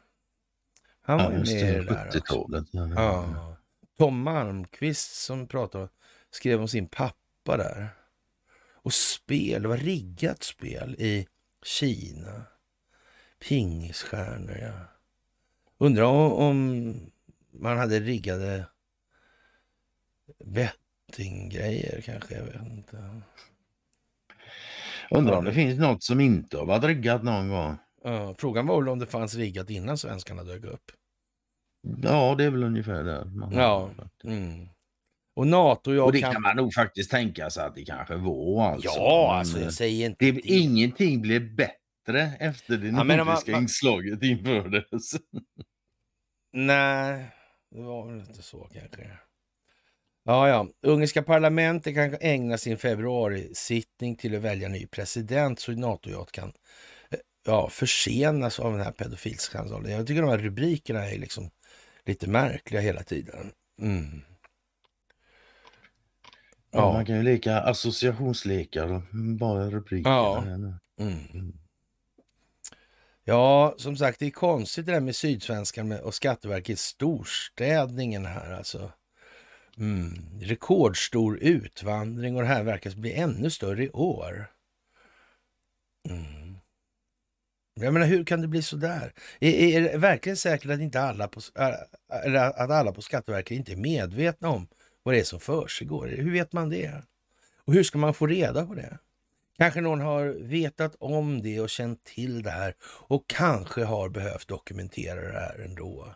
Han var ju med i det. där också. 70-talet. Ja. Ja. Tom Malmqvist som pratade, skrev om sin pappa där. Och spel, det var riggat spel i Kina. Pingisstjärnor, ja. Undrar om, man hade riggade bettinggrejer kanske, jag vet inte. Undrar om det finns något som inte har varit riggat någon gång. Ja, frågan var väl om det fanns riggat innan svenskarna dök upp. Ja, det är väl ungefär där. Man Ja. Mm. Och NATO, jag Och det kan man nog faktiskt tänka sig att det kanske var alltså. Ja, alltså eh, jag säger inte det, Ingenting blev bättre efter det Ja, nordiska man- inslaget infördes. Nej, det var väl inte så kanske. Ja, ja. Ungerska parlamentet kan ägna sin februarisittning till att välja ny president så NATO kan eh, ja, försenas av den här pedofilskandalen. Jag tycker de här rubrikerna är liksom lite märkliga hela tiden. Mm. Ja. Man kan ju leka associationslekar bara rubrikerna. Ja. nu. Mm. Ja, som sagt, det är konstigt det där med Sydsvenskan och Skatteverkets storstädningen här alltså. Mm. Rekordstor utvandring och det här verkar bli ännu större i år. Mm. Jag menar, hur kan det bli så där? Är, är det verkligen säkert att inte alla på, att alla på Skatteverket inte är medvetna om vad det är som försiggår? Hur vet man det? Och hur ska man få reda på det? Kanske någon har vetat om det och känt till det här och kanske har behövt dokumentera det här ändå.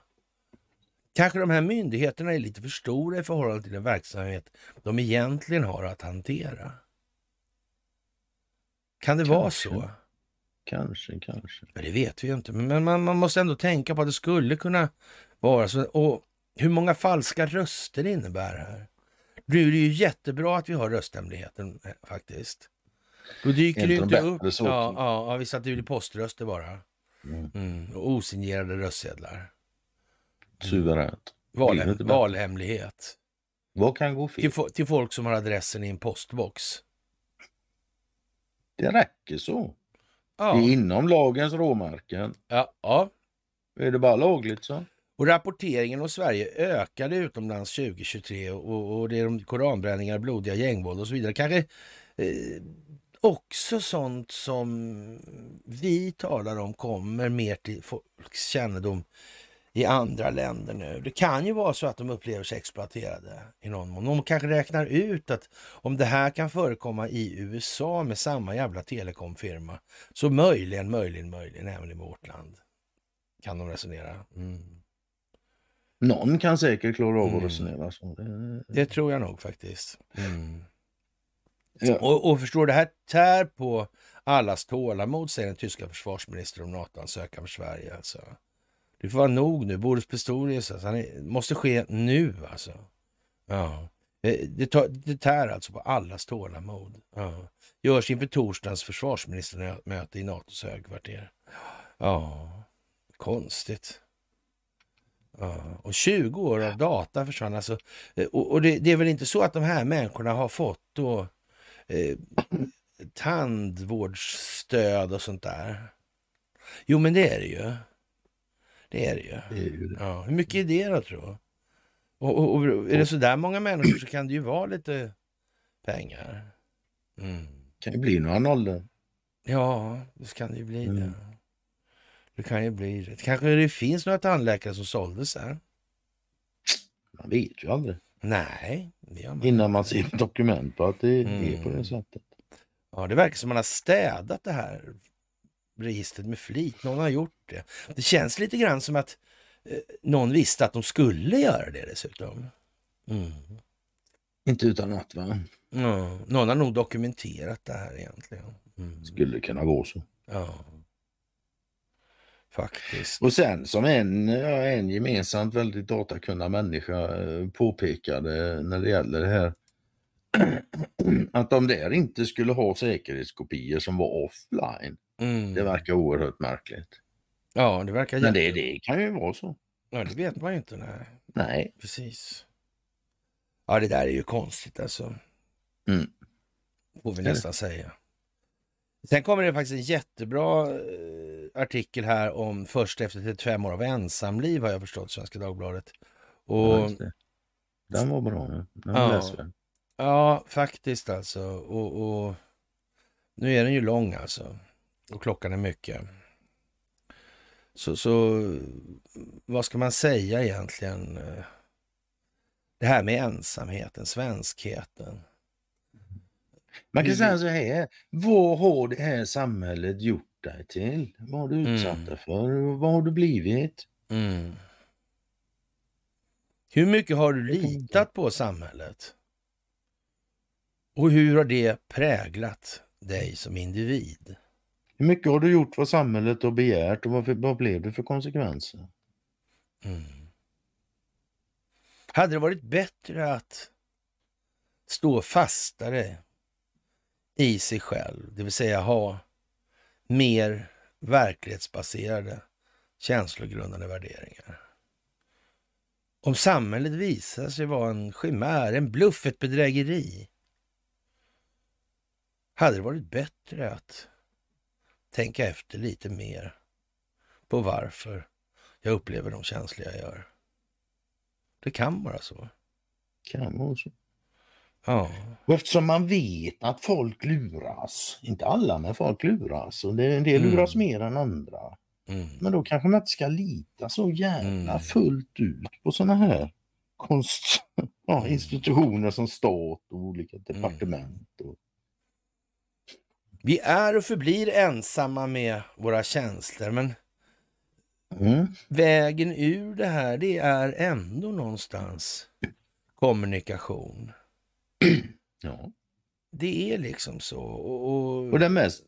Kanske de här myndigheterna är lite för stora i förhållande till den verksamhet de egentligen har att hantera. Kan det vara Kanske. så? Kanske, kanske. Ja, det vet vi ju inte, men man, man måste ändå tänka på att det skulle kunna vara så. Och hur många falska röster det innebär här. Nu är det ju jättebra att vi har rösthemligheten eh, faktiskt. Då dyker det ju inte upp. Ja, ja, ja, vi satte ju poströster bara. Mm. Mm, och osignerade röstsedlar. Suveränt. Val, Det är inte bättre. valhemlighet. Vad kan gå fel? Till, till folk som har adressen i en postbox. Det räcker så. Ja, Det är inom lagens råmärken. ja, ja. Är det bara lagligt så? Och rapporteringen om Sverige ökade utomlands 2023 och, och det är de koranbränningar, blodiga gängvåld och så vidare. Kanske eh, också sånt som vi talar om kommer mer till folks kännedom i andra länder nu. Det kan ju vara så att de upplever sig exploaterade i någon mån. De kanske räknar ut att om det här kan förekomma i USA med samma jävla telekomfirma så möjligen, möjligen, möjligen även i vårt land. Kan de resonera. Mm. Någon kan säkert klara av Mm. att resonera så. Det... Det tror jag nog faktiskt. Mm. Ja. Och, och förstår, det här tär på allas tålamod, säger den tyska försvarsministern om NATO-ansökan för Sverige. Alltså. Det får vara nog nu. Boris Pistorius, alltså, han är, måste ske nu alltså. Ja. Det, tar, det tär alltså på allas tålamod. Ja. Görs inför torsdagens försvarsministermöte i NATOs högkvarter. Ja, konstigt. Ja. Och 20 år av data försvann. Alltså, Eh, och, och det, det är väl inte så att de här människorna har fått då eh, tandvårdsstöd och sånt där? Jo, men det är det ju. Det är det ju. Det är ju det. Ja, hur mycket är det då, tror? Och, och, och är det så där många människor så kan det ju vara lite pengar. Mm. kan ju bli några nollor. Ja, det kan det ju bli Mm. det. Det kan ju bli det. Kanske det finns några tandläkare som såldes här? Man vet ju aldrig. Nej, man Innan man ser ett dokument på att det är Mm. på det sättet. Ja, det verkar som man har städat det här registret med flit. Någon har gjort det. Det känns lite grann som att eh, någon visste att de skulle göra det dessutom. Mm. Inte utan att va? Ja, någon har nog dokumenterat det här egentligen. Mm. Skulle kunna vara så. Ja, faktiskt. Och sen som en, en gemensamt väldigt datakunnig människa eh, påpekade när det gäller det här. Att de där inte skulle ha säkerhetskopior som var offline. Mm. Det verkar oerhört märkligt. Ja, det verkar Men det, det kan ju vara så. Ja, det vet man ju inte. Nej. Nej. Precis. Ja, det där är ju konstigt alltså. Mm. Får vi nästan säga. Sen kommer det faktiskt en jättebra eh, artikel här om först efter 35 år av ensamliv har jag förstått, Svenska Dagbladet. Ja, Och det. Den var bra. Ja. Den Ja. läser jag. ja, faktiskt alltså. Och, och nu är den ju lång alltså. Och klockan är mycket. Så, så vad ska man säga egentligen? eh, Det här med ensamheten, svenskheten. Man kan säga så här. Vad har det här samhället gjort dig till? Vad har du utsatt Mm. dig för? Vad har du blivit? Mm. Hur mycket har du litat på samhället? Och hur har det präglat dig som individ? Hur mycket har du gjort vad samhället har begärt och vad, vad blev det för konsekvenser? Mm. Hade det varit bättre att stå fastare i sig själv, det vill säga ha mer verklighetsbaserade känslogrundande värderingar? Om samhället visar sig vara en chimär, en bluff, ett bedrägeri, hade det varit bättre att tänka efter lite mer på varför jag upplever de känslor jag gör. Det kan vara så. Kan vara så. Ja. Och eftersom man vet att folk luras, inte alla men folk luras och det, en del Mm. luras mer än andra. Mm. Men då kanske man inte ska lita så jävla Mm. fullt ut på sådana här konst, ja, Mm. institutioner som stat och olika departement. Och, Vi är och förblir ensamma med våra känslor, men mm. vägen ur det här, det är ändå någonstans kommunikation. ja. Det är liksom så. Och, och, och den, mest,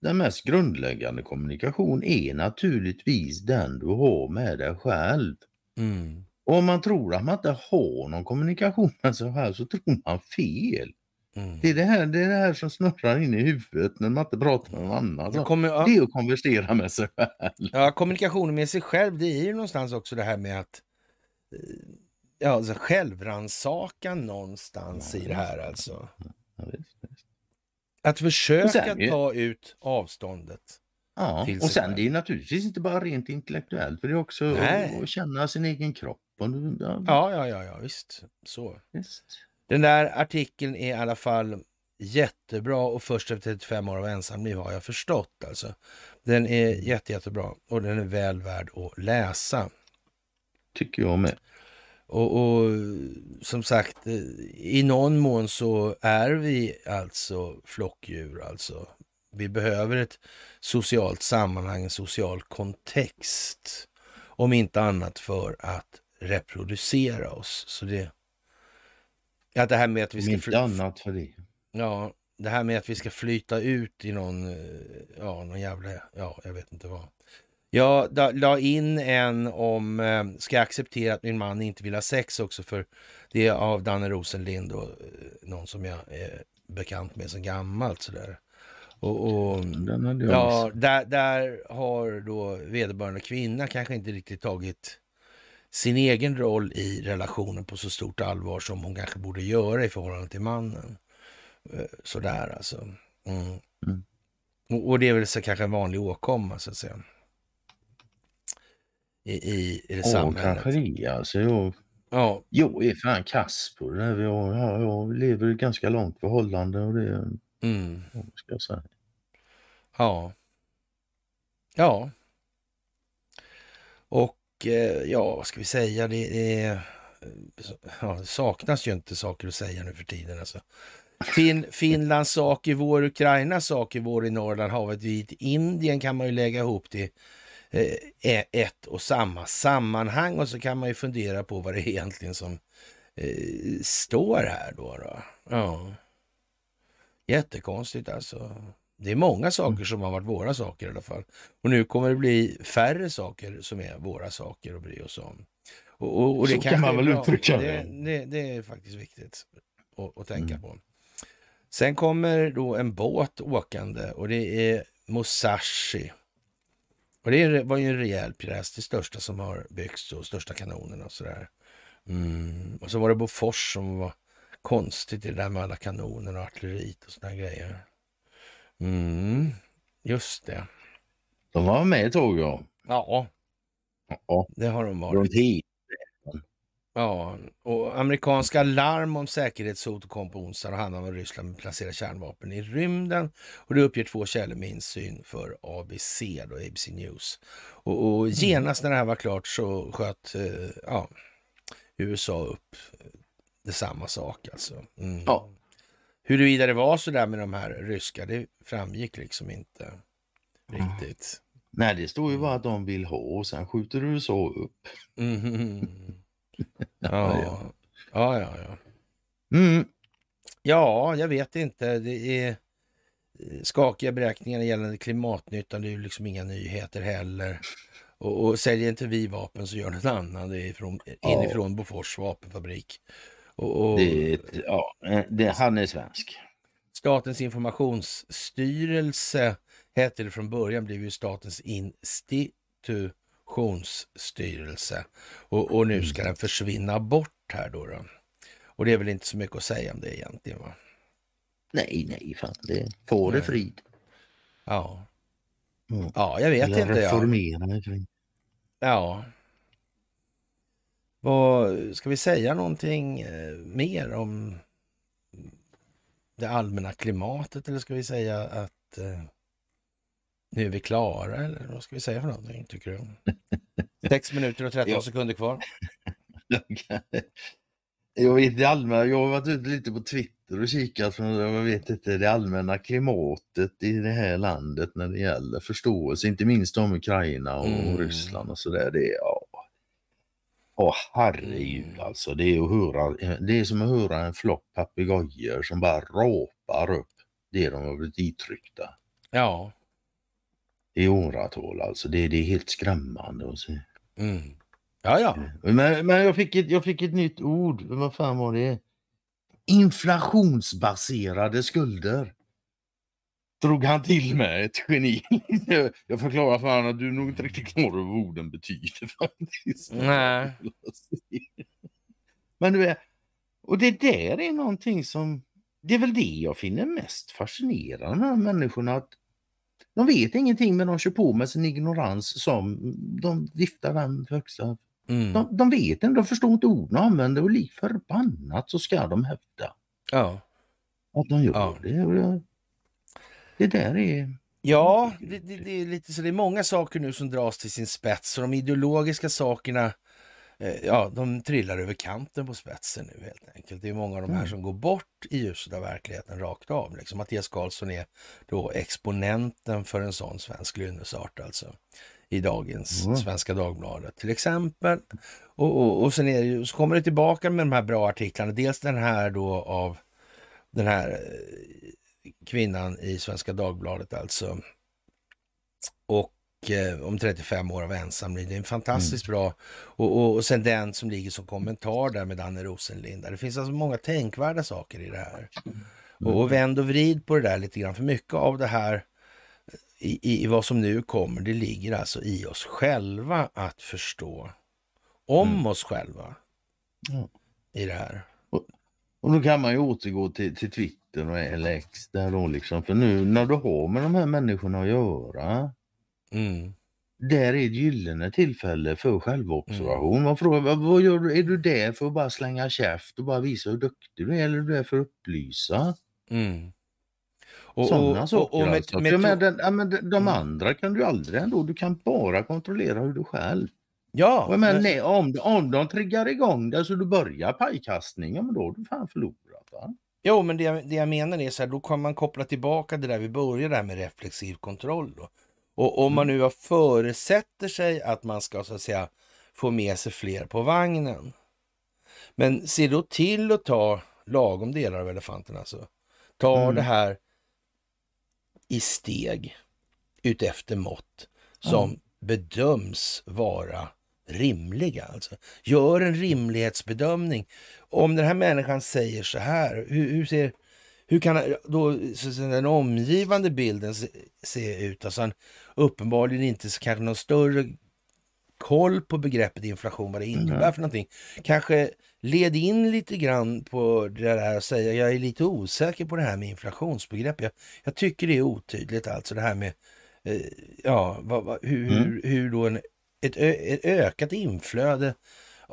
den mest grundläggande kommunikation är naturligtvis den du har med dig själv. mm, Och om man tror att man inte har någon kommunikation med sig själv så tror man fel. mm. Det är det här, det är det här som snurrar in i huvudet när man inte pratar med någon annan. Det kommer, ja, Det är att konversera med sig själv. ja, kommunikationen med sig själv, det är ju någonstans också det här med att eh, ja, alltså självrannsakan någonstans i det här alltså. Att försöka sen ta ut avståndet. Ja, och sen det är naturligtvis inte bara rent intellektuellt för det är också att, att känna sin egen kropp. Och, ja, Ja, ja, ja, ja visst. Så. Visst. Den där artikeln är i alla fall jättebra och först efter 35 år av ensamliv har jag förstått. Alltså. Den är jätte, jättebra och den är väl värd att läsa. Tycker jag med. Och, och som sagt, i någon mån så är vi alltså flockdjur. Alltså. Vi behöver ett socialt sammanhang, en social kontext. Om inte annat för att reproducera oss. Så det, ja, det här med att vi Om ska inte fly- annat för det. Ja, det här med att vi ska flyta ut i någon, eh, ja, någon jävla, ja, jag vet inte vad. Jag da- la in en om, eh, ska jag acceptera att min man inte vill ha sex också för det är av Danne Rosenlind och eh, någon som jag är bekant med så gammalt sådär. Och, och ja, där, där har då vederbörande kvinna kanske inte riktigt tagit sin egen roll i relationen på så stort allvar som hon kanske borde göra i förhållande till mannen. Eh, Sådär alltså. Mm. Mm. Och, och det är väl så kanske en vanlig åkomma så att säga. I, i, i det Ja, samhället. kanske det. Alltså, jag, Ja, jag är fan kass på det där. Jag, ja, jag lever i ett ganska långt förhållande och det mm. ska jag säga. ja. Ja. Och eh, ja, vad ska vi säga? Det, det, är- ja, det saknas ju inte saker att säga nu för tiden. Alltså. Fin, Finlands sak är vår, Ukrainas sak är vår i Norrland, havet vid Indien kan man ju lägga ihop till eh, ett och samma sammanhang och så kan man ju fundera på vad det är egentligen som eh, står här då. då. Ja. Jättekonstigt alltså. Det är många saker som har varit våra saker i alla fall. Och nu kommer det bli färre saker som är våra saker att bry oss om. Och, och, och det Så kan man väl uttrycka det. det. Det, det är faktiskt viktigt att, att tänka Mm. på. Sen kommer då en båt åkande och det är Musashi. Och det var ju en rejäl pjäs, det största som har byggts och största kanonerna och sådär. Mm. Och så var det Bofors som var konstigt det där med alla kanoner och artilleriet och sådana grejer. Mm. Just det. De var med ett tag ja. Ja, ja. det har de varit. Runt hit. Ja, och amerikanska larm om säkerhetshot kom på onsdagen och handlade om att Ryssland placerar kärnvapen i rymden. Och det uppger två källor med insyn för ABC, då, ABC News. Och, och genast när det här var klart så sköt eh, ja, USA upp det samma sak alltså. Mm. Ja. Huruvida det var så där med de här ryska, det framgick liksom inte riktigt. Nej, det står ju bara att de vill ha och sen skjuter USA upp. Mhm. Ja, ja, ja. Mm. Ja, jag vet inte. Det är eh, skakiga beräkningar gällande klimatnyttan. Det är ju liksom inga nyheter heller. Och, och säljer inte vi vapen så gör någon annan det ifrån, Ja. inifrån Bofors vapenfabrik. Och, och Det, ja, eh, det, han är svensk. Statens informationsstyrelse hette det från början, blev ju Statens institutionsstyrelse. Och, och nu ska den försvinna bort här då, då. Och det är väl inte så mycket att säga om det egentligen va? Nej, nej, fan. Det, få det frid. Ja. Mm. Ja, jag vet Eller inte. Ja. reformera frid. ja. Vad, ska vi säga någonting eh, mer om det allmänna klimatet eller ska vi säga att eh, nu är vi klara eller vad ska vi säga för någonting tycker du? Sex minuter och 13 Ja. sekunder kvar. Jag vet det allmänna, jag har varit ute lite på Twitter och kikat för jag vet inte det allmänna klimatet i det här landet när det gäller förståelse, inte minst om Ukraina och Mm. Ryssland och sådär. Det är, ja. Åh herregud Mm. alltså, det är, att höra, det är som att höra en flock papegojor som bara rapar upp det de har blivit itryckta Ja. I åratal alltså. Det, det är helt skrämmande att se. Mm. Ja, ja. Men, men jag, fick ett, jag fick ett nytt ord. Vad fan var det? Inflationsbaserade skulder. Drog han till med ett geni. Jag förklarar för honom att du är nog inte riktigt klar över vad orden betyder faktiskt. Nej. Men du är, och det där är någonting som, det är väl det jag finner mest fascinerande med de här människorna. Att de vet ingenting men de kör på med sin ignorans som de viftar den högsta Mm. de, de vet inte, de förstår inte orden de använder och lik förbannat så ska de hävda Ja. att de gör Ja. det. Det. Där är... Ja, det, det, det är lite så. Det är många saker nu som dras till sin spets och de ideologiska sakerna, ja, de trillar över kanten på spetsen nu helt enkelt. Det är många av de här Mm. som går bort i ljuset av verkligheten rakt av. Liksom. Mattias Karlsson är då exponenten för en sån svensk lynnesart alltså i dagens Mm. Svenska Dagbladet till exempel. Och, och, och sen är det så kommer det tillbaka med de här bra artiklarna. Dels den här då av den här eh, kvinnan i Svenska Dagbladet alltså. Och eh, om 35 år av ensamliv. Det är en fantastiskt bra. Och, och, och sen den som ligger som kommentar där med Danne Rosenlinda. Det finns alltså många tänkvärda saker i det här. Och, och vänd och vrid på det där lite grann. För mycket av det här i, i, i vad som nu kommer, det ligger alltså i oss själva att förstå om Mm. oss själva Ja. i det här. Och då kan man ju återgå till, till Twitter och eller X där då liksom. För nu när du har med de här människorna att göra. Mm. Där är ett gyllene tillfälle för självobservation. Man frågar, vad, gör du? Är du där för att bara slänga käft och bara visa hur duktig du är eller är du där för att upplysa? Mm. Och, Sådana saker med- alltså. med- För med den, ja, men de, Mm. andra kan du aldrig ändå. Du kan bara kontrollera hur du själv. Ja, menar, men- nej, om, om de triggar igång det så du börjar pajkastning, ja, men då har du fan förlorat. Va? Jo, men det, jag- det jag menar är så här, då kan man koppla tillbaka det där vi började där med reflexiv kontroll. Då. Och om man nu förutsätter sig att man ska så att säga få med sig fler på vagnen. Men se då till att ta lagom delar av elefanten alltså. Ta Mm. det här i steg utefter mått som bedöms vara rimliga. Alltså. Gör en rimlighetsbedömning. Om den här människan säger så här, hur, hur ser hur kan då den omgivande bilden se, se ut? Alltså han uppenbarligen inte så, kanske någon större koll på begreppet inflation, vad det innebär Nej. för någonting. Kanske led in lite grann på det där och säga jag är lite osäker på det här med inflationsbegrepp. Jag, jag tycker det är otydligt alltså det här med eh, ja, vad, vad, hur, Mm. hur, hur då en, ett, ö, ett ökat inflöde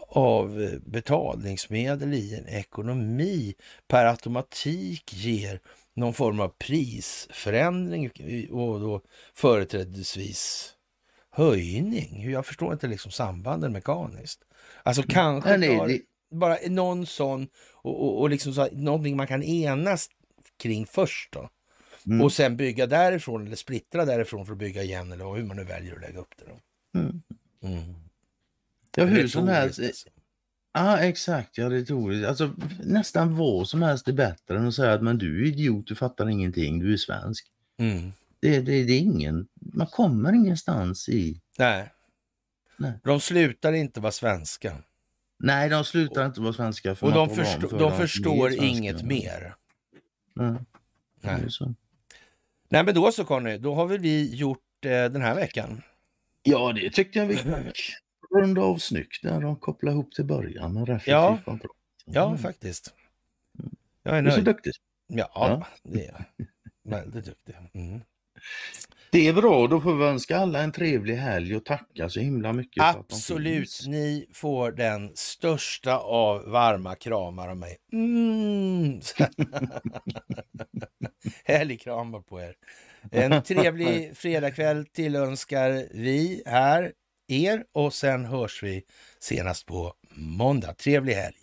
av eh, betalningsmedel i en ekonomi per automatik ger någon form av prisförändring och då företrädesvis höjning. Jag förstår inte liksom sambanden mekaniskt. Alltså kanske Nej, nej, det- bara någon sån och, och, och liksom så, någonting man kan enas kring först då. Mm. Och sen bygga därifrån eller splittra därifrån för att bygga igen eller hur man nu väljer att lägga upp det. Då. Mm. Mm. Ja, hur som helst. alltså. Ja, exakt. Ja, retoriskt. Alltså, nästan vad som helst är bättre än att säga att men du är idiot, du fattar ingenting, du är svensk. Mm. Det, det, det är ingen, man kommer ingenstans i... Nej. Nej. De slutar inte vara svenska. Nej, de slutar inte vara svenska. För Och de, förstå, för de att förstår är inget mer. Nej, det Nej. är så. Nej men då så Conny, då har väl vi gjort eh, den här veckan. Ja, det tyckte jag vi runda av snyggt där och koppla ihop till början med reflektiv Ja. kontroll. Ja, Mm. faktiskt. Jag är Du är så duktig. Ja, Ja. det är jag. Väldigt duktig. Mm. Det är bra, då får vi önska alla en trevlig helg och tacka så himla mycket. Absolut, ni får den största av varma kramar av mig. Mm. Helgkramar på er. En trevlig fredagkväll tillönskar vi här er och sen hörs vi senast på måndag. Trevlig helg!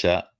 Tja!